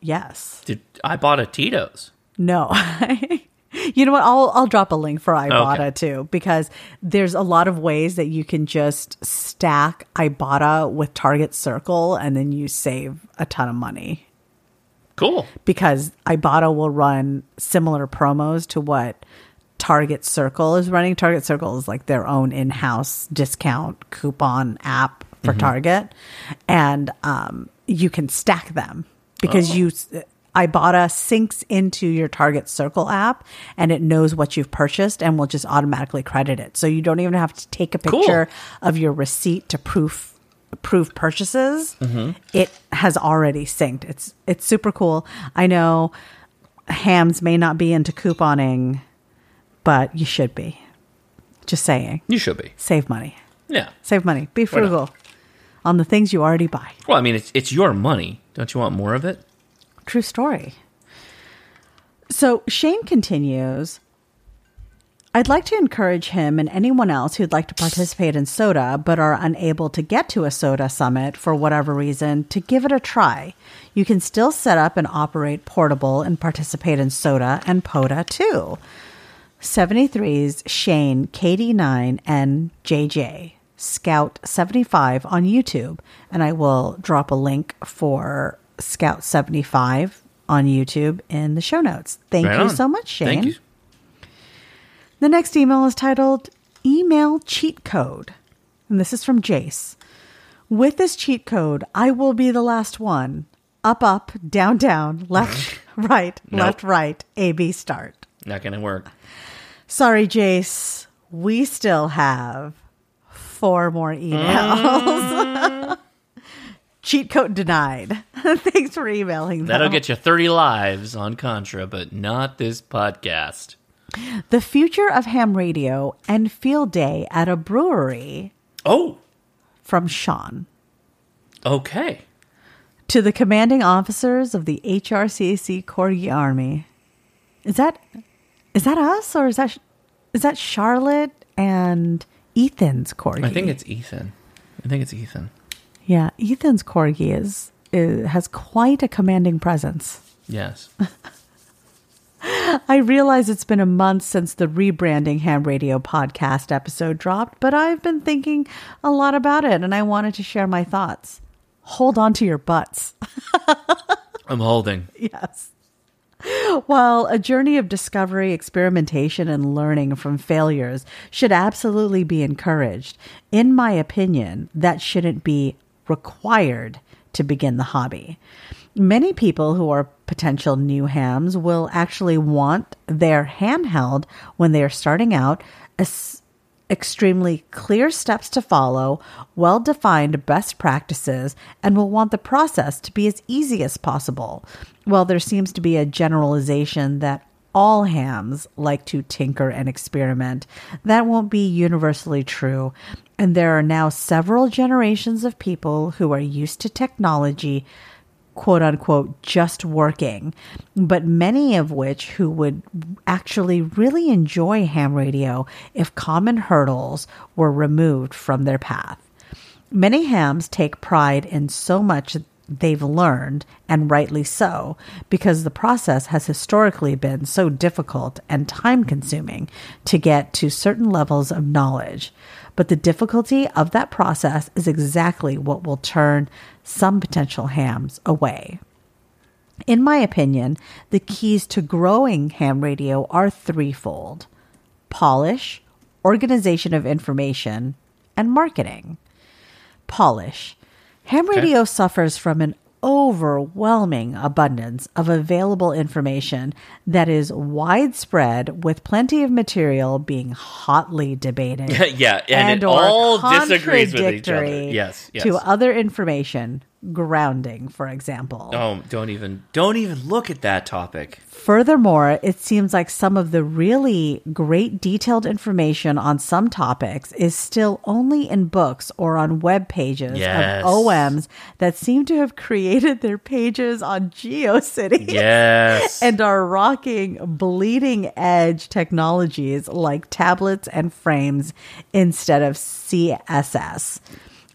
Yes. did I bought a Tito's? No. (laughs) you know what? I'll I'll drop a link for Ibotta Okay. too because there's a lot of ways that you can just stack Ibotta with Target Circle and then you save a ton of money Cool. because Ibotta will run similar promos to what Target Circle is running. Target Circle is like their own in-house discount coupon app for Target, and um, you can stack them because you Ibotta syncs into your Target Circle app, and it knows what you've purchased and will just automatically credit it. So you don't even have to take a Cool. picture of your receipt to proof proof purchases. Mm-hmm. It has already synced. It's it's super cool. I know hams may not be into couponing, but you should be. Just saying. You should be. Save money. Yeah. Save money. Be frugal on the things you already buy. Well, I mean, it's it's your money. Don't you want more of it? True story. So Shane continues. I'd like to encourage him and anyone else who'd like to participate in SOTA but are unable to get to a SOTA summit for whatever reason to give it a try. You can still set up and operate portable and participate in SOTA and POTA too. 73's Shane, KD9, and JJ, Scout 75 on YouTube. And I will drop a link for Scout 75 on YouTube in the show notes. Thank Right you on. so much, Shane. Thank you. The next email is titled Email Cheat Code. And this is from Jace. With this cheat code, I will be the last one. Up, up, down, down, (laughs) left, mm-hmm. right, Nope. left, right, A, B, start. Not gonna work. Sorry, Jace. We still have four more emails. Mm. (laughs) Cheat code denied. (laughs) Thanks for emailing. That'll get you 30 lives on Contra, but not this podcast. the future of ham radio and field day at a brewery Oh, from Sean. okay. To the commanding officers of the HRCC Corgi Army. Is that is that us or is that is that Charlotte and Ethan's corgi? I think it's Ethan. I think it's Ethan. Yeah. Ethan's corgi is, is has quite a commanding presence. Yes. (laughs) I realize it's been a month since the rebranding ham radio podcast episode dropped, but I've been thinking a lot about it and I wanted to share my thoughts. Hold on to your butts. (laughs) I'm holding. Yes. While a journey of discovery, experimentation, and learning from failures should absolutely be encouraged, in my opinion, that shouldn't be required to begin the hobby. Many people who are potential new hams will actually want their handheld when they are starting out as extremely clear steps to follow, well defined best practices, and will want the process to be as easy as possible. While there seems to be a generalization that all hams like to tinker and experiment, that won't be universally true. And there are now several generations of people who are used to technology quote unquote just working, but many of which who would actually really enjoy ham radio if common hurdles were removed from their path. Many hams take pride in so much they've learned, and rightly so, because the process has historically been so difficult and time consuming to get to certain levels of knowledge. But the difficulty of that process is exactly what will turn some potential hams away. In my opinion, the keys to growing ham radio are threefold polish, organization of information, and marketing. Polish. Ham radio suffers from an overwhelming abundance of available information that is widespread with plenty of material being hotly debated (laughs) yeah, and, it all disagrees with each other. Yes, yes. to other information grounding for example oh, don't even don't even look at that topic. Furthermore, it seems like some of the really great detailed information on some topics is still only in books or on web pages Yes. of OMs that seem to have created their pages on GeoCities Yes. (laughs) and are rocking bleeding edge technologies like tablets and frames instead of CSS.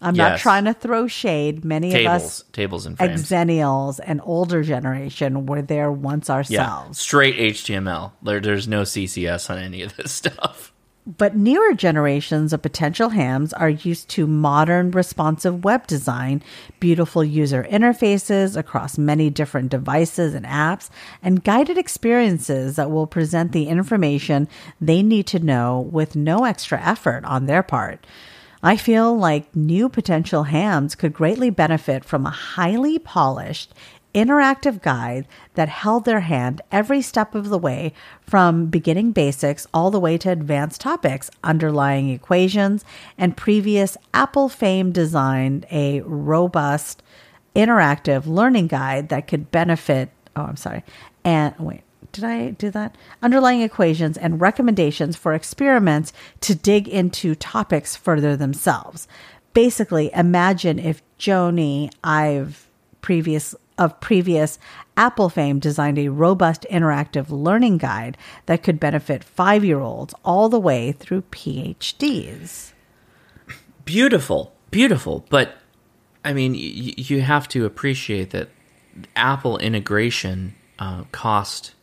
I'm not trying to throw shade. Many of us tables and frames. Exennials and older generation were there once yeah, ourselves. straight HTML. There, there's no CCS on any of this (laughs) stuff. But newer generations of potential hams are used to modern responsive web design, beautiful user interfaces across many different devices and apps, and guided experiences that will present the information they need to know with no extra effort on their part. I feel like new potential hams could greatly benefit from a highly polished, interactive guide that held their hand every step of the way from beginning basics all the way to advanced topics, underlying equations, and previous Apple fame designed a robust, interactive learning guide that could benefit. Oh, I'm sorry. And wait, did I do that? Underlying equations and recommendations for experiments to dig into topics further themselves. Basically, imagine if Jony Ive previous of previous Apple fame designed a robust interactive learning guide that could benefit 5-year-olds all the way through PhDs. Beautiful, beautiful. But I mean, y- you have to appreciate that Apple integration uh, cost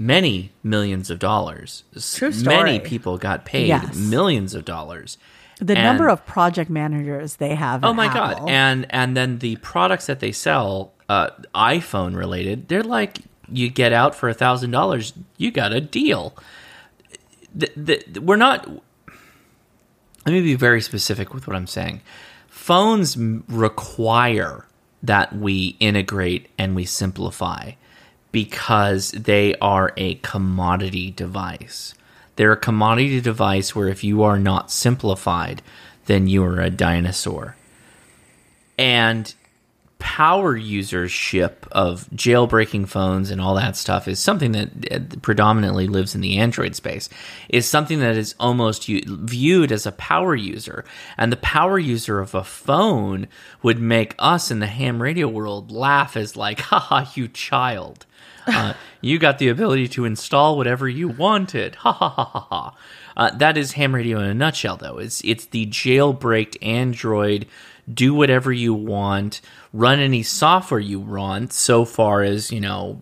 many millions of dollars. True story. Many people got paid Yes. millions of dollars. The And- number of project managers they have. Oh my Apple. god! And and then the products that they sell, uh, iPhone related, they're like you get out for a thousand dollars, you got a deal. The, the, we're not. Let me be very specific with what I'm saying. Phones m- require that we integrate and we simplify because they are a commodity device. They're a commodity device where if you are not simplified, then you are a dinosaur. And power usership of jailbreaking phones and all that stuff is something that uh, predominantly lives in the Android space, is something that is almost u- viewed as a power user. And the power user of a phone would make us in the ham radio world laugh as like, (laughs) haha, you child. Uh, you got the ability to install whatever you wanted. Ha ha ha ha ha. Uh, that is ham radio in a nutshell, though. It's it's the jailbreaked Android. Do whatever you want. Run any software you want. So far as you know,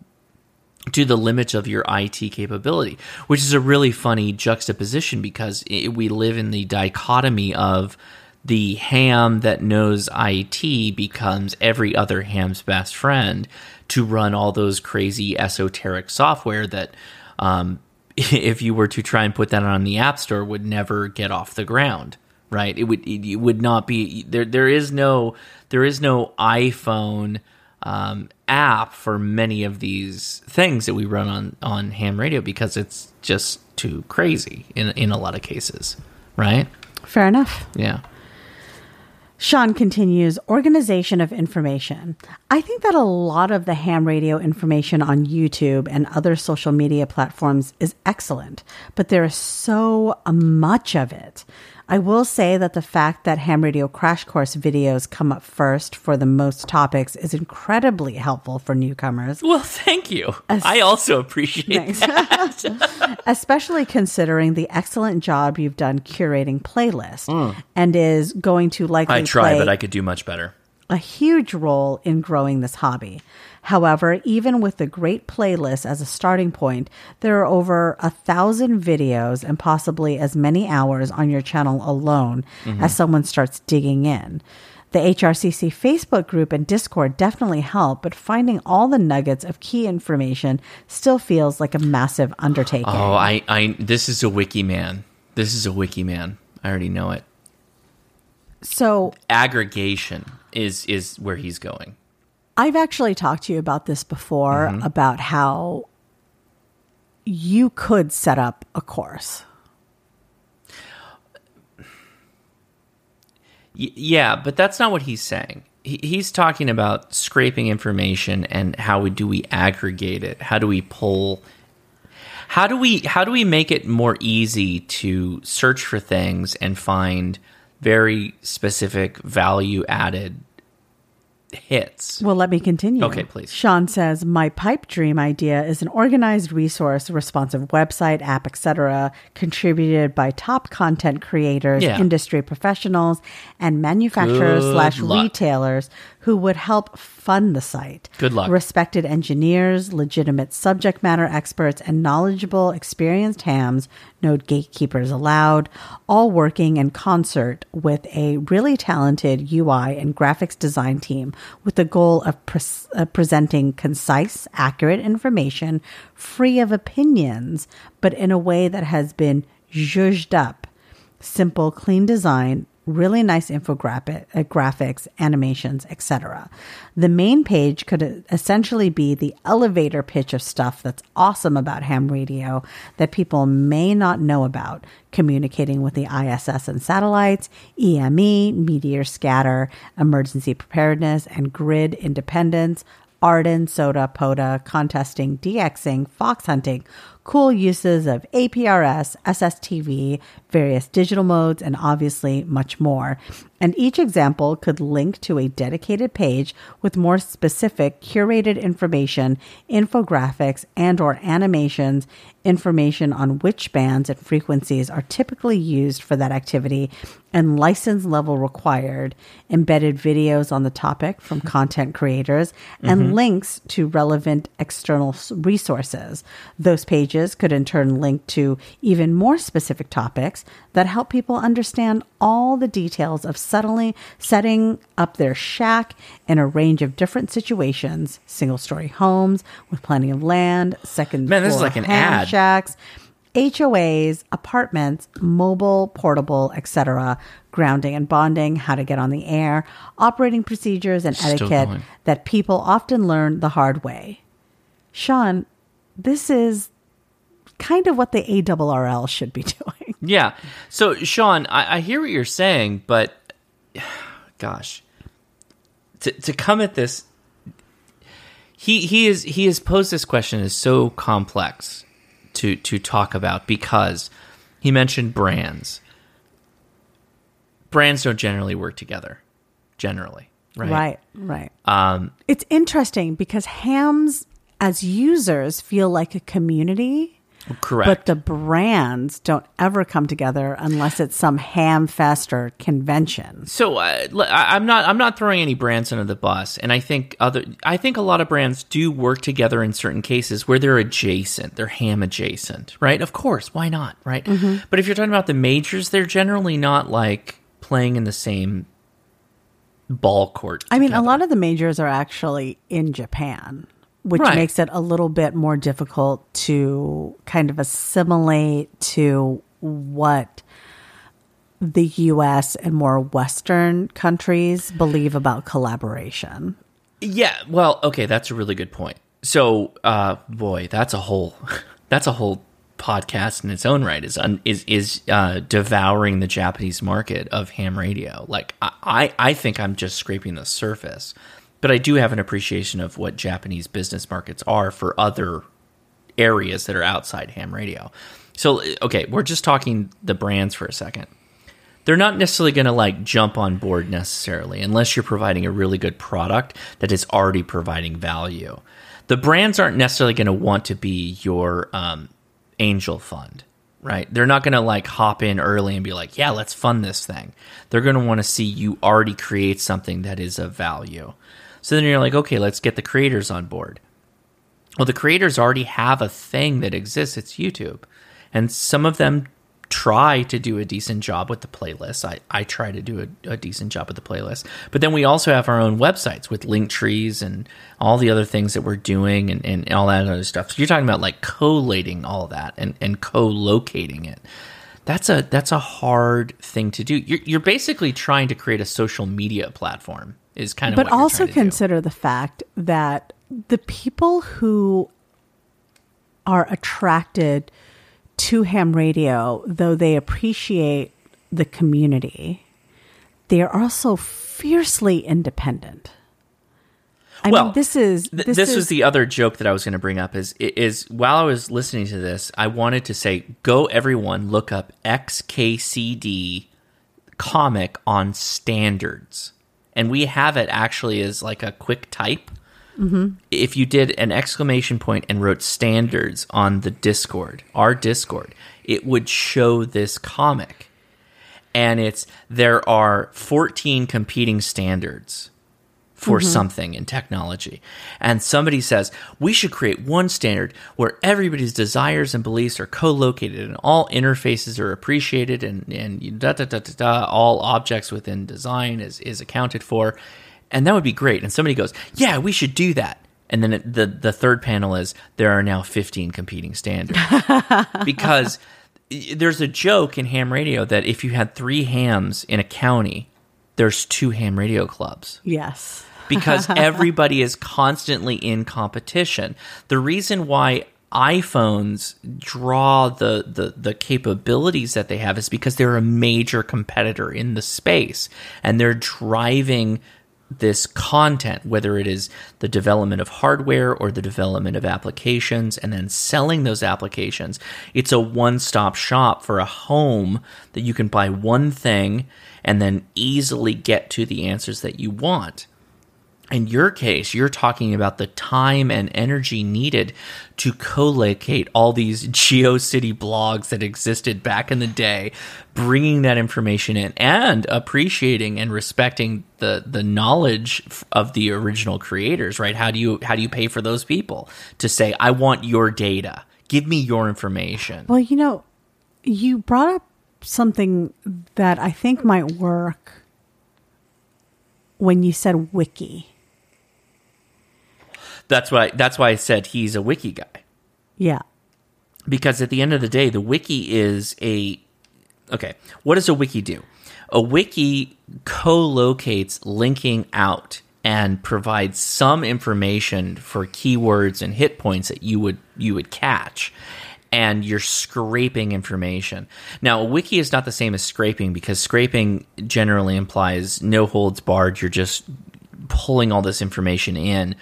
to the limits of your IT capability, which is a really funny juxtaposition because it, we live in the dichotomy of the ham that knows IT becomes every other ham's best friend to run all those crazy esoteric software that, um, (laughs) if you were to try and put that on the App Store, would never get off the ground. Right? It would. It would not be there. There is no. There is no iPhone um, app for many of these things that we run on on ham radio because it's just too crazy in in a lot of cases. Right? Fair enough. Yeah. Sean continues organization of information. I think that a lot of the ham radio information on YouTube and other social media platforms is excellent, but there is so much of it. I will say that the fact that ham radio crash course videos come up first for the most topics is incredibly helpful for newcomers. Well, thank you. I also appreciate that. (laughs) (laughs) Especially considering the excellent job you've done curating playlists mm. and is going to likely I try, play but I could do much better. a huge role in growing this hobby. However, even with the great playlist as a starting point, there are over a thousand videos and possibly as many hours on your channel alone mm-hmm. as someone starts digging in. The HRCC Facebook group and Discord definitely help, but finding all the nuggets of key information still feels like a massive undertaking. Oh, I, I, this is a wiki man. This is a wiki man. I already know it. so Aggregation is is where he's going. I've actually talked to you about this before mm-hmm. about how you could set up a course. Yeah, but that's not what he's saying. He, he's talking about scraping information and how we, do we aggregate it? How do we pull? How do we how do we make it more easy to search for things and find very specific value added hits? Well, let me continue. Okay, please. Sean says, "My pipe dream idea is an organized resource, responsive website, app, etc., contributed by top content creators, Yeah. industry professionals, and manufacturers Good slash luck. retailers who would help fund the site. Good luck. Respected engineers, legitimate subject matter experts, and knowledgeable, experienced hams, no gatekeepers allowed, all working in concert with a really talented UI and graphics design team with the goal of uh, presenting concise, accurate information, free of opinions, but in a way that has been zhuzhed up simple, clean design, really nice infographic, uh, graphics, animations, etc. The main page could essentially be the elevator pitch of stuff that's awesome about ham radio that people may not know about, communicating with the ISS and satellites, EME, meteor scatter, emergency preparedness, and grid independence, AREDN, SOTA, POTA, contesting, DXing, fox hunting, cool uses of APRS, SSTV, various digital modes, and obviously much more. And each example could link to a dedicated page with more specific curated information, infographics, and or animations, information on which bands and frequencies are typically used for that activity, and license level required, embedded videos on the topic from mm-hmm. content creators, and mm-hmm. links to relevant external resources. Those pages could in turn link to even more specific topics that help people understand all the details of suddenly setting up their shack in a range of different situations single story homes with plenty of land, second Man, this is floor like an ad. shacks, HOAs, apartments, mobile, portable, etc., grounding and bonding, how to get on the air, operating procedures and Still etiquette going. that people often learn the hard way. Sean, this is kind of what the ARRL should be (laughs) doing. Yeah. So, Sean, I, I hear what you're saying, but (sighs) gosh, to to come at this he he is he has posed this question is so complex to to talk about because he mentioned brands. Brands don't generally work together, generally, right? Right, right. Um, It's interesting because hams as users feel like a community, correct. but the brands don't ever come together unless it's some ham fest or convention. So uh, I'm not I'm not throwing any brands under the bus, and I think other I think a lot of brands do work together in certain cases where they're adjacent, they're ham adjacent, right? Of course, why not, right? But if you're talking about the majors, they're generally not like playing in the same ball court. I mean, a lot of the majors are actually in Japan, which Right. makes it a little bit more difficult to kind of assimilate to what the US and more Western countries believe about collaboration. Yeah, well, okay, that's a really good point. So, uh, boy, that's a whole (laughs) that's a whole podcast in its own right. Is un, is is uh, devouring the Japanese market of ham radio. Like, I I I think I'm just scraping the surface, but I do have an appreciation of what Japanese business markets are for other areas that are outside ham radio. So, okay, we're just talking the brands for a second they're not necessarily going to like jump on board necessarily unless you're providing a really good product that is already providing value. The brands aren't necessarily going to want to be your um, angel fund, right? They're not going to like hop in early and be like, yeah, let's fund this thing. They're going to want to see you already create something that is of value. So then you're like, okay, let's get the creators on board. Well, the creators already have a thing that exists. It's YouTube. And some of them try to do a decent job with the playlist. I, I try to do a, a decent job with the playlist. But then we also have our own websites with link trees and all the other things that we're doing and, and all that other stuff. So you're talking about like collating all that and, and co-locating it. That's a that's a hard thing to do. You're, you're basically trying to create a social media platform. Is kind of but also to do. consider the fact that the people who are attracted to ham radio, though they appreciate the community, they are also fiercely independent. I well, mean, this is th- this, this is, was the other joke that I was going to bring up. Is is while I was listening to this, I wanted to say, go everyone, look up XKCD comic on standards, and we have it actually as like a quick type. Mm-hmm. If you did an exclamation point and wrote standards on the Discord, our Discord, it would show this comic, and it's there are fourteen competing standards for mm-hmm. something in technology. And somebody says, we should create one standard where everybody's desires and beliefs are co located and all interfaces are appreciated and, and da, da, da, da, da, all objects within design is, is accounted for. And that would be great. And somebody goes, yeah, we should do that. And then it, the, the third panel is there are now 15 competing standards. (laughs) because there's a joke in ham radio that if you had three hams in a county, there's two ham radio clubs yes. Because (laughs) everybody is constantly in competition. The reason why iPhones draw the, the the capabilities that they have is because they're a major competitor in the space and they're driving this content whether it is the development of hardware or the development of applications and then selling those applications it's a one-stop shop for a home that you can buy one thing and then easily get to the answers that you want in your case, you're talking about the time and energy needed to co-locate all these (laughs) GeoCity blogs that existed back in the day, bringing that information in and appreciating and respecting the the knowledge of the original creators. Right? How do you how do you pay for those people to say, "I want your data, give me your information"? Well, you know, you brought up something that I think might work when you said wiki. That's why that's why I said he's a wiki guy. Yeah. because at the end of the day the wiki is a okay what does a wiki do a wiki co-locates linking out and provides some information for keywords and hit points that you would you would catch and you're scraping information. Now, a wiki is not the same as scraping because scraping generally implies no holds barred. You're just pulling all this information in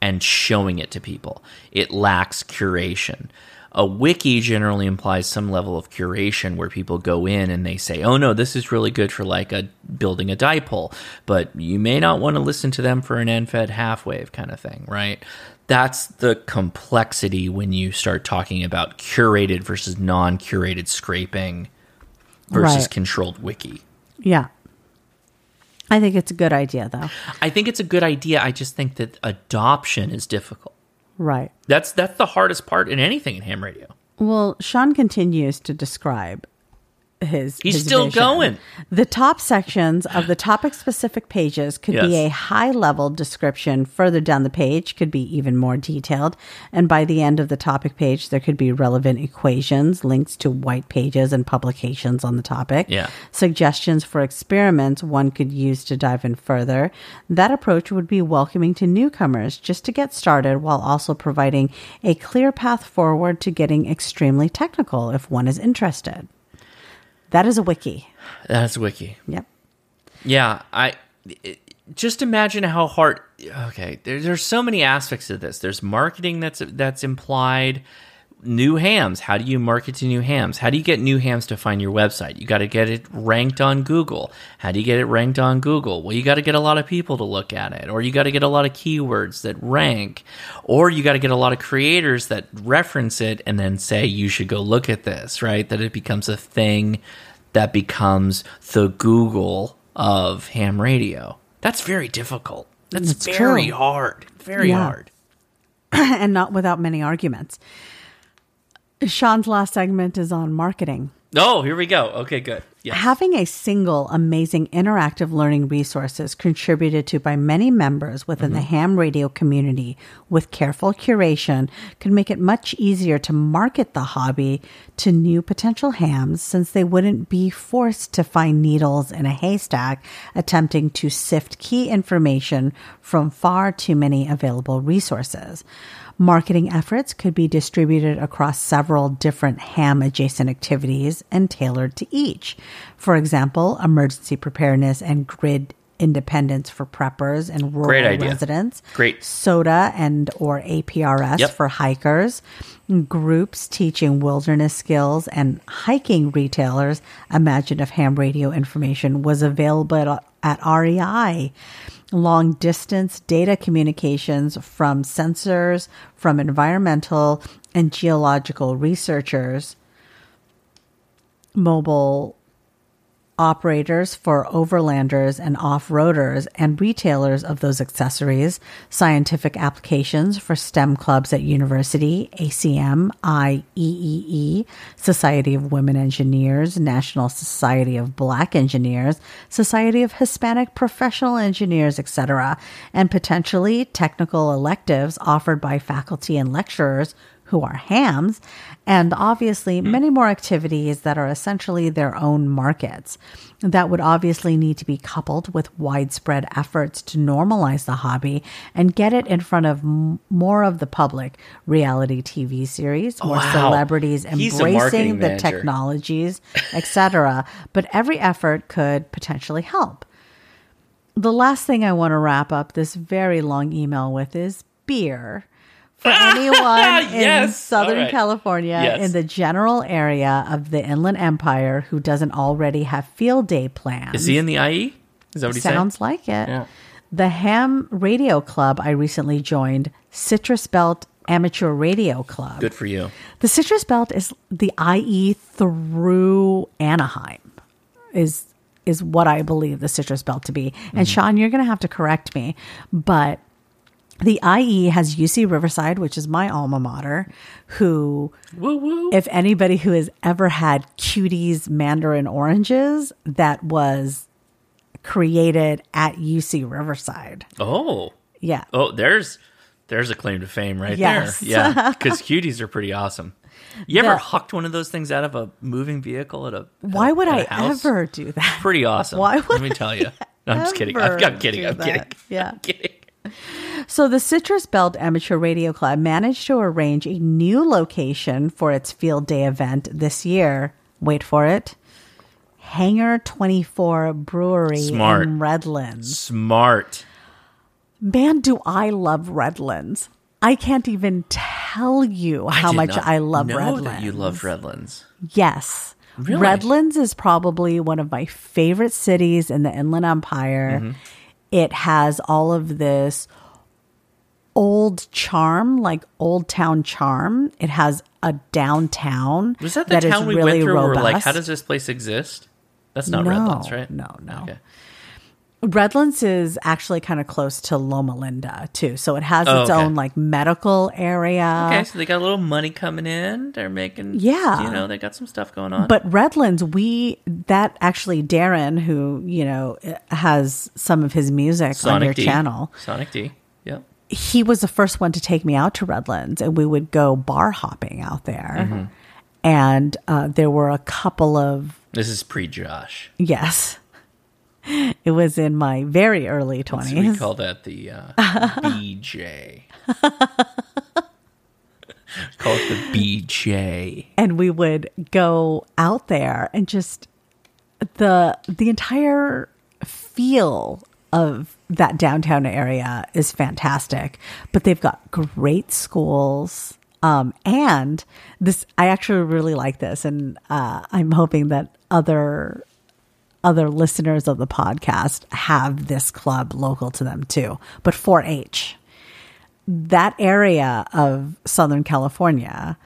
and showing it to people. It lacks curation. A wiki generally implies some level of curation where people go in and they say, "Oh no, this is really good for like a building a dipole," but you may not want to listen to them for an end-fed half wave kind of thing, right? That's the complexity when you start talking about curated versus non-curated scraping versus Right. controlled wiki. Yeah. I think it's a good idea, though. I think it's a good idea. I just think that adoption is difficult. Right. That's that's the hardest part in anything in ham radio. Well, Sean continues to describe his. He's his still vision. going. The top sections of the topic specific pages could be a high level description. Further down the page could be even more detailed. And by the end of the topic page, there could be relevant equations, links to white pages and publications on the topic. Yeah. Suggestions for experiments one could use to dive in further. That approach would be welcoming to newcomers just to get started while also providing a clear path forward to getting extremely technical if one is interested. That is a wiki. That's a wiki. Yep. Yeah, I it- just imagine how hard. Okay, there, there's so many aspects of this. There's marketing that's that's implied. New hams. How do you market to new hams? How do you get new hams to find your website? You got to get it ranked on Google. How do you get it ranked on Google? Well, you got to get a lot of people to look at it, or you got to get a lot of keywords that rank, or you got to get a lot of creators that reference it and then say you should go look at this. Right? That it becomes a thing that becomes the Google of ham radio. That's very difficult. That's It's very true. hard. Very Yeah. hard. (coughs) and not without many arguments. Sean's last segment is on marketing. Oh, here we go. Okay, good. Yes. Having a single amazing interactive learning resources contributed to by many members within the mm-hmm. ham radio community with careful curation could make it much easier to market the hobby to new potential hams since they wouldn't be forced to find needles in a haystack attempting to sift key information from far too many available resources. Marketing efforts could be distributed across several different ham adjacent activities and tailored to each. For example, emergency preparedness and grid independence for preppers and rural Great idea. residents. Great. SOTA and or APRS Yep. for hikers. Groups teaching wilderness skills and hiking retailers. Imagine if ham radio information was available at REI long distance data communications from sensors, from environmental and geological researchers, mobile operators for overlanders and off-roaders and retailers of those accessories, scientific applications for STEM clubs at university, ACM, IEEE, Society of Women Engineers, National Society of Black Engineers, Society of Hispanic Professional Engineers, etc., and potentially technical electives offered by faculty and lecturers who are hams, and obviously hmm. many more activities that are essentially their own markets. That would obviously need to be coupled with widespread efforts to normalize the hobby and get it in front of m- more of the public. Reality TV series, more Wow. celebrities He's a marketing embracing the manager. technologies, (laughs) etc. But every effort could potentially help. The last thing I want to wrap up this very long email with is beer. For anyone (laughs) in Southern right. California, Yes. in the general area of the Inland Empire, who doesn't already have field day plans, Is he in the IE? Is that what he said? sounds like it. Yeah. The Ham Radio Club I recently joined, Citrus Belt Amateur Radio Club. Good for you. The Citrus Belt is the IE through Anaheim, is is what I believe the Citrus Belt to be. And mm-hmm. Sean, you're going to have to correct me, but the IE has UC Riverside, which is my alma mater, who Woo woo. if anybody who has ever had cuties mandarin oranges, that was created at UC Riverside. oh. Yeah. Oh, there's there's a claim to fame right Yes. there. Yeah. (laughs) Because cuties are pretty awesome. You ever The- hucked one of those things out of a moving vehicle at a Why would at I a house? ever do that? Pretty awesome. Why would Let me tell you. No, I'm just kidding. I'm, ever I'm kidding. I'm kidding. (laughs) Yeah. I'm kidding. So the Citrus Belt Amateur Radio Club managed to arrange a new location for its field day event this year. Wait for it. Hangar 24 Brewery Smart. in Redlands. Smart. Man, do I love Redlands. I can't even tell you how did much I love Redlands. that you love Redlands. Yes. Really? Redlands is probably one of my favorite cities in the Inland Empire. Mm-hmm. It has all of this old charm, like old town charm. It has a downtown Was that the is town we really went through? Where we're like, how does this place exist? That's not No, Redlands, right? no, no. Okay. Redlands is actually kind of close to Loma Linda too, so it has Oh, its okay. own like medical area. Okay, so they got a little money coming in. They're making, Yeah. you know, they got some stuff going on. But Redlands, we that actually Darren, who you know has some of his music on Sonic your D. channel, Sonic D. He was the first one to take me out to Redlands, and we would go bar hopping out there. Mm-hmm. And uh, there were a couple of This is pre Josh. yes, it was in my very early So we call that the uh, (laughs) BJ. call it the BJ. and we would go out there and just the the entire feel of that downtown area is fantastic but they've got great schools um, and this i actually really like this and uh, i'm hoping that other other listeners of the podcast have this club local to them too but 4-h that area of Southern California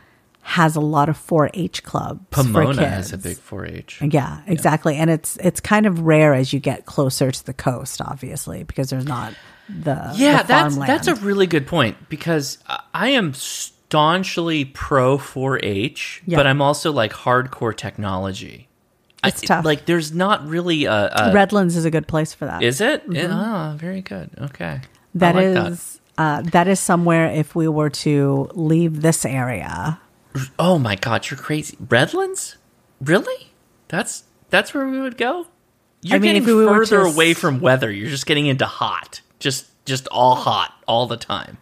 has a lot of 4-H clubs. Pomona has a big 4-H. Yeah, exactly. And it's it's kind of rare as you get closer to the coast, obviously, because there's not the Yeah, the that's that's a really good point because I- am staunchly pro 4-H, Yeah. but I'm also like hardcore technology. It's I- tough. Like, there's not really a. a Redlands is a good place for that. is it? Yeah, ah, very good. Okay, That like is Uh, that is somewhere if we were to leave this area. Oh my god, you're crazy. Redlands? Really? That's that's where we would go. You're I mean, getting if we further away from weather. You're just getting into hot. Just just all hot all the time.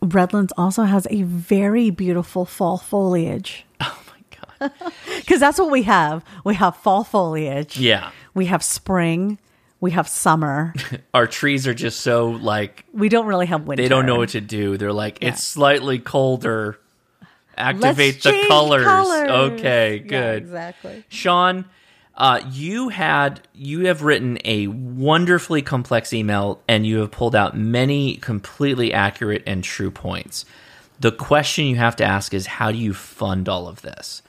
Redlands also has a very beautiful fall foliage (laughs) Oh my god. (laughs) because that's what we have. We have fall foliage. Yeah. We have spring. We have summer. (laughs) Our trees are just so like We don't really have winter. they don't know what to do. They're like, it's slightly colder. Activate Let's the colors. colors. Okay, Yeah, good. exactly. Sean, uh, you had you have written a wonderfully complex email, and you have pulled out many completely accurate and true points. The question you have to ask is, how do you fund all of this?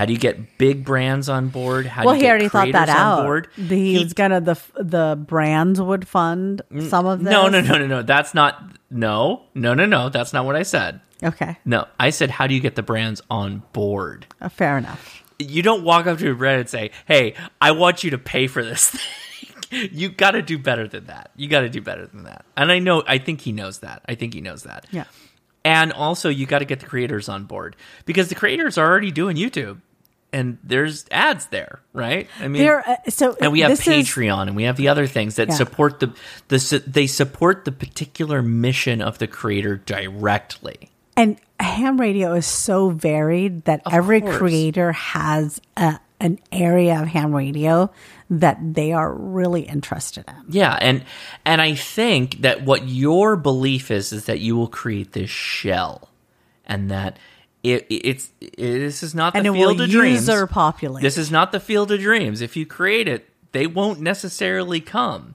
How do you get big brands on board? How Well, do you he get already thought that out. board? The- He was gonna the the brands would fund some of this. No, no, no, no, no. That's not. No, no, no, no. That's not what I said. Okay, No, I said, how do you get the brands on board? uh, fair enough. You don't walk up to a brand and say, "Hey, I want you to pay for this (laughs) thing." you got to do better than that. You got to do better than that. And I know. I think he knows that. I think he knows that. Yeah. And also, you got to get the creators on board because the creators are already doing YouTube, and there's ads there, right? I mean, There, uh, so and we have this is- Patreon, and we have the other things that Yeah. support the the su- they support the particular mission of the creator directly. And ham radio is so varied that every course. creator has a, an area of ham radio that they are really interested in. Yeah, and and I think that what your belief is is that you will create this shell, and that it, it's it, this is not the And field will of dreams. user populate. This is not the field of dreams. If you create it, they won't necessarily come.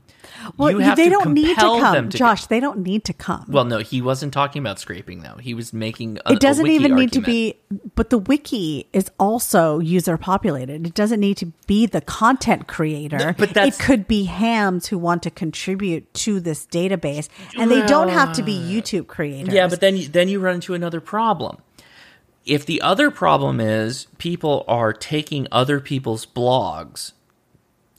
well, they don't need to come, to Josh. They don't need to come. Well, no, he wasn't talking about scraping though. He was making a, it doesn't even need to be, but the wiki is also user populated. It doesn't need to be the content creator. No, but that's- it could be hams who want to contribute to this database, and they don't have to be YouTube creators. Yeah, but then you, then you run into another problem. If the other problem is people are taking other people's blogs,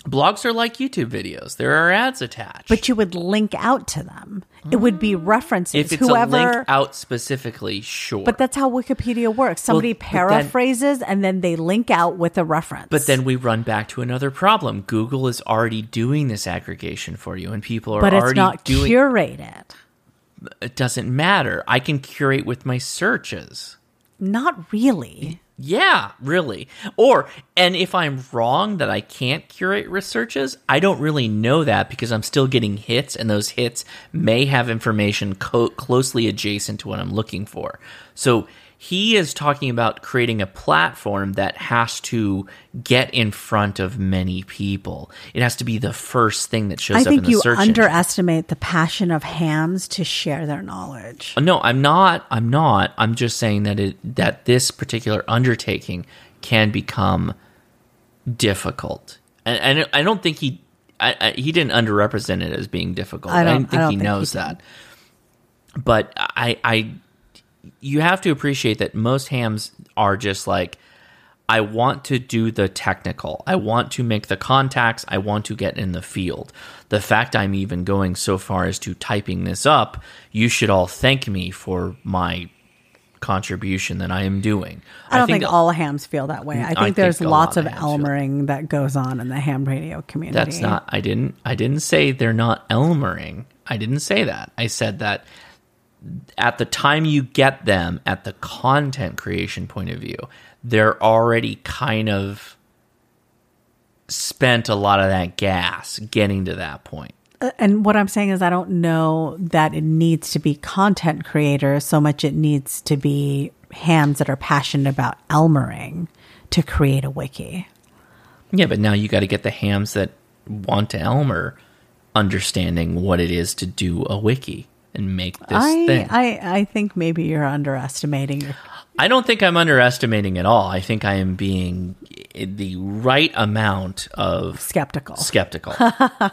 blogs are like YouTube videos. There are ads attached. but you would link out to them. It would be references. if it's Whoever, a link out specifically, sure. but that's how Wikipedia works. Somebody then- paraphrases and then they link out with a reference. But then we run back to another problem. Google is already doing this aggregation for you, and people are but it's already not doing. curated. it doesn't matter. I can curate with my searches. Not really. Yeah, really. Or, and if I'm wrong that I can't curate researches, I don't really know that because I'm still getting hits, and those hits may have information co- closely adjacent to what I'm looking for. So he is talking about creating a platform that has to get in front of many people. It has to be the first thing that shows I up in think the you search engine. underestimate the passion of hams to share their knowledge. No, I'm not. I'm not. I'm just saying that it that this particular undertaking can become difficult, and, and I don't think he I, I, he didn't underrepresent it as being difficult. I I, don't- don't think I don't he think knows did. that. But I, I, you have to appreciate that most hams are just like. I want to do the technical. I want to make the contacts. I want to get in the field. The fact I'm even going so far as to typing this up, you should all thank me for my contribution that I am doing. I don't think, all hams feel that way. I think I there's a lots lot of of Elmering that goes on in the ham radio community. That's not. I didn't. I didn't say they're not Elmering. I didn't say that. I said that at the time you get them at the content creation point of view, they're already kind of spent a lot of that gas getting to that point. Uh, and what I'm saying is, I don't know that it needs to be content creators so much. It needs to be hams that are passionate about Elmering to create a wiki. Yeah, but now you got to get the hams that want to Elmer understanding what it is to do a wiki and make this I, thing. I I think maybe you're underestimating your. I don't think I'm underestimating at all. I think I am being the right amount of Skeptical. skeptical. (laughs)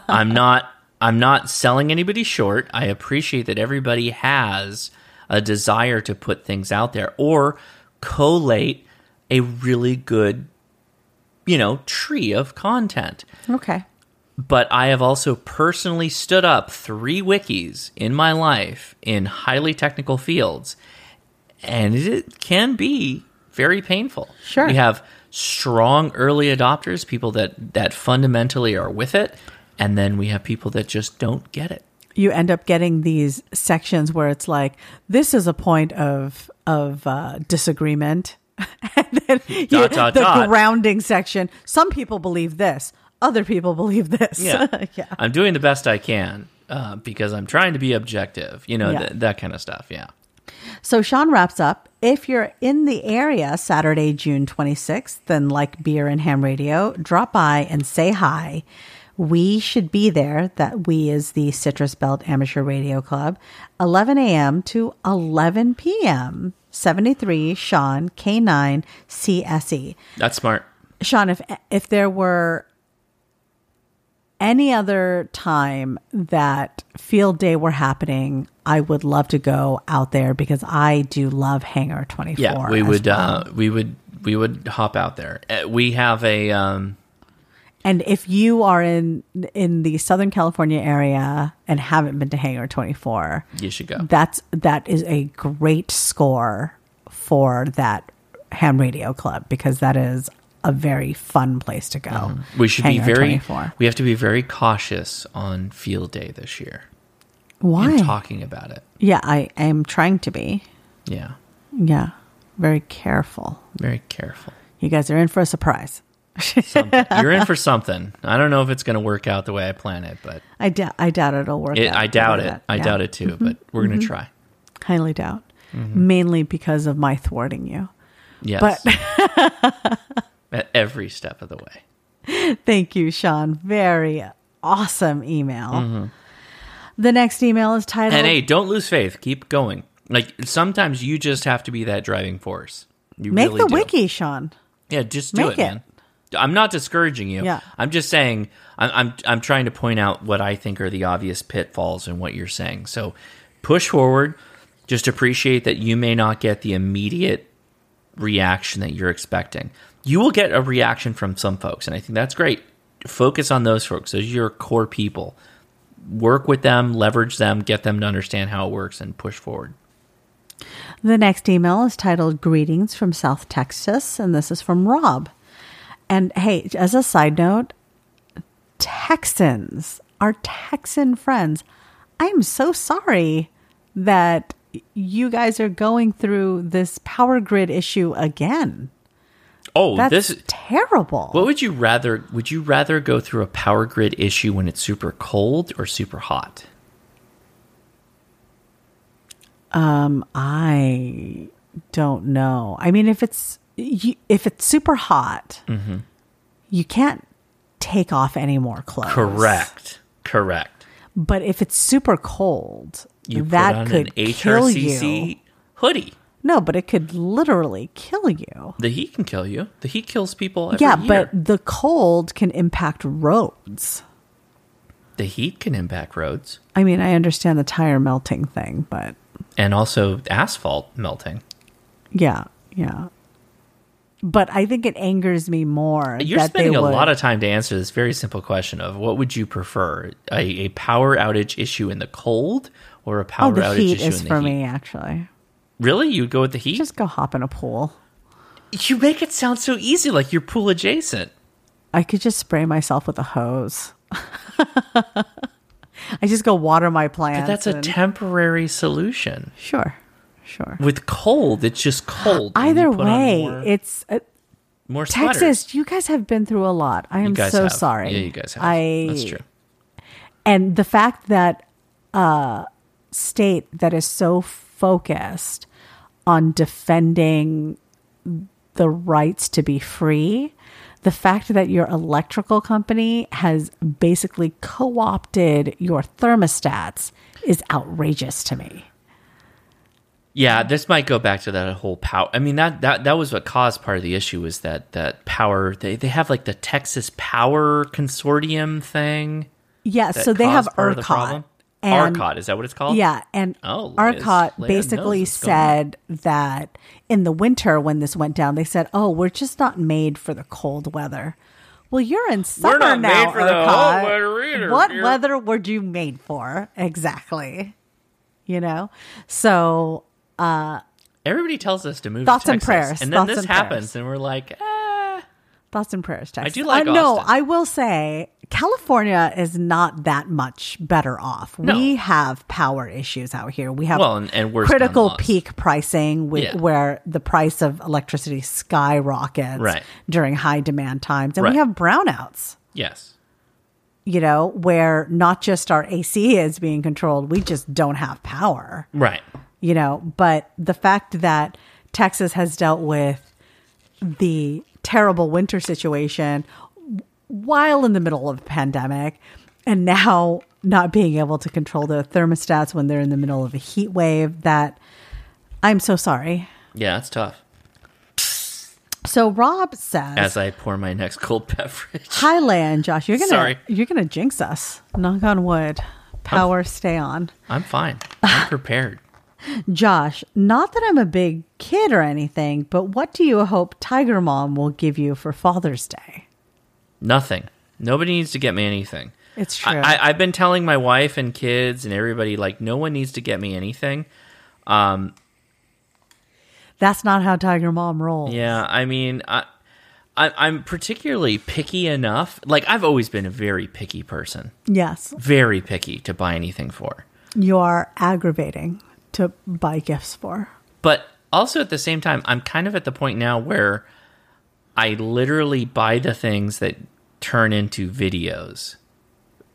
I'm not I'm not selling anybody short. I appreciate that everybody has a desire to put things out there or collate a really good you know, tree of content. Okay. But I have also personally stood up three wikis in my life in highly technical fields, and it can be very painful. Sure. We have strong early adopters, people that, that fundamentally are with it, and then we have people that just don't get it. you end up getting these sections where it's like this is a point of of uh, disagreement (laughs) and then you- Dot, dot, the dot. grounding section some people believe this other people believe this Yeah. (laughs) yeah I'm doing the best I can uh, because I'm trying to be objective, you know, Yeah. th- that kind of stuff. Yeah. so sean wraps up if you're in the area saturday june 26th then like beer and ham radio drop by and say hi we should be there that we is the citrus belt amateur radio club 11 a.m to 11 p.m 73 sean k9 cse That's smart. sean if if there were any other time that field day were happening i would love to go out there because i do love hangar 24 Yeah, we would well. uh, we would we would hop out there. Uh, we have a um, And if you are in in the Southern California area and haven't been to Hangar 24, you should go. that's that is a great score for that ham radio club because that is a very fun place to go. Mm-hmm. We should be very 24. we have to be very cautious on field day this year Why? in talking about it. yeah, I am trying to be. Yeah. Yeah, very careful. Very careful. You guys are in for a surprise. (laughs) You're in for something. I don't know if it's going to work out the way I plan it, but I doubt. I doubt it'll work. it, out I doubt it. that- I yeah. doubt it too, but mm-hmm. we're going to mm-hmm. try. Highly doubt. Mm-hmm. Mainly because of my thwarting you. Yes. But (laughs) At every step of the way. Thank you, Sean. Very awesome email. Mm-hmm. The next email is titled And hey, don't lose faith. Keep going. Like sometimes you just have to be that driving force. You Make really the do. wiki, Sean. Yeah, just do Make it, it. man. I'm not discouraging you. Yeah. I'm just saying I'm, I'm I'm trying to point out what I think are the obvious pitfalls in what you're saying. So push forward. Just appreciate that you may not get the immediate reaction that you're expecting. You will get a reaction from some folks, and I think that's great. Focus on those folks. Those are your core people. Work with them, leverage them, get them to understand how it works, and push forward. The next email is titled Greetings from South Texas, and this is from Rob. And hey, as a side note, Texans, our Texan friends, I am so sorry that you guys are going through this power grid issue again. Oh, That's this terrible. What would you rather? Would you rather go through a power grid issue when it's super cold or super hot? Um, I don't know. I mean, if it's you, if it's super hot, Mm-hmm. you can't take off any more clothes. Correct. Correct. But if it's super cold, You that put on could an kill HRCC you. hoodie. No, but it could literally kill you. The heat can kill you. The heat kills people every yeah, year. but the cold can impact roads. the heat can impact roads I mean, I understand the tire melting thing, but and also asphalt melting. yeah, yeah. But I think it angers me more. You're spending a would, lot of time to answer this very simple question of what would you prefer, a, a power outage issue in the cold or a oh, power Oh, the outage heat issue is in the heat? for heat? me, actually. Really, you would go with the heat? Just go hop in a pool. you make it sound so easy, like you're pool adjacent. I could just spray myself with a hose. (laughs) I just go water my plants. But that's a and- temporary solution. sure, sure. With cold, it's just cold. Either you put on way, more, it's uh, more sweaters. Texas. You guys have been through a lot. I am so have. sorry. Yeah, you guys have. I That's true. and the fact that a state that is so focused on defending the rights to be free the fact that your electrical company has basically co-opted your thermostats is outrageous to me Yeah, this might go back to that whole power. I mean that that that was what caused part of the issue was that that power. They they have like the Texas Power Consortium thing. yeah so they have caused part of the ERCOT problem? And ERCOT is that what it's called? Yeah, and Oh, ERCOT Liz basically knows what's going on. said that in the winter when this went down, they said, "Oh, we're just not made for the cold weather." Well, you're in summer not now. made for the ERCOT. weather either, What dear. weather were you made for exactly? You know, so Everybody tells us to move. Thoughts to and Texas, prayers. and then Thoughts this and happens, prayers. and we're like, ah. And prayers. Texas. do like uh, no. I will say California is not that much better off. No. We have power issues out here. We have Well, and, and critical peak pricing with, Yeah. where the price of electricity skyrockets Right. during high demand times and Right. we have brownouts Yes. you know where not just our AC is being controlled we just don't have power Right. you know but the fact that Texas has dealt with the terrible winter situation while in the middle of a pandemic and now not being able to control their thermostats when they're in the middle of a heat wave that I'm so sorry. Yeah, it's tough. So Rob says, As I pour my next cold (laughs) beverage. "Hi, Leia Josh. You're gonna Sorry. you're gonna jinx us. Knock on wood. Power stay on." I'm fine. (laughs) I'm prepared. Josh, not that I'm a big kid or anything, but what do you hope Tiger Mom will give you for Father's Day? Nothing. Nobody needs to get me anything. It's true. I, I've been telling my wife and kids and everybody like no one needs to get me anything. Um, That's not how Tiger Mom rolls. Yeah, I mean, I, I I'm particularly picky enough. Like I've always been a very picky person, Yes. very picky to buy anything for. You are aggravating to buy gifts for. But also at the same time, I'm kind of at the point now where I literally buy the things that turn into videos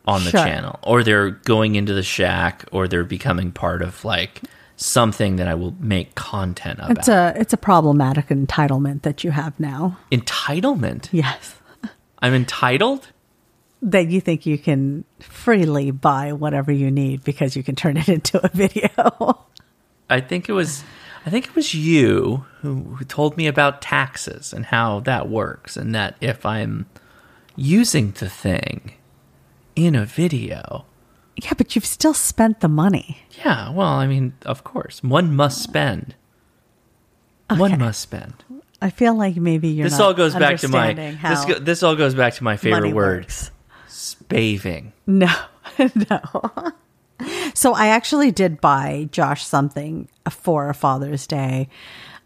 on the Sure. channel, or they're going into the shack, or they're becoming part of like something that I will make content about. It's a it's a problematic entitlement that you have now. Entitlement. Yes. (laughs) I'm entitled. That you think you can freely buy whatever you need because you can turn it (laughs) into a video. I think it was I think it was you who, who told me about taxes and how that works and that if I'm using the thing in a video. yeah, but you've still spent the money. Yeah, well, I mean, of course, one must spend. One must spend. I feel like maybe you're this not all goes back to my this go, this all goes back to my favorite word, works. spaving. No, (laughs) no. So I actually did buy Josh something for Father's Day.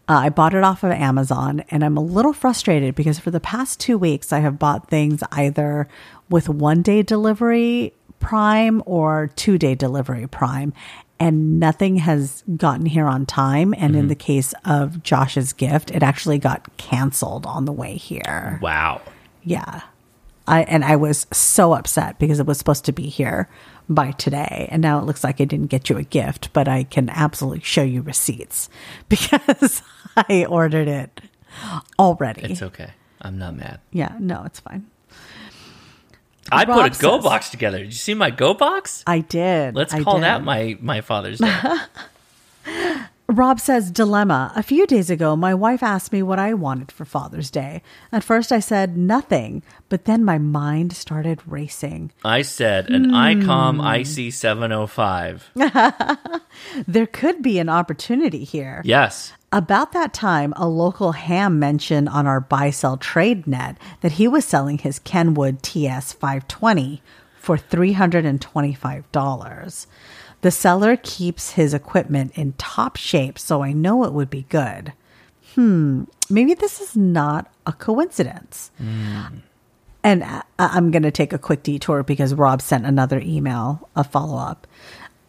Uh, I bought it off of Amazon, and I'm a little frustrated because for the past two weeks I have bought things either with one day delivery Prime or two day delivery Prime, and nothing has gotten here on time. And in the case of Josh's gift, it actually got canceled on the way here. Wow. Yeah. I and I was so upset because it was supposed to be here by today and now it looks like I didn't get you a gift, but I can absolutely show you receipts (laughs) because I ordered it already. It's okay. I'm not mad. yeah, no, it's fine. I Rob put a Go box together. Did you see my Go box? I did. Let's I call did. that my my Father's Day. (laughs) Rob says, Dilemma. A few days ago, my wife asked me what I wanted for Father's Day. At first, I said nothing, but then my mind started racing. I said an Hmm. ICOM IC705. (laughs) There could be an opportunity here. Yes. About that time, a local ham mentioned on our buy sell trade net that he was selling his Kenwood TS 520 for $325. The seller keeps his equipment in top shape, so I know it would be good. Hmm, maybe this is not a coincidence. And I- I'm going to take a quick detour because Rob sent another email, a follow up,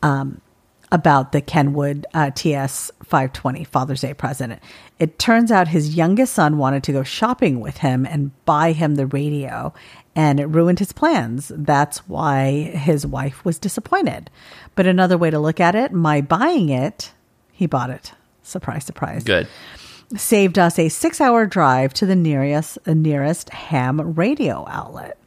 um, about the Kenwood uh, TS 520 Father's Day present. It turns out his youngest son wanted to go shopping with him and buy him the radio, and it ruined his plans. That's why his wife was disappointed. But another way to look at it, my buying it, he bought it. Surprise, surprise Good. saved us a six hour drive to the nearest the nearest ham radio outlet.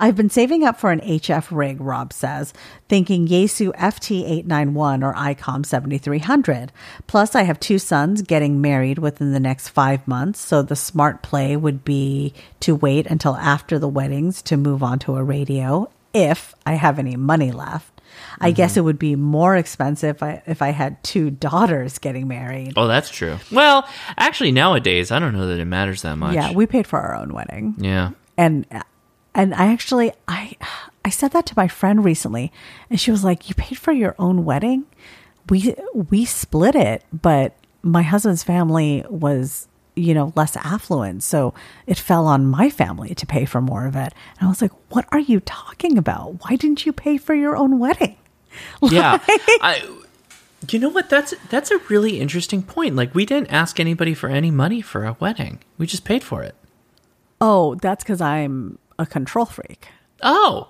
I've been saving up for an HF rig, Rob says, thinking Yaesu FT891 or ICOM 7300. Plus, I have two sons getting married within the next five months, so the smart play would be to wait until after the weddings to move on to a radio if I have any money left. I guess mm-hmm. it would be more expensive if I, if I had two daughters getting married. Oh, that's true. Well, actually, nowadays, I don't know that it matters that much. Yeah, we paid for our own wedding. yeah. And and I actually I I said that to my friend recently and she was like, "You paid for your own wedding?" We we split it, but my husband's family was you know less affluent so it fell on my family to pay for more of it and i was like what are you talking about why didn't you pay for your own wedding (laughs) Yeah. I, you know what? That's that's a really interesting point. Like, we didn't ask anybody for any money for a wedding. We just paid for it. oh that's because i'm a control freak Oh,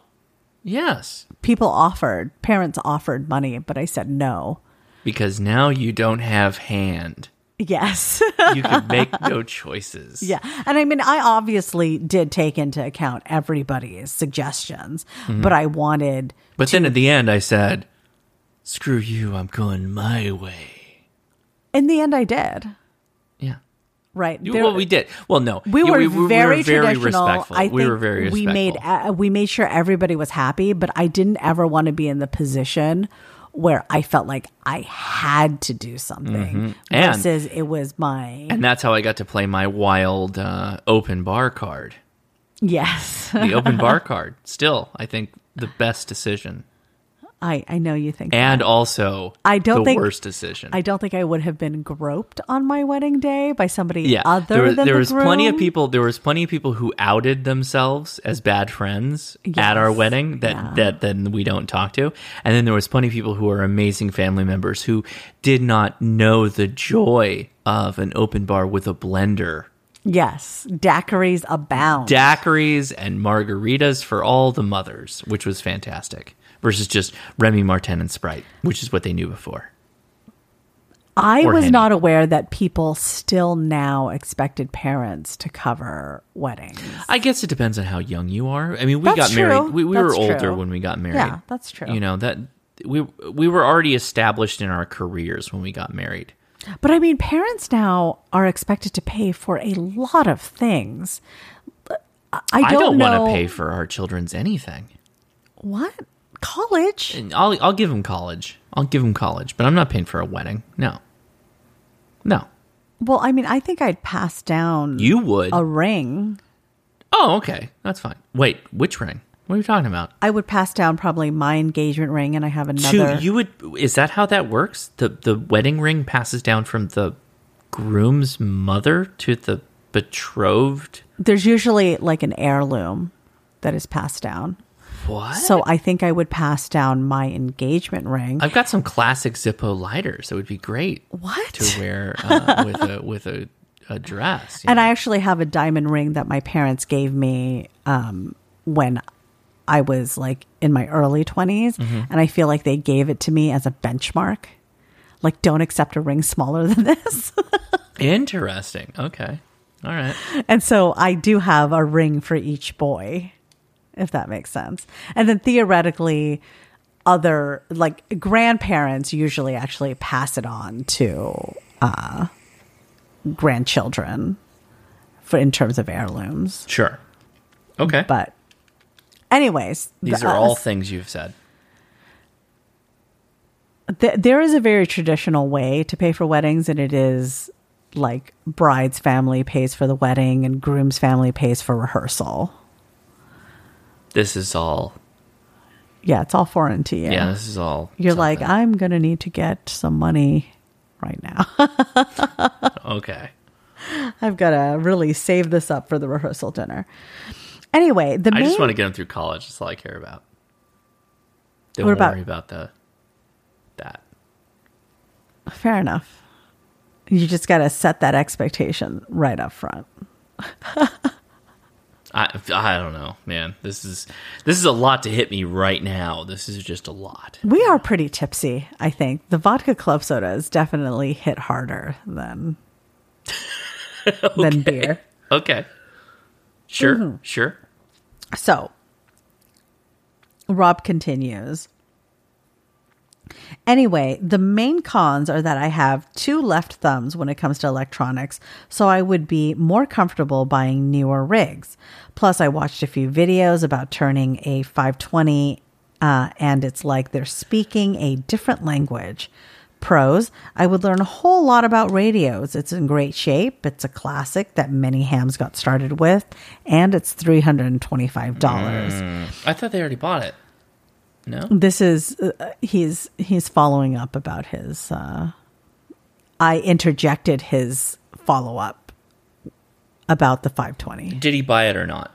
yes. people offered parents offered money but i said no Because now you don't have hand. yes You can (laughs) make no choices. Yeah. And I mean, I obviously did take into account everybody's suggestions, mm-hmm. but I wanted, But then at the end, I said, "Screw you! I'm going my way." in the end, I did. Right. There- well, we did. Well, no, we Yeah, were very traditional. respectful. I we were very respectful. we made uh, we made sure everybody was happy, but I didn't ever want to be in the position where I felt like I had to do something Mm-hmm. And- versus it was my and that's how I got to play my wild uh, open bar card. yes. The open bar (laughs) card. Still, I think the best decision, I I know you think and that. also I don't the think- worst decision. I don't think I would have been groped on my wedding day by somebody yeah, other there than there the was plenty of people. There was plenty of people who outed themselves as bad friends at our wedding that Yeah. that then we don't talk to, and then there was plenty of people who are amazing family members who did not know the joy of an open bar with a blender, Yes, daiquiris abound. daiquiris, and margaritas for all the mothers, which was fantastic. Versus just Remy Martin and Sprite, which is what they knew before. I or was Henny. not aware that people still now expected parents to cover weddings. I guess it depends on how young you are. I mean, we That's got true. married. We, we were older true. when we got married. Yeah, that's true. You know that we we were already established in our careers when we got married. But I mean, parents now are expected to pay for a lot of things. I don't, I don't want to pay for our children's anything. what college. And I'll I'll give him college. I'll give him college, but I'm not paying for a wedding. No, no. Well, I mean, I think I'd pass down You would. a ring. oh, okay, that's fine. Wait, which ring? What are you talking about? I would pass down probably my engagement ring, and I have another. Two. You would. Is that how that works? The the wedding ring passes down from the groom's mother to the betrothed. There's usually like an heirloom that is passed down. What? So I think I would pass down my engagement ring. I've got some classic Zippo lighters that would be great what? to wear uh, with a (laughs) with a, a dress. And know? I actually have a diamond ring that my parents gave me um, when I was like in my early 20s. Mm-hmm. And I feel like they gave it to me as a benchmark. Like, don't accept a ring smaller than (laughs) this. Interesting. Okay. All right. and so I do have a ring for each boy, if that makes sense. And then theoretically, other like grandparents usually actually pass it on to uh, grandchildren for in terms of heirlooms. Sure. Okay. But, anyways, These the- are all uh, things you've said. th- there is a very traditional way to pay for weddings, and it is like bride's family pays for the wedding and groom's family pays for rehearsal. This is all. Yeah, it's all foreign to you. Yeah, this is all. You're like. I'm gonna need to get some money right now. (laughs) okay. I've got to really save this up for the rehearsal dinner. Anyway, the I main just want to get them through college. That's all I care about. Don't What about- worry about the that. fair enough. You just got to set that expectation right up front. (laughs) I I don't know, man. This is this is a lot to hit me right now. This is just a lot. We are pretty tipsy, I think. The vodka club soda has definitely hit harder than than (laughs) beer. Okay. Sure. Mm-hmm. Sure. So, Rob continues. Anyway, the main cons are that I have two left thumbs when it comes to electronics, so I would be more comfortable buying newer rigs. Plus, I watched a few videos about turning a 520, uh, and it's like they're speaking a different language. Pros, I would learn a whole lot about radios. It's in great shape. It's a classic that many hams got started with, and it's $325. I thought they already bought it. No. This is uh, he's he's following up about his uh I interjected his follow up about the 520. Did he buy it or not?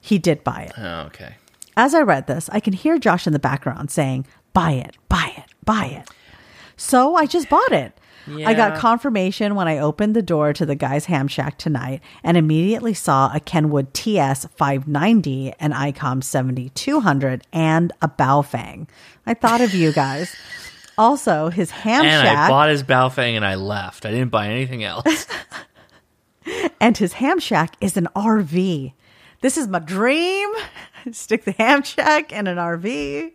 He did buy it. Oh, okay. As I read this, I can hear Josh in the background saying, "Buy it, buy it, buy it." So I just bought it. I got confirmation when I opened the door to the guy's ham shack tonight and immediately saw a Kenwood TS 590, an ICOM 7200, and a Baofeng. I thought of you guys. (laughs) Also, his ham shack And shack I bought his Baofeng and I left. I didn't buy anything else. (laughs) (laughs) and his ham shack is an RV. This is my dream. Stick the ham shack in an RV.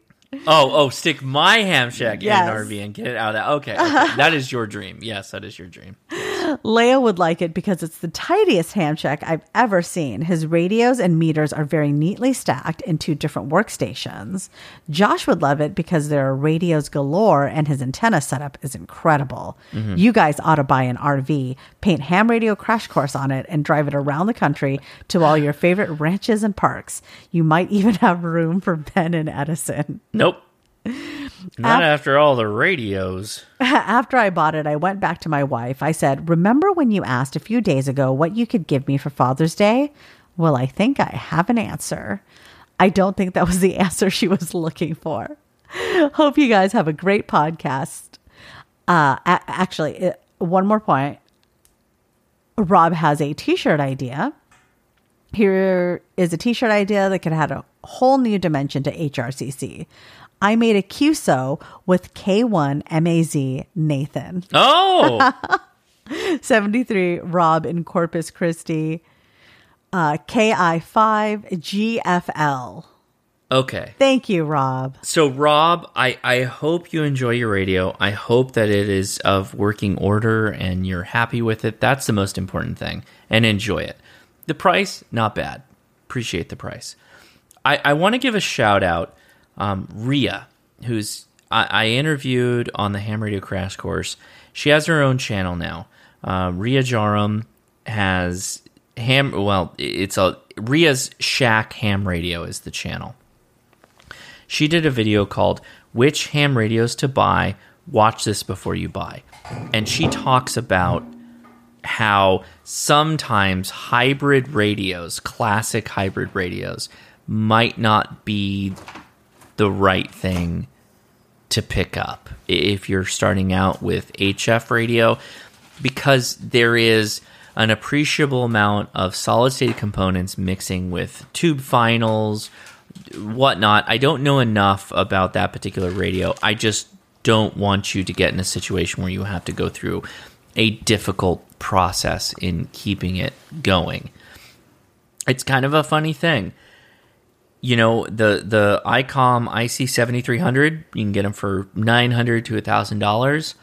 Oh, oh, stick my ham shack Yes. in an RV and get it out of that. Okay, okay. (laughs) that is your dream. Yes, that is your dream. Leia would like it because it's the tidiest ham shack I've ever seen. His radios and meters are very neatly stacked in two different workstations. Josh would love it because there are radios galore and his antenna setup is incredible. You guys ought to buy an RV, paint ham radio crash course on it, and drive it around the country to all your favorite ranches and parks. You might even (laughs) have room for Ben and Edison. Nope. (laughs) Not Af- after all the radios. (laughs) After I bought it, I went back to my wife. I said, Remember when you asked a few days ago what you could give me for Father's Day? Well, I think I have an answer. I don't think that was the (laughs) answer she was looking for. Hope you guys have a great podcast. Uh, a- actually, it, one more point. Rob has a t shirt idea. Here is a t shirt idea that could add a whole new dimension to HRCC. I made a QSO with K1MAZ Nathan. Oh, (laughs) 73 Rob in Corpus Christi. Uh, KI5GFL. okay. Thank you, Rob. So, Rob, I, I hope you enjoy your radio. I hope that it is of working order and you're happy with it. That's the most important thing. And enjoy it. The price, not bad. Appreciate the price. I, I want to give a shout out. Um, Ria, who's I, I interviewed on the Ham Radio Crash Course. She has her own channel now. Uh, Ria Jairam has ham. Well, it's a Ria's Shack Ham Radio is the channel she did a video called Which Ham Radios to Buy. Watch this before you buy. And she talks about how sometimes hybrid radios, classic hybrid radios, might not be the right thing to pick up if you're starting out with HF radio because there is an appreciable amount of solid state components mixing with tube finals, whatnot. I don't know enough about that particular radio. I just don't want you to get in a situation where you have to go through a difficult process in keeping it going. It's kind of a funny thing. You know, the the ICOM IC 7300, you can get them for 900 to $1000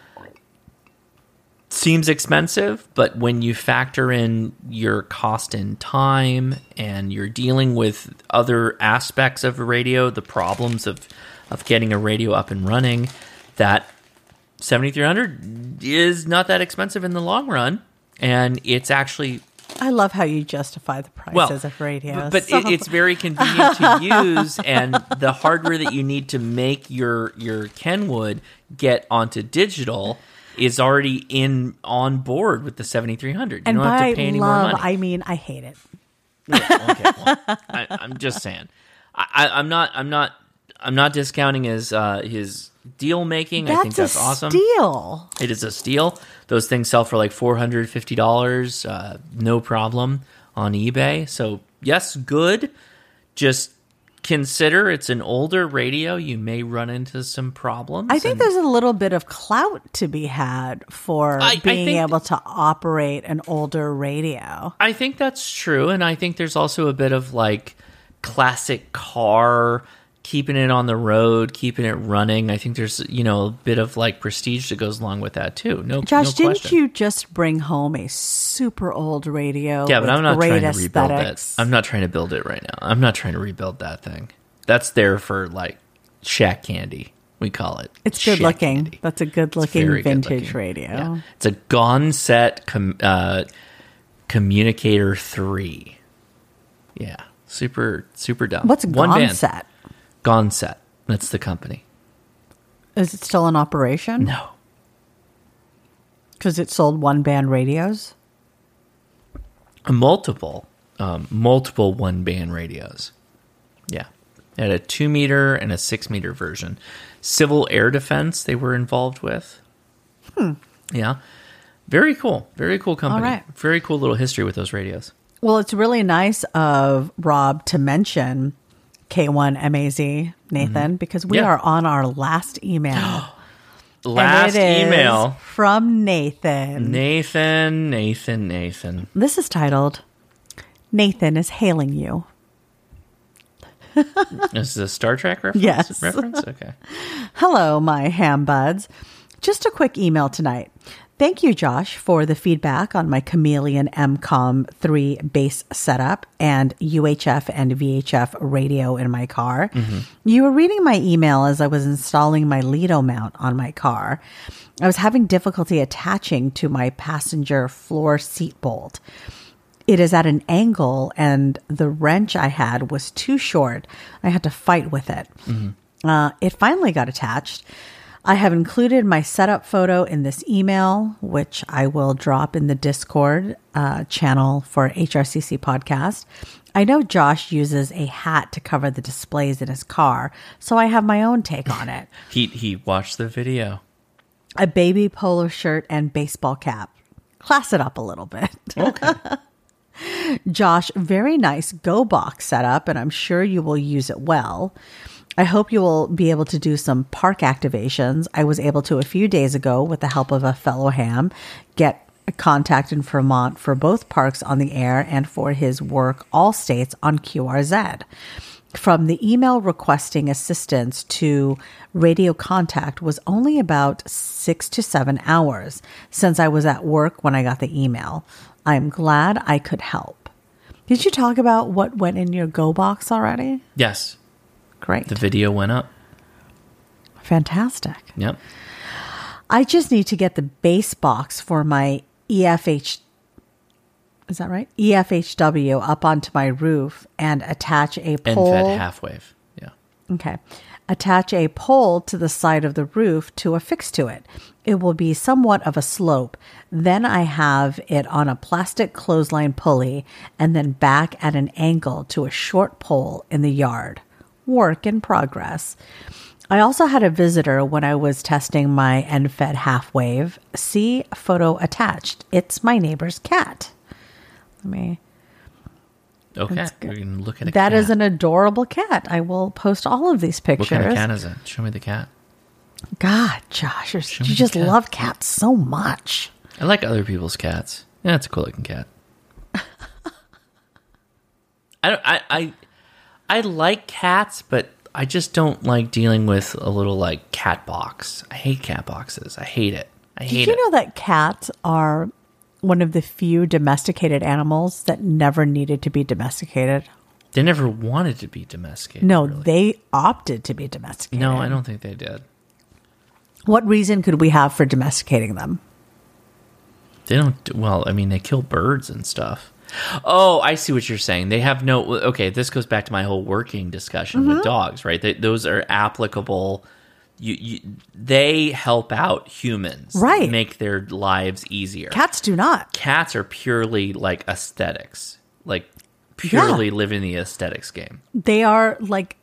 seems expensive, but when you factor in your cost in time and you're dealing with other aspects of a radio, the problems of of getting a radio up and running, that 7300 is not that expensive in the long run. And it's actually I love how you justify the prices well, of radios. But so. it, it's very convenient to (laughs) use, and the hardware that you need to make your your Kenwood get onto digital is already in on board with the 7300. You and don't have to pay any love, more money. I mean I hate it. okay, well, I, I'm just saying. I, I, I'm not. I'm not. I'm not discounting his uh, his deal making. That's I think that's a awesome. steal. It is a steal. Those things sell for like four hundred fifty dollars, uh, no problem on eBay. So yes, good. Just consider it's an older radio. You may run into some problems. I think and- there's a little bit of clout to be had for I- I being think- able to operate an older radio. I think that's true, and I think there's also a bit of like classic car keeping it on the road, keeping it running. I think there's you know a bit of like prestige that goes along with that too. No, Josh, no didn't question. you just bring home a super old radio? Yeah, but I'm not trying to rebuild aesthetics? it. I'm not trying to build it right now. I'm not trying to rebuild that thing. That's there for like shack candy. We call it. It's good looking. candy. That's a good looking vintage looking. radio. Yeah. It's a Gonset com- uh, Communicator Three. Yeah, super super dumb. What's One band. Gonset? Gonset. That's the company. Is it still in operation? No. Because it sold one band radios. multiple um, multiple one band radios yeah It had a two meter and a six meter version civil air defense they were involved with yeah very cool very cool company Hmm. right. very cool little history with those radios Well, it's really nice of Rob to mention K1MAZ, Nathan, because we Mm-hmm. Yeah. are on our last email. (gasps) Last email from Nathan. nathan nathan nathan This is titled Nathan is hailing you. (laughs) this is a star trek reference Yes. reference okay (laughs) Hello, my ham buds. Just a quick email tonight. Thank you, Josh, for the feedback on my Chameleon MCOM 3 base setup and UHF and VHF radio in my car. You were reading my email as I was installing my Lido mount on my car. I was having difficulty attaching to my passenger floor seat bolt. It is at an angle, and the wrench I had was too short. I had to fight with it. Uh, it finally got attached. I have included my setup photo in this email, which I will drop in the Discord uh, channel for HRCC podcast. I know Josh uses a hat to cover the displays in his car, so I have my own take on it. (laughs) he he watched the video A baby polo shirt and baseball cap. Class it up a little bit. okay (laughs) Josh, very nice Go box setup, and I'm sure you will use it well. I hope you will be able to do some park activations. I was able to a few days ago, with the help of a fellow ham, get a contact in Vermont for both parks on the air and for his work all states on QRZ. From the email requesting assistance to radio contact was only about six to seven hours since I was at work when I got the email. I'm glad I could help. Did you talk about what went in your Go box already? yes Great. the video went up Fantastic. yep I just need to get the base box for my EFH is that right? EFHW up onto my roof and attach a pole. fed half wave yeah Okay. attach a pole to the side of the roof to affix to it. It will be somewhat of a slope. Then I have it on a plastic clothesline pulley and then back at an angle to a short pole in the yard. Work in progress. I also had a visitor when I was testing my end-fed half wave. See photo attached. It's my neighbor's cat. Let me Okay, we can look at a That cat. is an adorable cat. I will post all of these pictures. What kind of cat is it? Show me the cat. God, Josh, you're, you just cat. love cats so much. I like other people's cats. Yeah, it's a cool looking cat. (laughs) I don't. I, I I like cats, but I just don't like dealing with a little like cat box. I hate cat boxes. I hate it. I hate Did you it. know that cats are one of the few domesticated animals that never needed to be domesticated? they never wanted to be domesticated. No, really. they opted to be domesticated. No, I don't think they did. What reason could we have for domesticating them? They don't. Well, I mean, they kill birds and stuff. Oh, I see what you're saying. They have no. Okay, this goes back to my whole working discussion Mm-hmm. with dogs, right? They, those are applicable. You, you, they help out humans, Right. Make their lives easier. Cats do not. Cats are purely like aesthetics, like purely live in the aesthetics game. They are like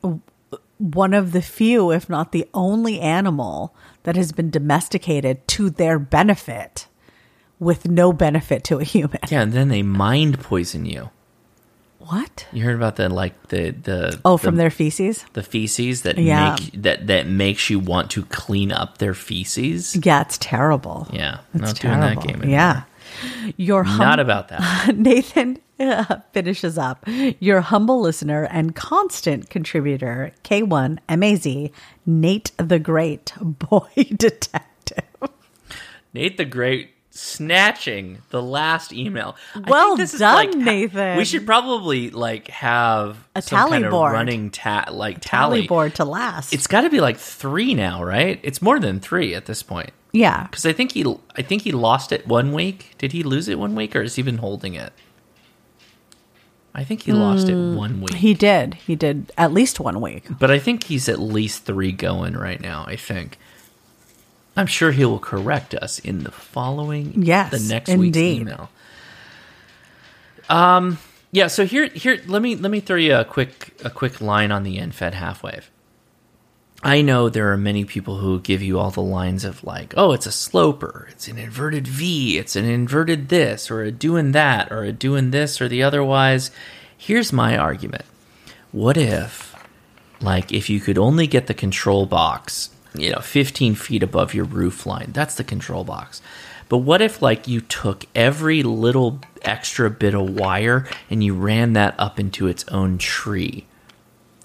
one of the few, if not the only animal that has been domesticated to their benefit with no benefit to a human. Yeah, and then they mind poison you. What? You heard about the like the the Oh, the- from their feces? the feces that Yeah. make that that makes you want to clean up their feces. Yeah, it's terrible. Yeah, It's not terrible. doing that game. anymore. Yeah. Your hum- not about that. (laughs) Nathan uh, (laughs) finishes up. Your humble listener and constant contributor, K1 MAZ, Nate the Great, (laughs) boy detective. Nate the Great snatching the last email. I think Well done, like- Nathan. We should probably like have A some tally kind of board. running ta- like Tally tally. board to last. It's got to be like three now, right? It's more than three at this point. yeah. Because I think he, I think he lost it one week. Did he lose it one week, or has he been holding it? I think he lost it one week. Hmm. He did. He did at least one week. But I think he's at least three going right now. I think. I'm sure he will correct us in the following. Yes, the next indeed. week's email. Um. Yeah. So here, here. Let me let me throw you a quick a quick line on the end fed half wave. I know there are many people who give you all the lines of like, oh, it's a sloper, it's an inverted V, it's an inverted this, or a doing that, or a doing this, or the otherwise. Here's my argument. What if, like, if you could only get the control box, you know, 15 feet above your roof line, that's the control box. But what if, like, you took every little extra bit of wire and you ran that up into its own tree?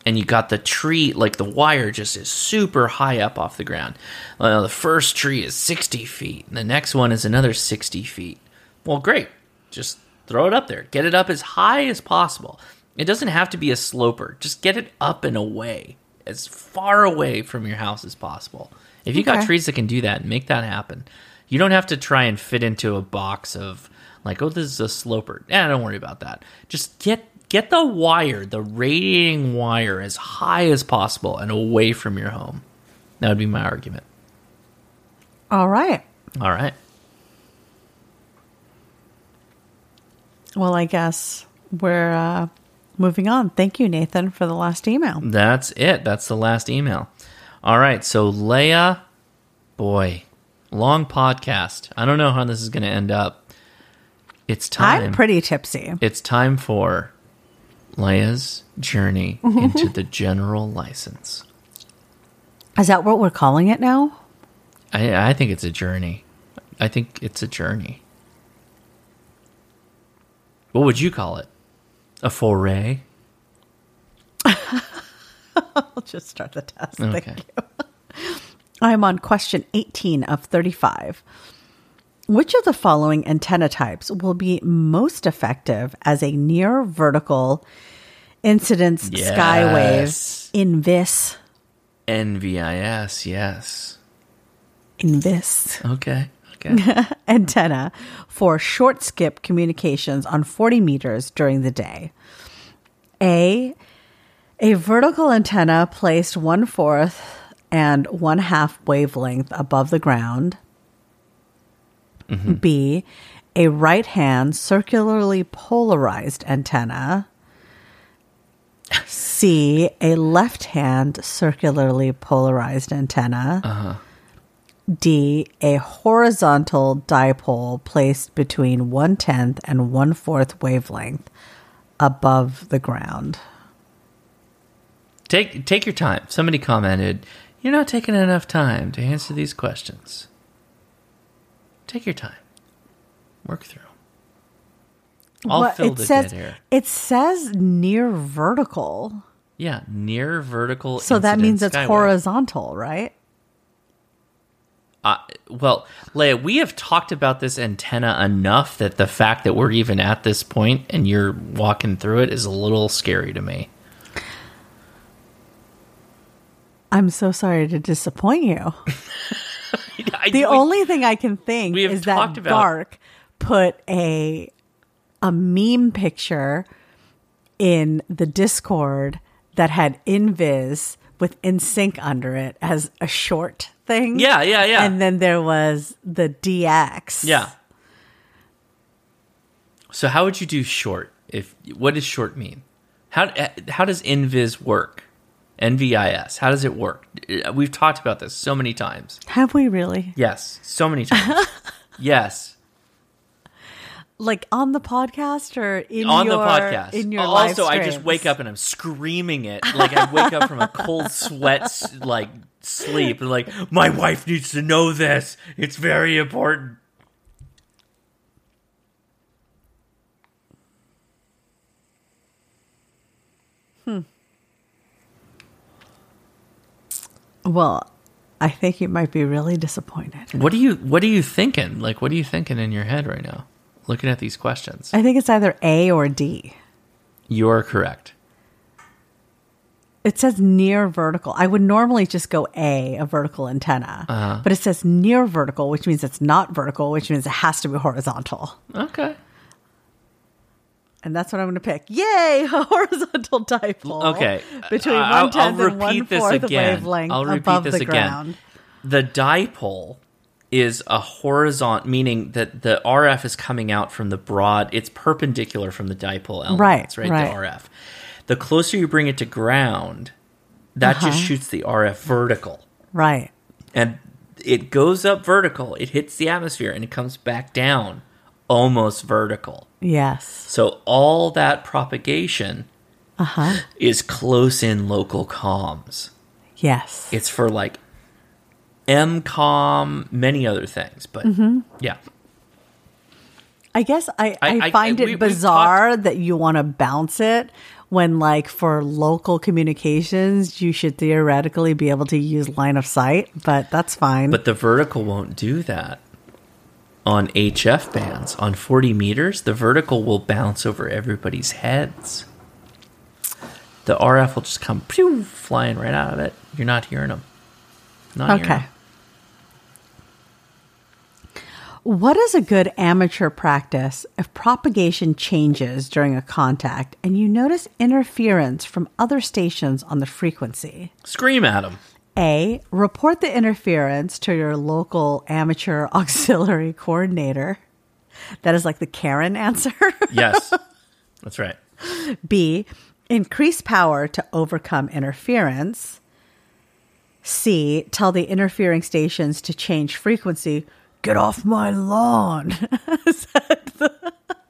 and you got the tree like the wire just is super high up off the ground. Well, the first tree is 60 feet, and the next one is another 60 feet. Well, great. Just throw it up there. Get it up as high as possible. It doesn't have to be a sloper. Just get it up and away, as far away from your house as possible. If you got trees that can do that, and make that happen. You don't have to try and fit into a box of like, oh, this is a sloper. Yeah, don't worry about that. Just get get the wire, the radiating wire, as high as possible and away from your home. That would be my argument. All right. All right. Well, I guess we're uh, moving on. Thank you, Nathan, for the last email. That's it. That's the last email. All right. So, Leia, boy, long podcast. I don't know how this is going to end up. It's time. I'm pretty tipsy. it's time for Leia's journey mm-hmm. into the general license. Is that what we're calling it now? I, I think it's a journey. I think it's a journey. What would you call it? A foray? (laughs) I'll just start the test. Okay. Thank you. (laughs) I'm on question 18 of 35. Which of the following antenna types will be most effective as a near vertical incidence skywave Yes. in this NVIS, yes. in this Okay. (laughs) Antenna for short skip communications on 40 meters during the day? A A vertical antenna placed one fourth and one half wavelength above the ground. Mm-hmm. B. A right hand circularly polarized antenna. C. A left hand circularly polarized antenna. Uh-huh. D. A horizontal dipole placed between one tenth and one fourth wavelength above the ground. Take take your time. Somebody commented, "You're not taking enough time to answer these questions." Take your time. Work through. I'll Well, fill it the says dead here. it says near vertical, Yeah, near vertical. so that means it's horizontal, right? Uh, well, Leia, we have talked about this antenna enough that the fact that we're even at this point and you're walking through it is a little scary to me. I'm so sorry to disappoint you. (laughs) I- The we- only thing I can think is that about- Dark put a a meme picture in the Discord that had NVIS with InSync under it as a short thing. Yeah, yeah, yeah. And then there was the DX. Yeah. So how would you do short? If what does short mean? How how does NVIS work? NVIS. How does it work? We've talked about this so many times. Have we really? Yes, so many times. (laughs) yes, Like on the podcast or in on your the podcast. in your live also, I just wake up and I'm screaming it like I wake up from a cold (laughs) sweat like sleep and like my wife needs to know this. It's very important. hmm Well, I think you might be really disappointed. What are you What are you thinking? Like, what are you thinking in your head right now? Looking at these questions, I think it's either A or D. you're correct. It says near vertical. I would normally just go A, a vertical antenna. Uh-huh. But it says near vertical, which means it's not vertical, which means it has to be horizontal. Okay. And that's what I'm going to pick. Yay! (laughs) A horizontal dipole. Okay. Between one tenth and one fourth wavelength I'll repeat above this the again. ground. The dipole is a horizontal, meaning that the RF is coming out from the broad. It's perpendicular from the dipole elements, right? right. The RF. The closer you bring it to ground, that just Uh-huh. shoots the RF vertical, Right. and it goes up vertical. It hits the atmosphere and it comes back down, almost vertical. Yes. So all that propagation Uh huh. is close in local comms. Yes. It's for like EMCOMM, many other things, but Mm-hmm. yeah. I guess I, I, I- I- find we- it we've bizarre that you want to bounce it when, like, for local communications, you should theoretically be able to use line of sight, but that's fine. But the vertical won't do that. On HF bands, on 40 meters, the vertical will bounce over everybody's heads. The RF will just come pew, flying right out of it. You're not hearing them. Okay. What is a good amateur practice if propagation changes during a contact and you notice interference from other stations on the frequency? Scream at them. A. Report the interference to your local amateur (laughs) auxiliary coordinator. That is like the Karen answer. (laughs) Yes. That's right. B. Increase power to overcome interference. C. Tell the interfering stations to change frequency. Get off my lawn. (laughs)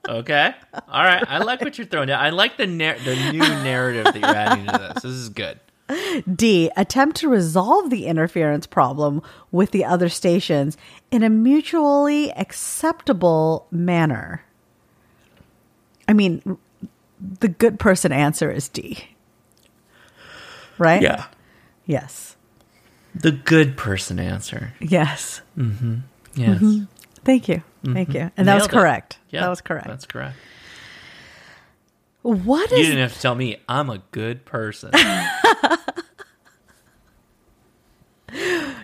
Okay. All right. I like what you're throwing down. I like the nar- the new narrative that you're adding to this. This is good. D. Attempt to resolve the interference problem with the other stations in a mutually acceptable manner. I mean, the good person answer is D. Right? Yeah. Yes. The good person answer. Yes. Mm-hmm. Yes. Mm-hmm. Thank you. Thank mm-hmm. you. And that was Nailed it. correct. Yeah, that was correct. That's correct. what You didn't have to tell me I'm a good person. (laughs)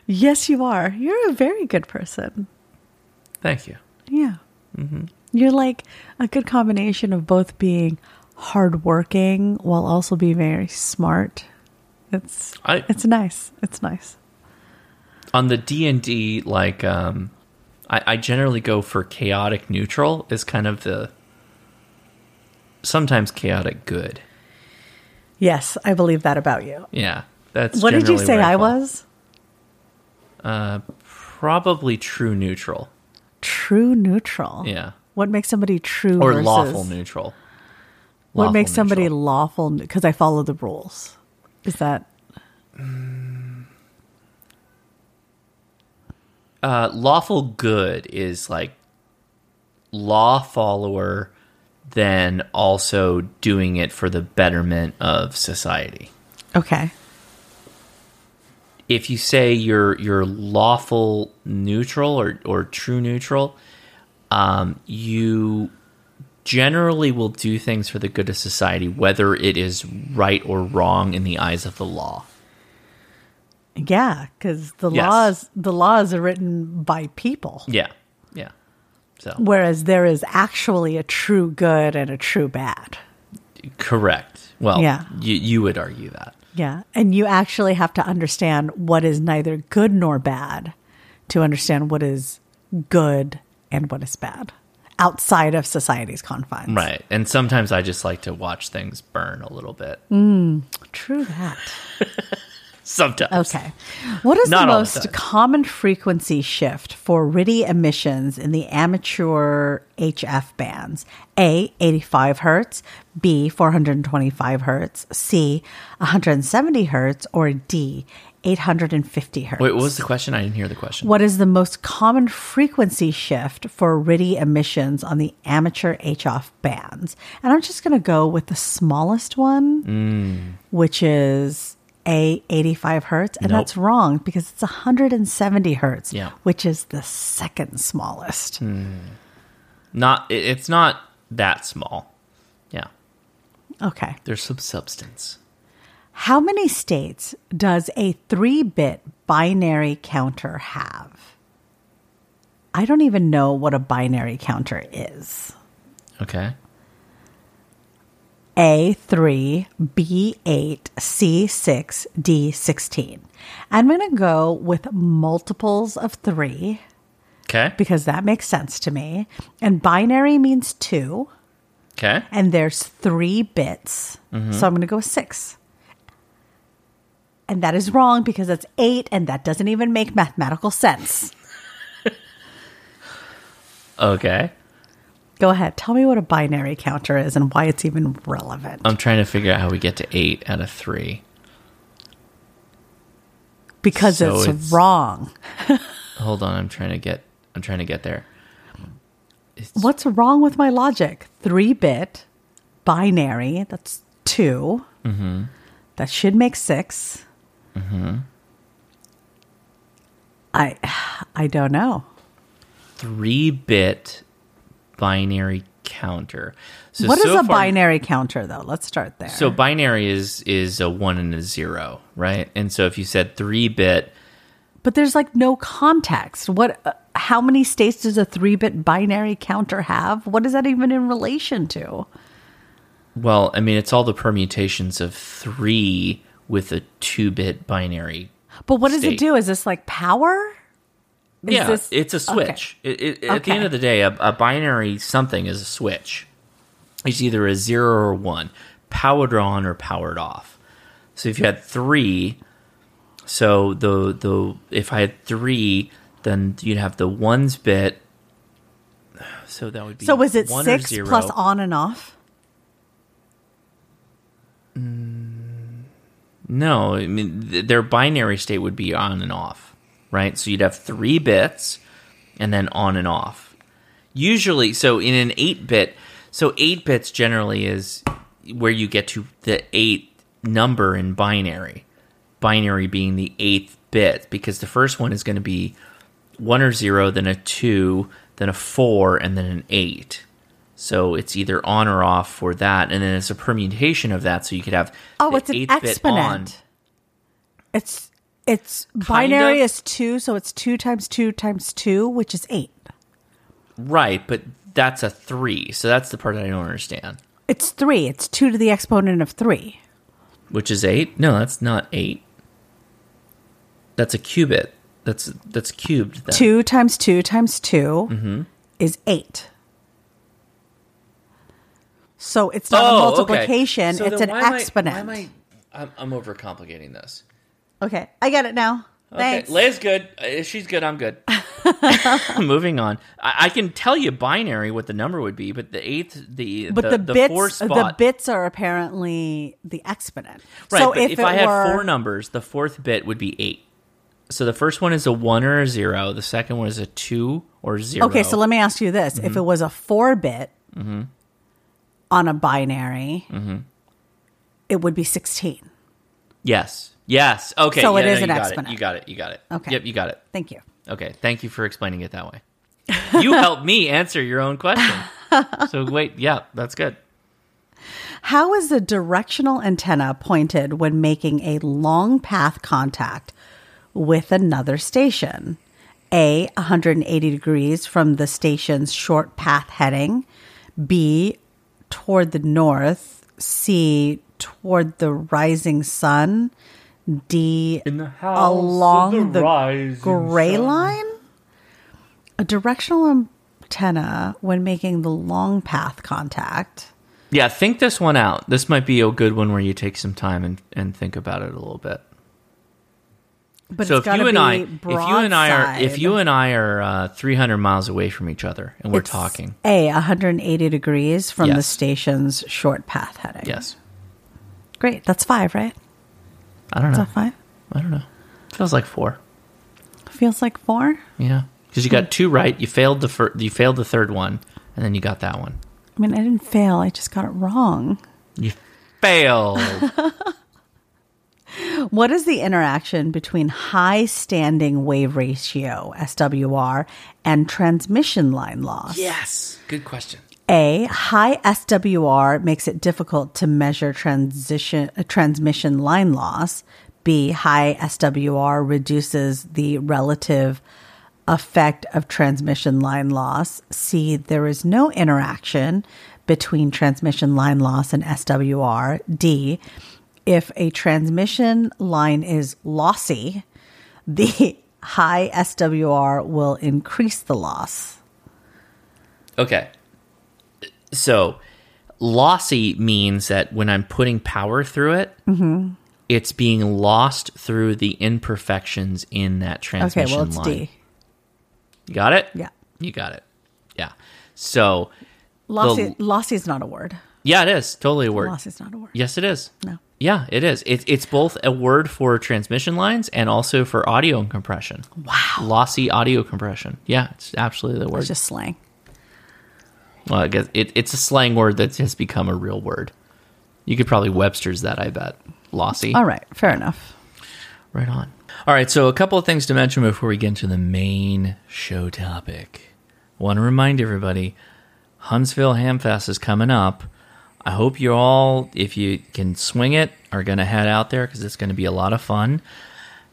Yes, you are. You're a very good person. Thank you. Yeah. Mm-hmm. You're like a good combination of both being hardworking while also being very smart. It's I- it's nice. It's nice. on the D and D, like um, I, I generally go for chaotic neutral is kind of the sometimes chaotic good. Yes, I believe that about you. Yeah, that's what did you say where I was? Uh, probably true neutral. True neutral. Yeah, What makes somebody true or versus lawful neutral. What Lawful makes somebody lawful because I follow the rules? Is that uh, lawful good is like law follower, then also doing it for the betterment of society. okay? if you say you're you're lawful neutral or or true neutral, um, you generally will do things for the good of society, whether it is right or wrong in the eyes of the law. Yeah, because the Yes. laws the laws are written by people, Yeah, yeah. So whereas there is actually a true good and a true bad. correct. Well, Yeah. you you would argue that. Yeah, and you actually have to understand what is neither good nor bad to understand what is good and what is bad outside of society's confines. Right. And sometimes I just like to watch things burn a little bit. Hmm. True that. (laughs) Sometimes. Okay. What is Not the all the most common frequency shift for RTTY emissions in the amateur HF bands? A, 85 hertz, B, 425 hertz, C, 170 hertz, or D, 850 hertz? Wait, what was the question? I didn't hear the question. What is the most common frequency shift for RTTY emissions on the amateur HF bands? And I'm just going to go with the smallest one, Mm. which is A, 85 hertz. And Nope. that's wrong because it's 170 hertz, Yeah. which is the second smallest. Not it's not that small. Yeah. Okay. There's some substance. How many states does a three bit binary counter have? I don't even know what a binary counter is. Okay. A3, B8, C6, D16. I'm going to go with multiples of three Okay. because that makes sense to me. And binary means two, Okay. and there's three bits. Mm-hmm. So I'm going to go with six. And that is wrong because it's eight, and that doesn't even make mathematical sense. Okay. Go ahead. Tell me what a binary counter is and why it's even relevant. I'm trying to figure out how we get to eight out of three. because so it's, it's- wrong. (laughs) Hold on, I'm trying to get I'm trying to get there. It's, What's wrong with my logic? Three bit binary, that's 2 Mm-hmm. That should make 6 I (sighs) I don't know. three bit binary counter. So What is so a far- binary counter though? Let's start there. So binary is is a one and a zero, right? And so if you said three bit, but there's like no context. What uh, how many states does a 3-bit binary counter have? What is that even in relation to? well, I mean it's all the permutations of three with a two bit binary. But what does it do? Is this like power? Is yeah, this- it's a switch. It, it, At the end of the day, a, a binary something is a switch. It's either a zero or one, powered on or powered off. So if you had three, so the the if I had three, then you'd have the ones bit. So that would be So was it one 6 plus on and off? Mm, No, I mean th- their binary state would be on and off, right? So you'd have three bits and then on and off. Usually, so in an eight bit, so eight bits generally is where you get to the eight number in binary. Binary being the eighth bit, because the first one is going to be one or zero, then a two, then a four, and then an eight. So it's either on or off for that, and then it's a permutation of that. So you could have Oh, the it's an eighth bit on. exponent. It's it's binary of. is two, so it's two times two times two, which is eight. Right, but that's a three. So that's the part that I don't understand. It's three. It's two to the exponent of three. which is eight. No, that's not eight. That's a qubit. That's that's cubed. Then. Two times two times 2 Mm-hmm. is eight. So it's not a Oh, multiplication, okay. So it's an why am I- exponent. why am I, I'm, I'm overcomplicating this. Okay, I get it now. Thanks. Okay, Leia's good. Uh, If she's good, I'm good. (laughs) Moving on. I, I can tell you binary what the number would be, but the eighth, the but the, the, the four bits, the bits are apparently the exponent. right? so if, if, I had were, four numbers, the fourth bit would be eight. So the first one is a one or a zero. The second one is a two or zero. okay, so let me ask you this: Mm-hmm. if it was a four bit on a binary, Mm-hmm. it would be sixteen. yes, yes. Okay, So it yeah, is no, an exponent. It. You got it. You got it. Okay. Yep, you got it. Thank you. Okay, thank you for explaining it that way. (laughs) You helped me answer your own question. (laughs) So wait, yeah, that's good. How is the directional antenna pointed when making a long path contact with another station? A, 180 degrees from the station's short path heading. B, toward the north. C, toward the rising sun. D, In the along the, gray line? A directional antenna when making the long path contact. Yeah, think this one out. This might be a good one where you take some time and, and think about it a little bit. But so if you and I, if you and I are, if you and I are uh, 300 miles away from each other and we're It's talking, A, 180 degrees from the station's short path heading. yes, Great. That's five, right? I don't Is know. that five? I don't know. Feels like four. Feels like four. Yeah, because you got two right. You failed the fir- you failed the third one, and then you got that one. I mean, I didn't fail. I just got it wrong. You failed. (laughs) What is the interaction between high standing wave ratio, SWR, and transmission line loss? yes, good question. A, high SWR makes it difficult to measure transition uh, transmission line loss. B, high SWR reduces the relative effect of transmission line loss. C, there is no interaction between transmission line loss and SWR. D, if a transmission line is lossy, the (laughs) high SWR will increase the loss. Okay. So, lossy means that when I'm putting power through it, mm-hmm. it's being lost through the imperfections in that transmission line. Okay, well, it's line. D. You got it? Yeah. You got it. Yeah. So, Lossy, The- lossy is not a word. yeah, it is totally a word. Lossy is not a word. Yes, it is. No. Yeah, it is. It, it's both a word for transmission lines and also for audio compression. Wow. Lossy audio compression. Yeah, it's absolutely the word. It's just slang. Well, I guess it, it's a slang word that has become a real word. You could probably Webster's that, I bet. Lossy. All right, fair enough. Right on. All right, so a couple of things to mention before we get into the main show topic. Want to remind everybody Huntsville Hamfest is coming up. I hope you all, if you can swing it, are going to head out there because it's going to be a lot of fun.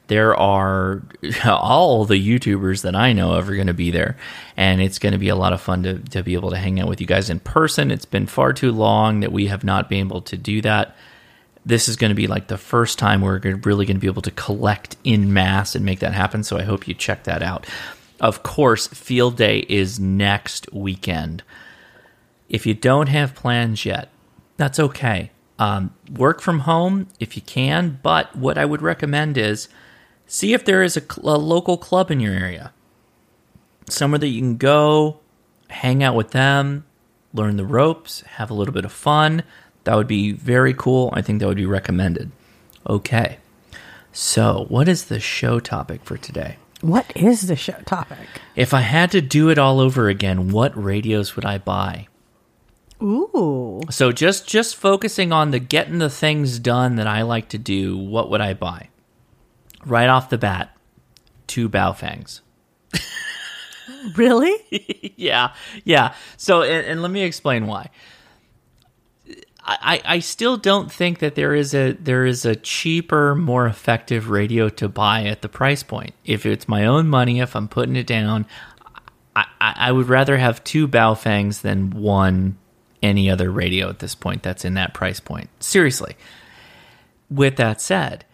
There are (laughs) all the YouTubers that I know of are going to be there, and it's going to be a lot of fun to, to be able to hang out with you guys in person. It's been far too long that we have not been able to do that this is going to be like the first time we're really going to be able to collect in mass and make that happen. So I hope you check that out. Of course, Field Day is next weekend. If you don't have plans yet, that's okay. Um, work from home if you can, but what I would recommend is see if there is a, cl- a local club in your area, somewhere that you can go, hang out with them, learn the ropes, have a little bit of fun. That would be very cool. I think that would be recommended. Okay. So, what is the show topic for today? What is the show topic? If I had to do it all over again, what radios would I buy? Ooh, So just just focusing on the getting the things done that I like to do, what would I buy? Right off the bat, two Baofengs. (laughs) really? (laughs) yeah, yeah. So, and, and let me explain why. I, I still don't think that there is a there is a cheaper, more effective radio to buy at the price point. If it's my own money, if I'm putting it down, I, I I would rather have two Baofengs than one any other radio at this point that's in that price point. Seriously. With that said,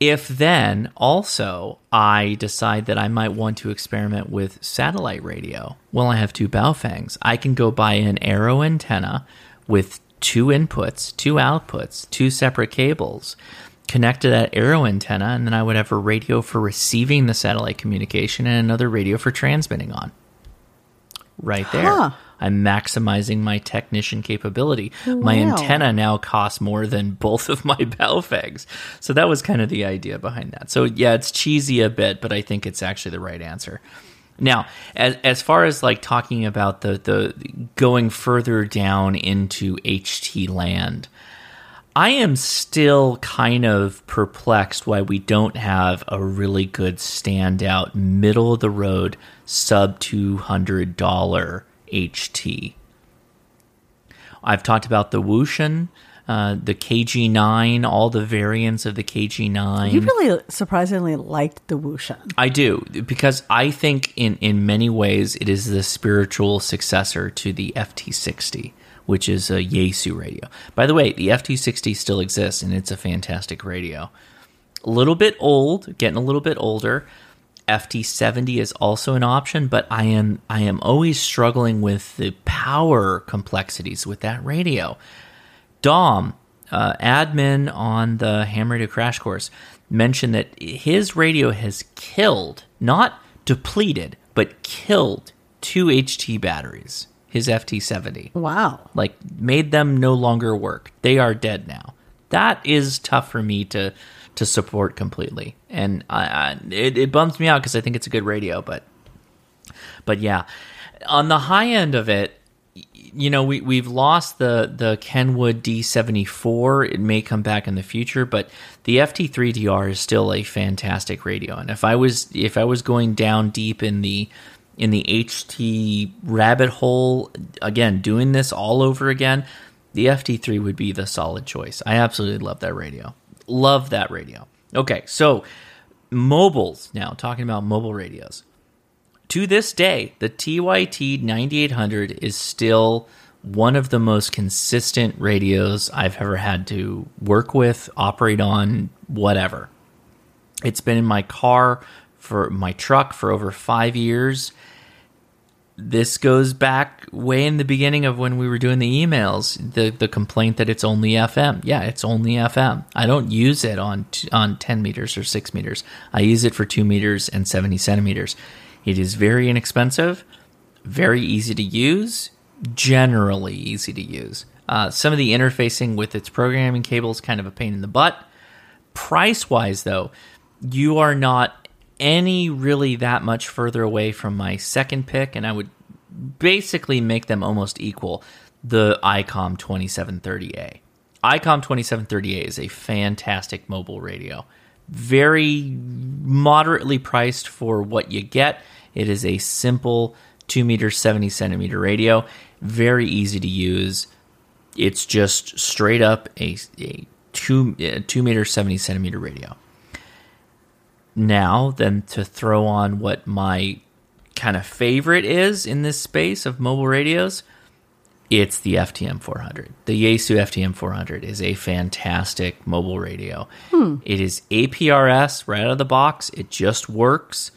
if then also I decide that I might want to experiment with satellite radio, well, I have two Baofengs. I can go buy an Arrow antenna with two inputs, two outputs, two separate cables, connect to that Arrow antenna, and then I would have a radio for receiving the satellite communication and another radio for transmitting on. Right there. Huh. I'm maximizing my technician capability. My antenna now costs more than both of my (laughs) Baofengs. So that was kind of the idea behind that. So yeah, it's cheesy a bit, but I think it's actually the right answer. Now, as as far as like talking about the the going further down into HT land, I am still kind of perplexed why we don't have a really good standout middle of the road sub two hundred dollar HT. I've talked about the Wouxun, uh, the KG9, all the variants of the KG9. You really surprisingly liked the Wouxun. I do because I think in in many ways it is the spiritual successor to the FT60, which is a Yaesu radio. By the way, the FT60 still exists and it's a fantastic radio. A little bit old, getting a little bit older. FT70 is also an option, but I am I am always struggling with the power complexities with that radio. Dom, uh, admin on the Ham Radio Crash Course, mentioned that his radio has killed, not depleted, but killed two HT batteries. His FT70, Wow. like made them no longer work. They are dead now. That is tough for me to to support completely, and I, I, it, it bums me out because I think it's a good radio, but but yeah, on the high end of it, you know, we we've lost the the Kenwood D74. It may come back in the future, but the FT3DR is still a fantastic radio. And if I was if I was going down deep in the in the HT rabbit hole again, doing this all over again, the FT3 would be the solid choice. I absolutely love that radio. Love that radio. Okay, so mobiles now talking about mobile radios to this day, the TYT 9800 is still one of the most consistent radios I've ever had to work with, operate on, whatever. It's been in my car for my truck for over five years. This goes back way in the beginning of when we were doing the emails. The the complaint that it's only FM. Yeah, it's only FM. I don't use it on t- on ten meters or six meters. I use it for two meters and seventy centimeters. It is very inexpensive, very easy to use, generally easy to use. Uh, some of the interfacing with its programming cable is kind of a pain in the butt. Price wise, though, you are not any really that much further away from my second pick, and I would basically make them almost equal. The ICOM 2730A. ICOM 2730A is a fantastic mobile radio. Very moderately priced for what you get. It is a simple 2 meter, 70 centimeter radio. Very easy to use. It's just straight up a, a two, uh, 2 meter, 70 centimeter radio now than to throw on what my kind of favorite is in this space of mobile radios. It's the FTM 400. The Yaesu FTM 400 is a fantastic mobile radio. Hmm. It is APRS right out of the box. It just works.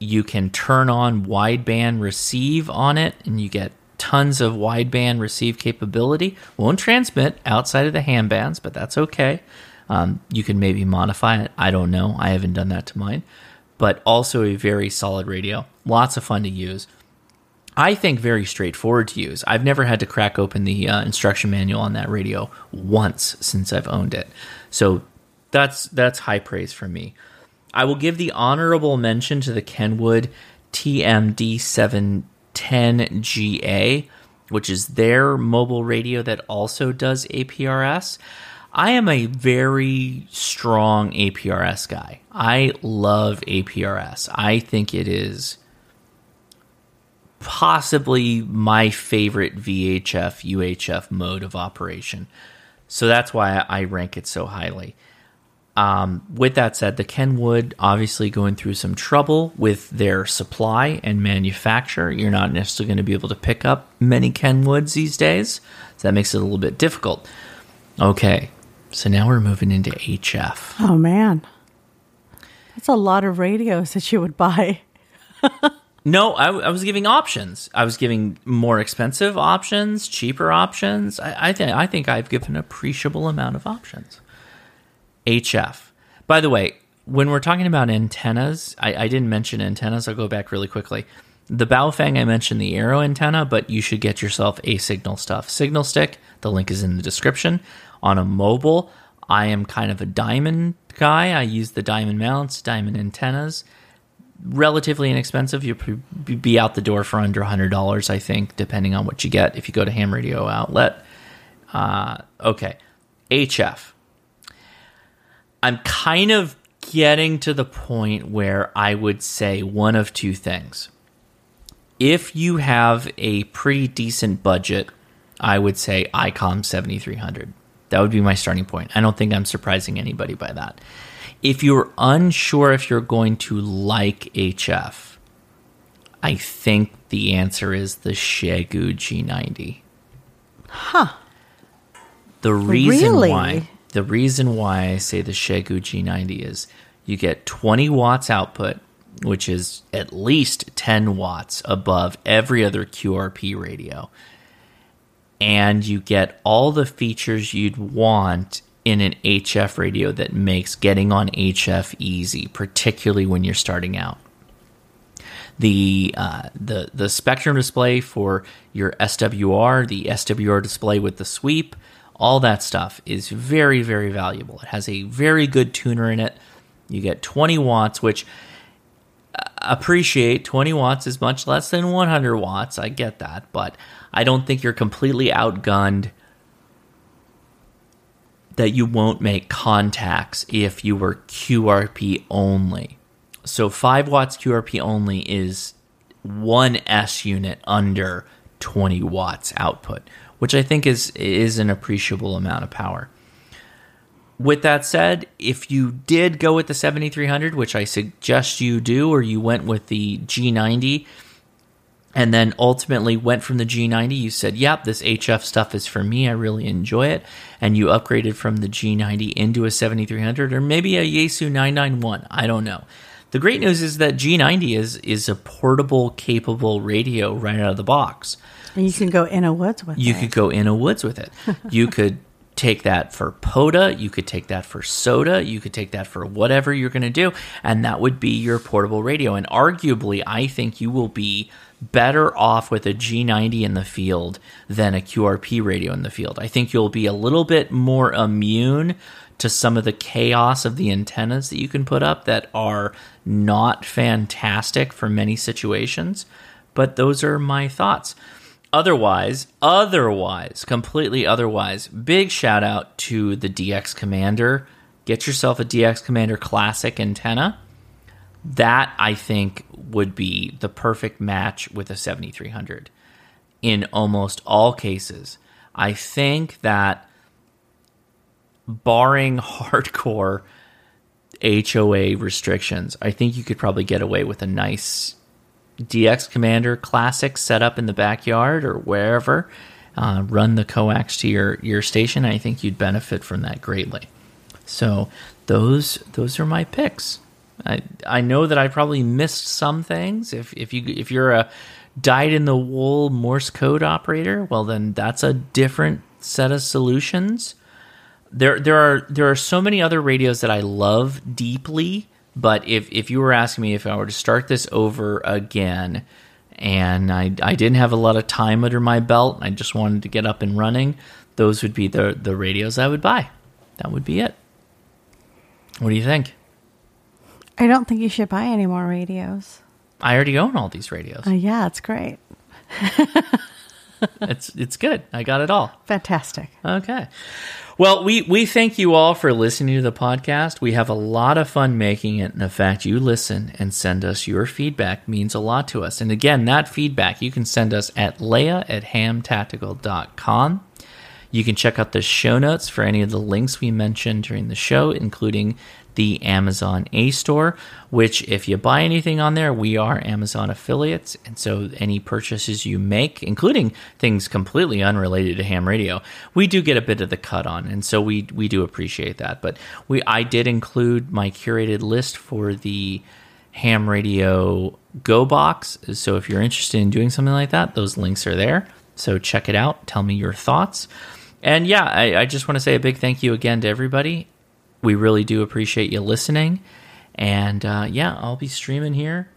You can turn on wideband receive on it, and you get tons of wideband receive capability. Won't transmit outside of the ham bands, but that's okay. Um, you can maybe modify it. I don't know. I haven't done that to mine. But also a very solid radio. Lots of fun to use. I think very straightforward to use. I've never had to crack open the uh, instruction manual on that radio once since I've owned it. So that's that's high praise for me. I will give the honorable mention to the Kenwood TMD710GA, which is their mobile radio that also does APRS. I am a very strong APRS guy. I love APRS. I think it is possibly my favorite VHF UHF mode of operation. So that's why I rank it so highly. Um, with that said, the Kenwood obviously going through some trouble with their supply and manufacture. You're not necessarily going to be able to pick up many Kenwoods these days, so that makes it a little bit difficult. Okay, so now we're moving into HF. Oh man, that's a lot of radios that you would buy. (laughs) No, I, I, was giving options. I was giving more expensive options, cheaper options. I, I think I think I've given an appreciable amount of options. HF. By the way, when we're talking about antennas, I, I didn't mention antennas. I'll go back really quickly. The Baofeng, I mentioned the Arrow antenna, but you should get yourself a Signal stuff. Signal Stick, the link is in the description. On a mobile, I am kind of a diamond guy. I use the diamond mounts, diamond antennas relatively inexpensive. You'll be out the door for under $100, I think, depending on what you get if you go to ham radio outlet. Uh, okay. HF. I'm kind of getting to the point where I would say one of two things. If you have a pretty decent budget, I would say ICOM 7300. That would be my starting point. I don't think I'm surprising anybody by that. If you're unsure if you're going to like HF, I think the answer is the Xiegu G90. Huh. The reason Really? why the reason why I say the Xiegu G90 is you get 20 watts output, which is at least 10 watts above every other QRP radio. And you get all the features you'd want in an HF radio that makes getting on HF easy, particularly when you're starting out. The uh, the the spectrum display for your SWR, the SWR display with the sweep, all that stuff is very very valuable. It has a very good tuner in it. You get 20 watts, which uh, appreciate 20 watts is much less than 100 watts. I get that, but I don't think you're completely outgunned that you won't make contacts if you were QRP only. So 5 watts QRP only is one S unit under 20 watts output, which I think is is an appreciable amount of power. With that said, if you did go with the 7300, which I suggest you do, or you went with the G90, and then ultimately went from the G90, you said, Yep, this HF stuff is for me. I really enjoy it. And you upgraded from the G90 into a 7300 or maybe a Yaesu 991. I don't know. The great news is that G90 is, is a portable, capable radio right out of the box. And you can go in a woods with You it. You could go in a woods with it. (laughs) you could take that for POTA. You could take that for SOTA. You could take that for whatever you're going to do. And that would be your portable radio. And arguably, I think you will be better off with a G90 in the field than a QRP radio in the field. I think you'll be a little bit more immune to some of the chaos of the antennas that you can put up that are not fantastic for many situations. But those are my thoughts. Otherwise, otherwise, completely otherwise, big shout out to the DX Commander. Get yourself a DX Commander Classic antenna. That I think would be the perfect match with a 7300 in almost all cases. I think that barring (laughs) hardcore HOA restrictions, I think you could probably get away with a nice DX Commander Classic setup in the backyard or wherever. Uh, run the coax to your your station. I think you'd benefit from that greatly. So those those are my picks. I I know that I probably missed some things. If if you if you're a dyed in the wool Morse code operator, well then that's a different set of solutions. There there are there are so many other radios that I love deeply, but if if you were asking me if I were to start this over again and I I didn't have a lot of time under my belt, I just wanted to get up and running, those would be the the radios I would buy. That would be it. What do you think? I don't think you should buy any more radios. I already own all these radios. Uh, yeah, it's great. (laughs) it's it's good. I got it all. Fantastic. Okay. Well, we, we thank you all for listening to the podcast. We have a lot of fun making it. And the fact you listen and send us your feedback means a lot to us. And again, that feedback you can send us at leia at hamtactical.com. You can check out the show notes for any of the links we mentioned during the show, including the Amazon A Store, which, if you buy anything on there, we are Amazon affiliates. And so any purchases you make, including things completely unrelated to ham radio, we do get a bit of the cut on. And so we, we do appreciate that. But we I did include my curated list for the ham radio go box. So if you're interested in doing something like that, those links are there. So check it out. Tell me your thoughts. And yeah, I, I just want to say a big thank you again to everybody. We really do appreciate you listening. And uh, yeah, I'll be streaming here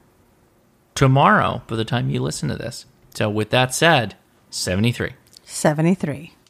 tomorrow by the time you listen to this. So with that said, 73. 73.